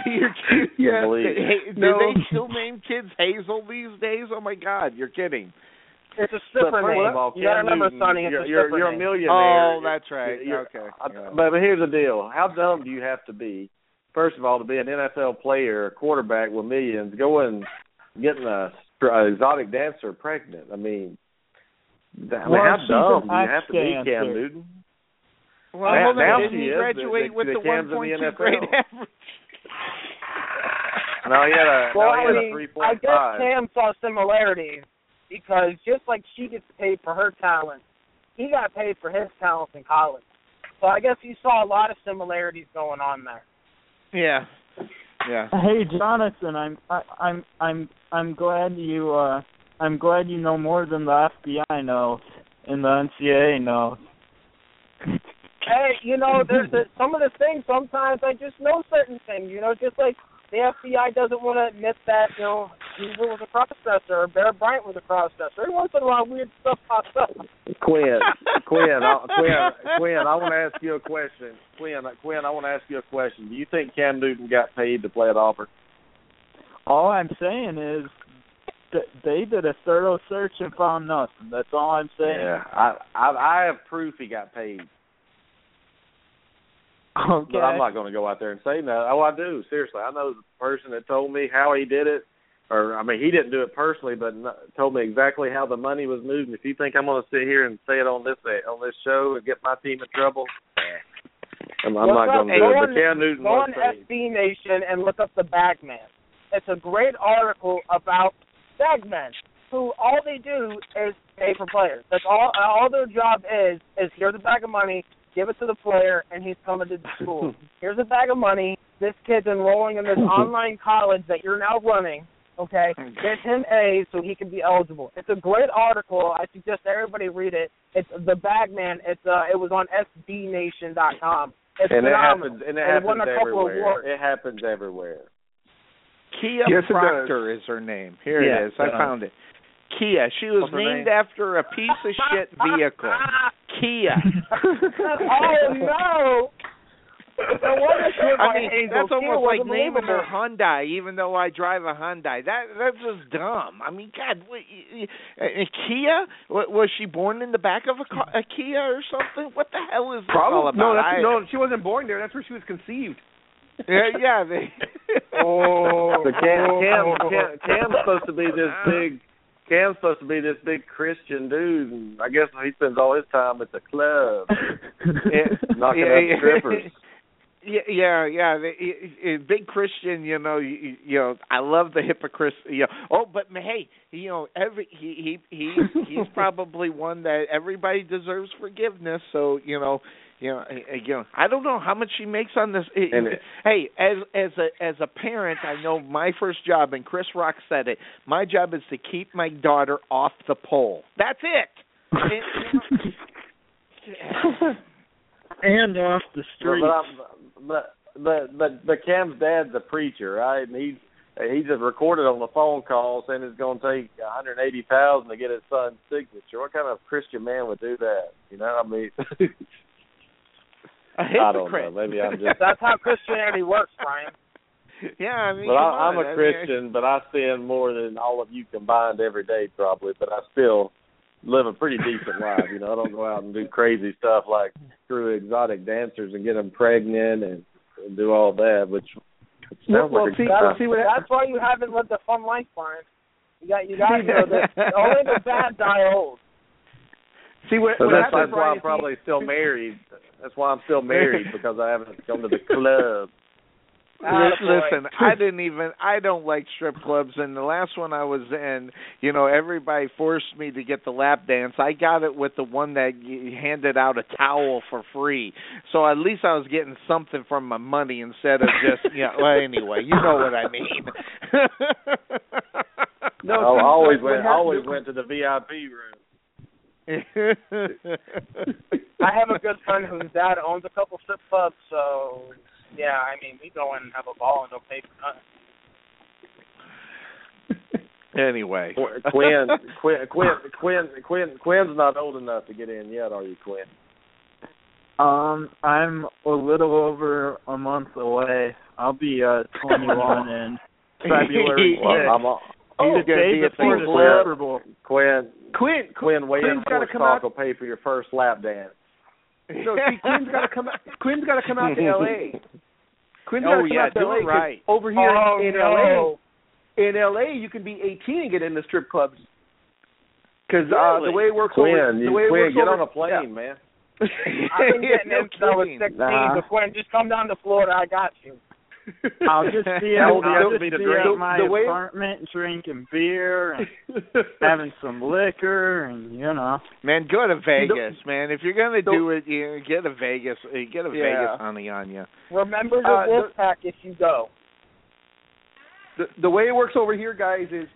[SPEAKER 4] You're kidding.
[SPEAKER 6] Yeah.
[SPEAKER 3] Believe.
[SPEAKER 4] Hey, do they still name kids Hazel these days? Oh my God, you're kidding.
[SPEAKER 5] It's a stripper
[SPEAKER 3] But
[SPEAKER 5] name.
[SPEAKER 3] of all,
[SPEAKER 5] you gotta
[SPEAKER 3] Cam
[SPEAKER 5] remember,
[SPEAKER 3] Newton,
[SPEAKER 5] Sonny. It's
[SPEAKER 3] you're,
[SPEAKER 5] a
[SPEAKER 3] you're,
[SPEAKER 5] stripper
[SPEAKER 3] you're a
[SPEAKER 5] name.
[SPEAKER 3] millionaire.
[SPEAKER 4] Oh, that's right.
[SPEAKER 3] You're-
[SPEAKER 4] okay.
[SPEAKER 3] I-
[SPEAKER 4] yeah.
[SPEAKER 3] But, but here's the deal: How dumb do you have to be? First of all, to be an NFL player, a quarterback with millions, going getting a, a exotic dancer pregnant. I mean, that, I mean,
[SPEAKER 7] Well,
[SPEAKER 3] how dumb do you have to be,
[SPEAKER 7] ex-dancer.
[SPEAKER 3] Cam Newton?
[SPEAKER 4] Well,
[SPEAKER 3] Now-
[SPEAKER 4] hold
[SPEAKER 3] now
[SPEAKER 4] didn't he
[SPEAKER 3] is.
[SPEAKER 4] Graduate
[SPEAKER 3] the-
[SPEAKER 4] with
[SPEAKER 3] the
[SPEAKER 4] the,
[SPEAKER 3] Cam's in the
[SPEAKER 4] 1.2 grade average?
[SPEAKER 3] No, he had a
[SPEAKER 5] Well,
[SPEAKER 3] no, he
[SPEAKER 5] I
[SPEAKER 3] had a
[SPEAKER 5] mean,
[SPEAKER 3] three
[SPEAKER 5] I guess
[SPEAKER 3] five.
[SPEAKER 5] Cam saw similarities because just like she gets paid for her talent, he got paid for his talents in college. So I guess you saw a lot of similarities going on there.
[SPEAKER 4] Yeah. Yeah.
[SPEAKER 7] Hey Jonathan, I'm I, I'm I'm I'm glad you uh I'm glad you know more than the FBI knows and the NCAA knows.
[SPEAKER 5] Hey, you know, there's a, some of the things. Sometimes I just know certain things. You know, just like the FBI doesn't want to admit that you know Hoover was a crossdresser or Bear Bryant was a crossdresser. Every once in a while, weird stuff pops up.
[SPEAKER 3] Quinn, Quinn, I, Quinn, Quinn. I want to ask you a question. Quinn, Quinn, I want to ask you a question. Do you think Cam Newton got paid to play at Auburn?
[SPEAKER 7] All I'm saying is that they did a thorough search and found nothing. That's all I'm saying.
[SPEAKER 3] Yeah, I, I, I have proof he got paid,
[SPEAKER 7] Okay.
[SPEAKER 3] but I'm not going to go out there and say no. Oh, I do. Seriously, I know the person that told me how he did it, or I mean, he didn't do it personally, but told me exactly how the money was moved. And if you think I'm going to sit here and say it on this uh, on this show and get my team in trouble, I'm, I'm not going to do it. But Cam Newton
[SPEAKER 5] Go on. SB Nation and look up the Bagman. It's a great article about Bagmen, who all they do is pay for players. That's all. All their job is is here's a bag of money, give it to the player, and he's coming to the school. here's a bag of money. This kid's enrolling in this online college that you're now running. Okay, get him A so he can be eligible. It's a great article. I suggest everybody read it. It's the Bagman. It's uh, it was on SBNation.com. It's
[SPEAKER 3] and it
[SPEAKER 5] phenomenal.
[SPEAKER 3] happens. And it
[SPEAKER 5] And it won
[SPEAKER 3] happens
[SPEAKER 5] a couple
[SPEAKER 3] everywhere.
[SPEAKER 5] awards.
[SPEAKER 3] It happens everywhere.
[SPEAKER 4] Kia
[SPEAKER 6] Yes,
[SPEAKER 4] Proctor is her name. Here
[SPEAKER 3] Yeah,
[SPEAKER 4] it is. I
[SPEAKER 3] uh,
[SPEAKER 4] found it. Kia. She was named
[SPEAKER 3] name?
[SPEAKER 4] after a piece of shit vehicle. Kia.
[SPEAKER 5] oh no! No wonder she
[SPEAKER 4] I mean,
[SPEAKER 5] angel.
[SPEAKER 4] that's almost like naming her. Hyundai, even though I drive a Hyundai. That that's just dumb. I mean, God, what, y- y- uh, Kia? Wa- Was she born in the back of a, car, a Kia or something? What the hell is this all
[SPEAKER 6] Probably
[SPEAKER 4] about?
[SPEAKER 6] no, that's,
[SPEAKER 4] I-
[SPEAKER 6] no. She wasn't born there. That's where she was conceived.
[SPEAKER 4] Yeah, yeah. They,
[SPEAKER 6] Oh.
[SPEAKER 3] So Cam, Cam, Cam, Cam's supposed to be this big. Cam's supposed to be this big Christian dude, and I guess he spends all his time at the club knocking
[SPEAKER 4] Yeah,
[SPEAKER 3] up strippers.
[SPEAKER 4] Yeah, yeah, yeah. The, i- i- big Christian, you know, you, you know. I love the hypocrite. You know, oh, but hey, you know, every he he he he's probably one that everybody deserves forgiveness. So you know, you know, I- I- you know, I don't know how much she makes on this.
[SPEAKER 3] And it-
[SPEAKER 4] hey, as as a as a parent, I know my first job, and Chris Rock said it. My job is to keep my daughter off the pole. That's it. It-
[SPEAKER 7] and off the
[SPEAKER 3] But
[SPEAKER 7] street.
[SPEAKER 3] but, I'm, but but but but Cam's dad's a preacher, right? And he's he just recorded on the phone call saying it's going to take one hundred eighty thousand to get his son's signature. What kind of Christian man would do that? You know, I mean, I don't know. Maybe I'm just.
[SPEAKER 5] That's how Christianity works, Brian.
[SPEAKER 4] yeah, I mean, but
[SPEAKER 3] I, I'm
[SPEAKER 4] on,
[SPEAKER 3] a
[SPEAKER 4] I mean,
[SPEAKER 3] Christian, but I sin more than all of you combined every day, probably. But I still live a pretty decent life. You know, I don't go out and do crazy stuff like screw exotic dancers and get them pregnant and, and do all that, which sounds
[SPEAKER 6] Well,
[SPEAKER 3] like a
[SPEAKER 6] see- well, see what
[SPEAKER 5] That's why you haven't lived a fun life, Brian. You got you got you know the only the bad die old.
[SPEAKER 6] See what?
[SPEAKER 3] So
[SPEAKER 6] what
[SPEAKER 3] that's, that's why
[SPEAKER 6] Brian,
[SPEAKER 3] I'm
[SPEAKER 6] is
[SPEAKER 3] probably still married. That's why I'm still married because I haven't come to the club.
[SPEAKER 4] Li- ah,
[SPEAKER 5] Attaboy.
[SPEAKER 4] Listen, I didn't even I don't like strip clubs and the last one I was in, you know, everybody forced me to get the lap dance. I got it with the one that handed out a towel for free. So at least I was getting something from my money instead of just, you know, well anyway, you know what I mean.
[SPEAKER 6] No,
[SPEAKER 3] I always
[SPEAKER 6] what- what
[SPEAKER 3] went. I always went to the VIP room.
[SPEAKER 5] I have a good friend whose dad owns a couple strip clubs, so yeah, I mean we go in and have a ball and don't pay for nothing.
[SPEAKER 4] anyway.
[SPEAKER 3] Quinn, Quinn, Quinn, Quinn, Quinn, Quinn's not old enough to get in yet, are you, Quinn?
[SPEAKER 7] Um, I'm a little over a month away. I'll be uh 21 in February.
[SPEAKER 3] Well, I'm al-
[SPEAKER 6] Oh,
[SPEAKER 4] He's gonna
[SPEAKER 7] day
[SPEAKER 4] be at the
[SPEAKER 7] before the. Super Bowl.
[SPEAKER 3] Quinn
[SPEAKER 6] Quinn,
[SPEAKER 3] Quinn Williams
[SPEAKER 6] Quinn's got to
[SPEAKER 3] Sports
[SPEAKER 6] come
[SPEAKER 3] Talk
[SPEAKER 6] out.
[SPEAKER 3] will pay for your first lap dance.
[SPEAKER 6] No, see, Quinn's got to come. Out, Quinn's got to come out to L.A. Quinn's
[SPEAKER 4] Oh, yeah, do
[SPEAKER 6] LA
[SPEAKER 4] it
[SPEAKER 6] 'cause
[SPEAKER 4] right.
[SPEAKER 6] Over here
[SPEAKER 5] oh,
[SPEAKER 6] in
[SPEAKER 5] no.
[SPEAKER 6] LA, in LA, you can be 18 and get into strip clubs. Because uh,
[SPEAKER 3] Really?
[SPEAKER 6] the way it works over,
[SPEAKER 3] Quinn,
[SPEAKER 6] the
[SPEAKER 3] you,
[SPEAKER 6] way it
[SPEAKER 3] Quinn,
[SPEAKER 6] works
[SPEAKER 3] get
[SPEAKER 6] over,
[SPEAKER 3] on a plane, man.
[SPEAKER 5] I've been getting
[SPEAKER 4] No
[SPEAKER 5] in since I was
[SPEAKER 4] kidding.
[SPEAKER 5] 16.
[SPEAKER 7] Nah.
[SPEAKER 5] But Quinn, just come down to Florida. I got you.
[SPEAKER 7] I'll just be
[SPEAKER 3] How
[SPEAKER 7] at,
[SPEAKER 3] old do you have
[SPEAKER 7] I'll just
[SPEAKER 3] be
[SPEAKER 7] be
[SPEAKER 3] to drink?
[SPEAKER 7] at my
[SPEAKER 6] The way-
[SPEAKER 7] apartment drinking beer and having some liquor and you know.
[SPEAKER 4] Man, go to Vegas, man. If you're gonna
[SPEAKER 6] the-
[SPEAKER 4] do it, you get a Vegas. Get a
[SPEAKER 6] Yeah.
[SPEAKER 4] Vegas honey on you.
[SPEAKER 5] Remember the
[SPEAKER 6] Uh,
[SPEAKER 5] wolf
[SPEAKER 6] the-
[SPEAKER 5] pack if you go.
[SPEAKER 6] the the way it works over here, guys, is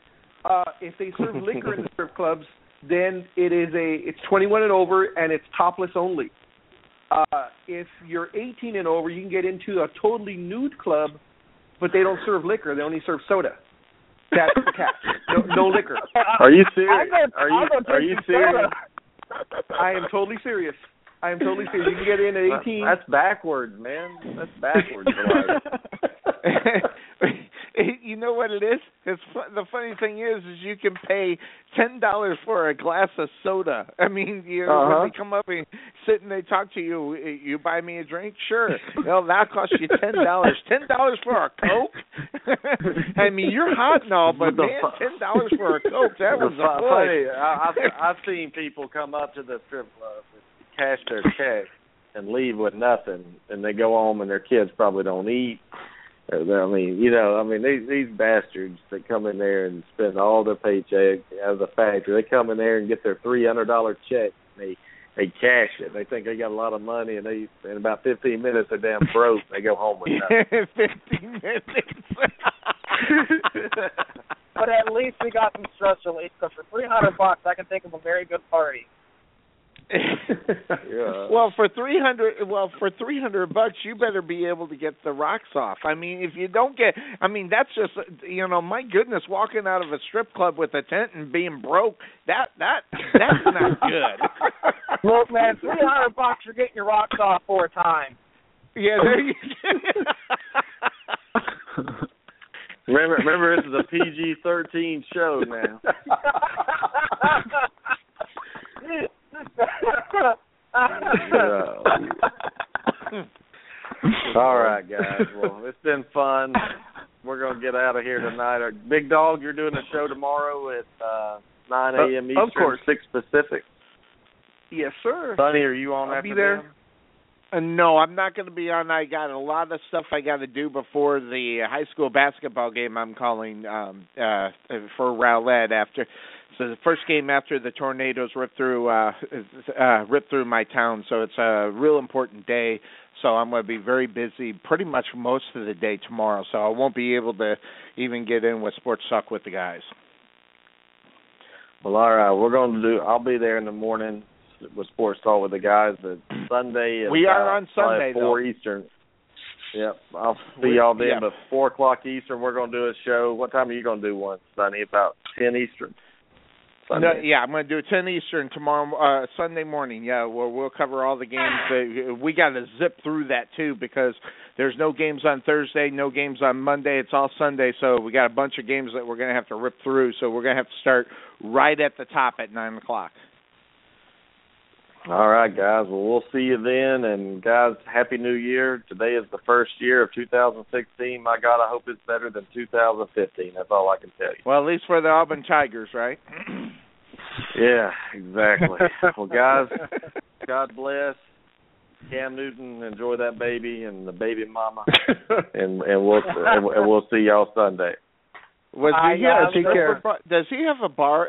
[SPEAKER 6] uh, if they serve liquor in the strip clubs, then it is a it's 21 and over, and it's topless only. Uh, if you're 18 and over, you can get into a totally nude club, but they don't serve liquor; they only serve soda. That's the catch. No, no liquor.
[SPEAKER 3] Are you
[SPEAKER 5] I'll
[SPEAKER 3] serious? Are you
[SPEAKER 5] I'll go
[SPEAKER 3] are you serious?
[SPEAKER 5] soda.
[SPEAKER 6] I am totally serious. I am totally serious. You can get in at 18.
[SPEAKER 3] That's backwards, man. That's backwards.
[SPEAKER 4] you know what it is? It's the funny thing is, is you can pay ten dollars for a glass of soda. I mean, you know,
[SPEAKER 6] Uh-huh.
[SPEAKER 4] when they come up and sit and they talk to you, you buy me a drink, sure. Well, that costs you ten dollars. Ten dollars for a coke? I mean, you're hot and all, but man, ten dollars for a coke that was a
[SPEAKER 3] funny. I, I've I've seen people come up to the strip club, cash their check, and leave with nothing, and they go home and their kids probably don't eat. Or they- I mean, you know, I mean these these bastards that come in there and spend all their paycheck out of the factory. They come in there and get their three hundred dollar check. And they they cash it. They think they got a lot of money, and they in about fifteen minutes they're damn broke. They go home with nothing.
[SPEAKER 4] Fifteen minutes.
[SPEAKER 5] But at least we got some stress relief because for 300 bucks, I can think of a very good party.
[SPEAKER 3] Yeah.
[SPEAKER 4] Well, for three hundred, well, for three hundred bucks, you better be able to get the rocks off. I mean, if you don't get, I mean, that's just, you know, my goodness, walking out of a strip club with a tent and being broke, that that that's not good.
[SPEAKER 5] Look, man, 300 bucks, you're getting your rocks off for a time.
[SPEAKER 4] yeah, there you.
[SPEAKER 3] Remember, remember, this is a PG thirteen show now. All right, guys. Well, it's been fun. We're gonna get out of here tonight. Uh, Big Dog, you're doing a show tomorrow at uh, 9
[SPEAKER 6] Uh,
[SPEAKER 3] a.m.
[SPEAKER 6] of
[SPEAKER 3] Eastern,
[SPEAKER 6] course.
[SPEAKER 3] 6 Pacific.
[SPEAKER 6] yes, sir.
[SPEAKER 3] Sonny, are you on
[SPEAKER 6] I'll
[SPEAKER 3] after
[SPEAKER 6] be there.
[SPEAKER 3] them?
[SPEAKER 4] Uh, no, I'm not going to be on. I got a lot of stuff I got to do before the high school basketball game. I'm calling um uh for Rowlett after. The first game after the tornadoes ripped through uh, uh ripped through my town. So it's a real important day. So I'm going to be very busy pretty much most of the day tomorrow. So I won't be able to even get in with Sports Talk with the guys.
[SPEAKER 3] Well, all right. We're going to do. I'll be there in the morning with Sports Talk with the guys. But Sunday.
[SPEAKER 4] We are on Sunday,
[SPEAKER 3] four Eastern. Yep, I'll see y'all then.
[SPEAKER 4] yeah.
[SPEAKER 3] But four o'clock Eastern, we're going to do a show. What time are you going to do one, Sonny? About ten Eastern. Sunday.
[SPEAKER 4] No, yeah, I'm going to do it 10 Eastern tomorrow, uh, Sunday morning. Yeah, we'll we'll cover all the games. Uh, we got to zip through that too because there's no games on Thursday, no games on Monday. It's all Sunday, so we got a bunch of games that we're going to have to rip through. So we're going to have to start right at the top at nine o'clock.
[SPEAKER 3] All right, guys. Well, we'll see you then. And guys, happy New Year. Today is the first year of 2016. My God, I hope it's better than 2015. That's all I can tell you.
[SPEAKER 4] Well, at least for the Auburn Tigers, right?
[SPEAKER 3] Yeah, exactly. well, guys, God bless. Cam Newton, enjoy that baby and the baby mama, and and we'll and we'll see y'all Sunday.
[SPEAKER 4] Was
[SPEAKER 5] I
[SPEAKER 4] he have
[SPEAKER 5] got
[SPEAKER 4] a
[SPEAKER 5] it.
[SPEAKER 4] Does he have a bar?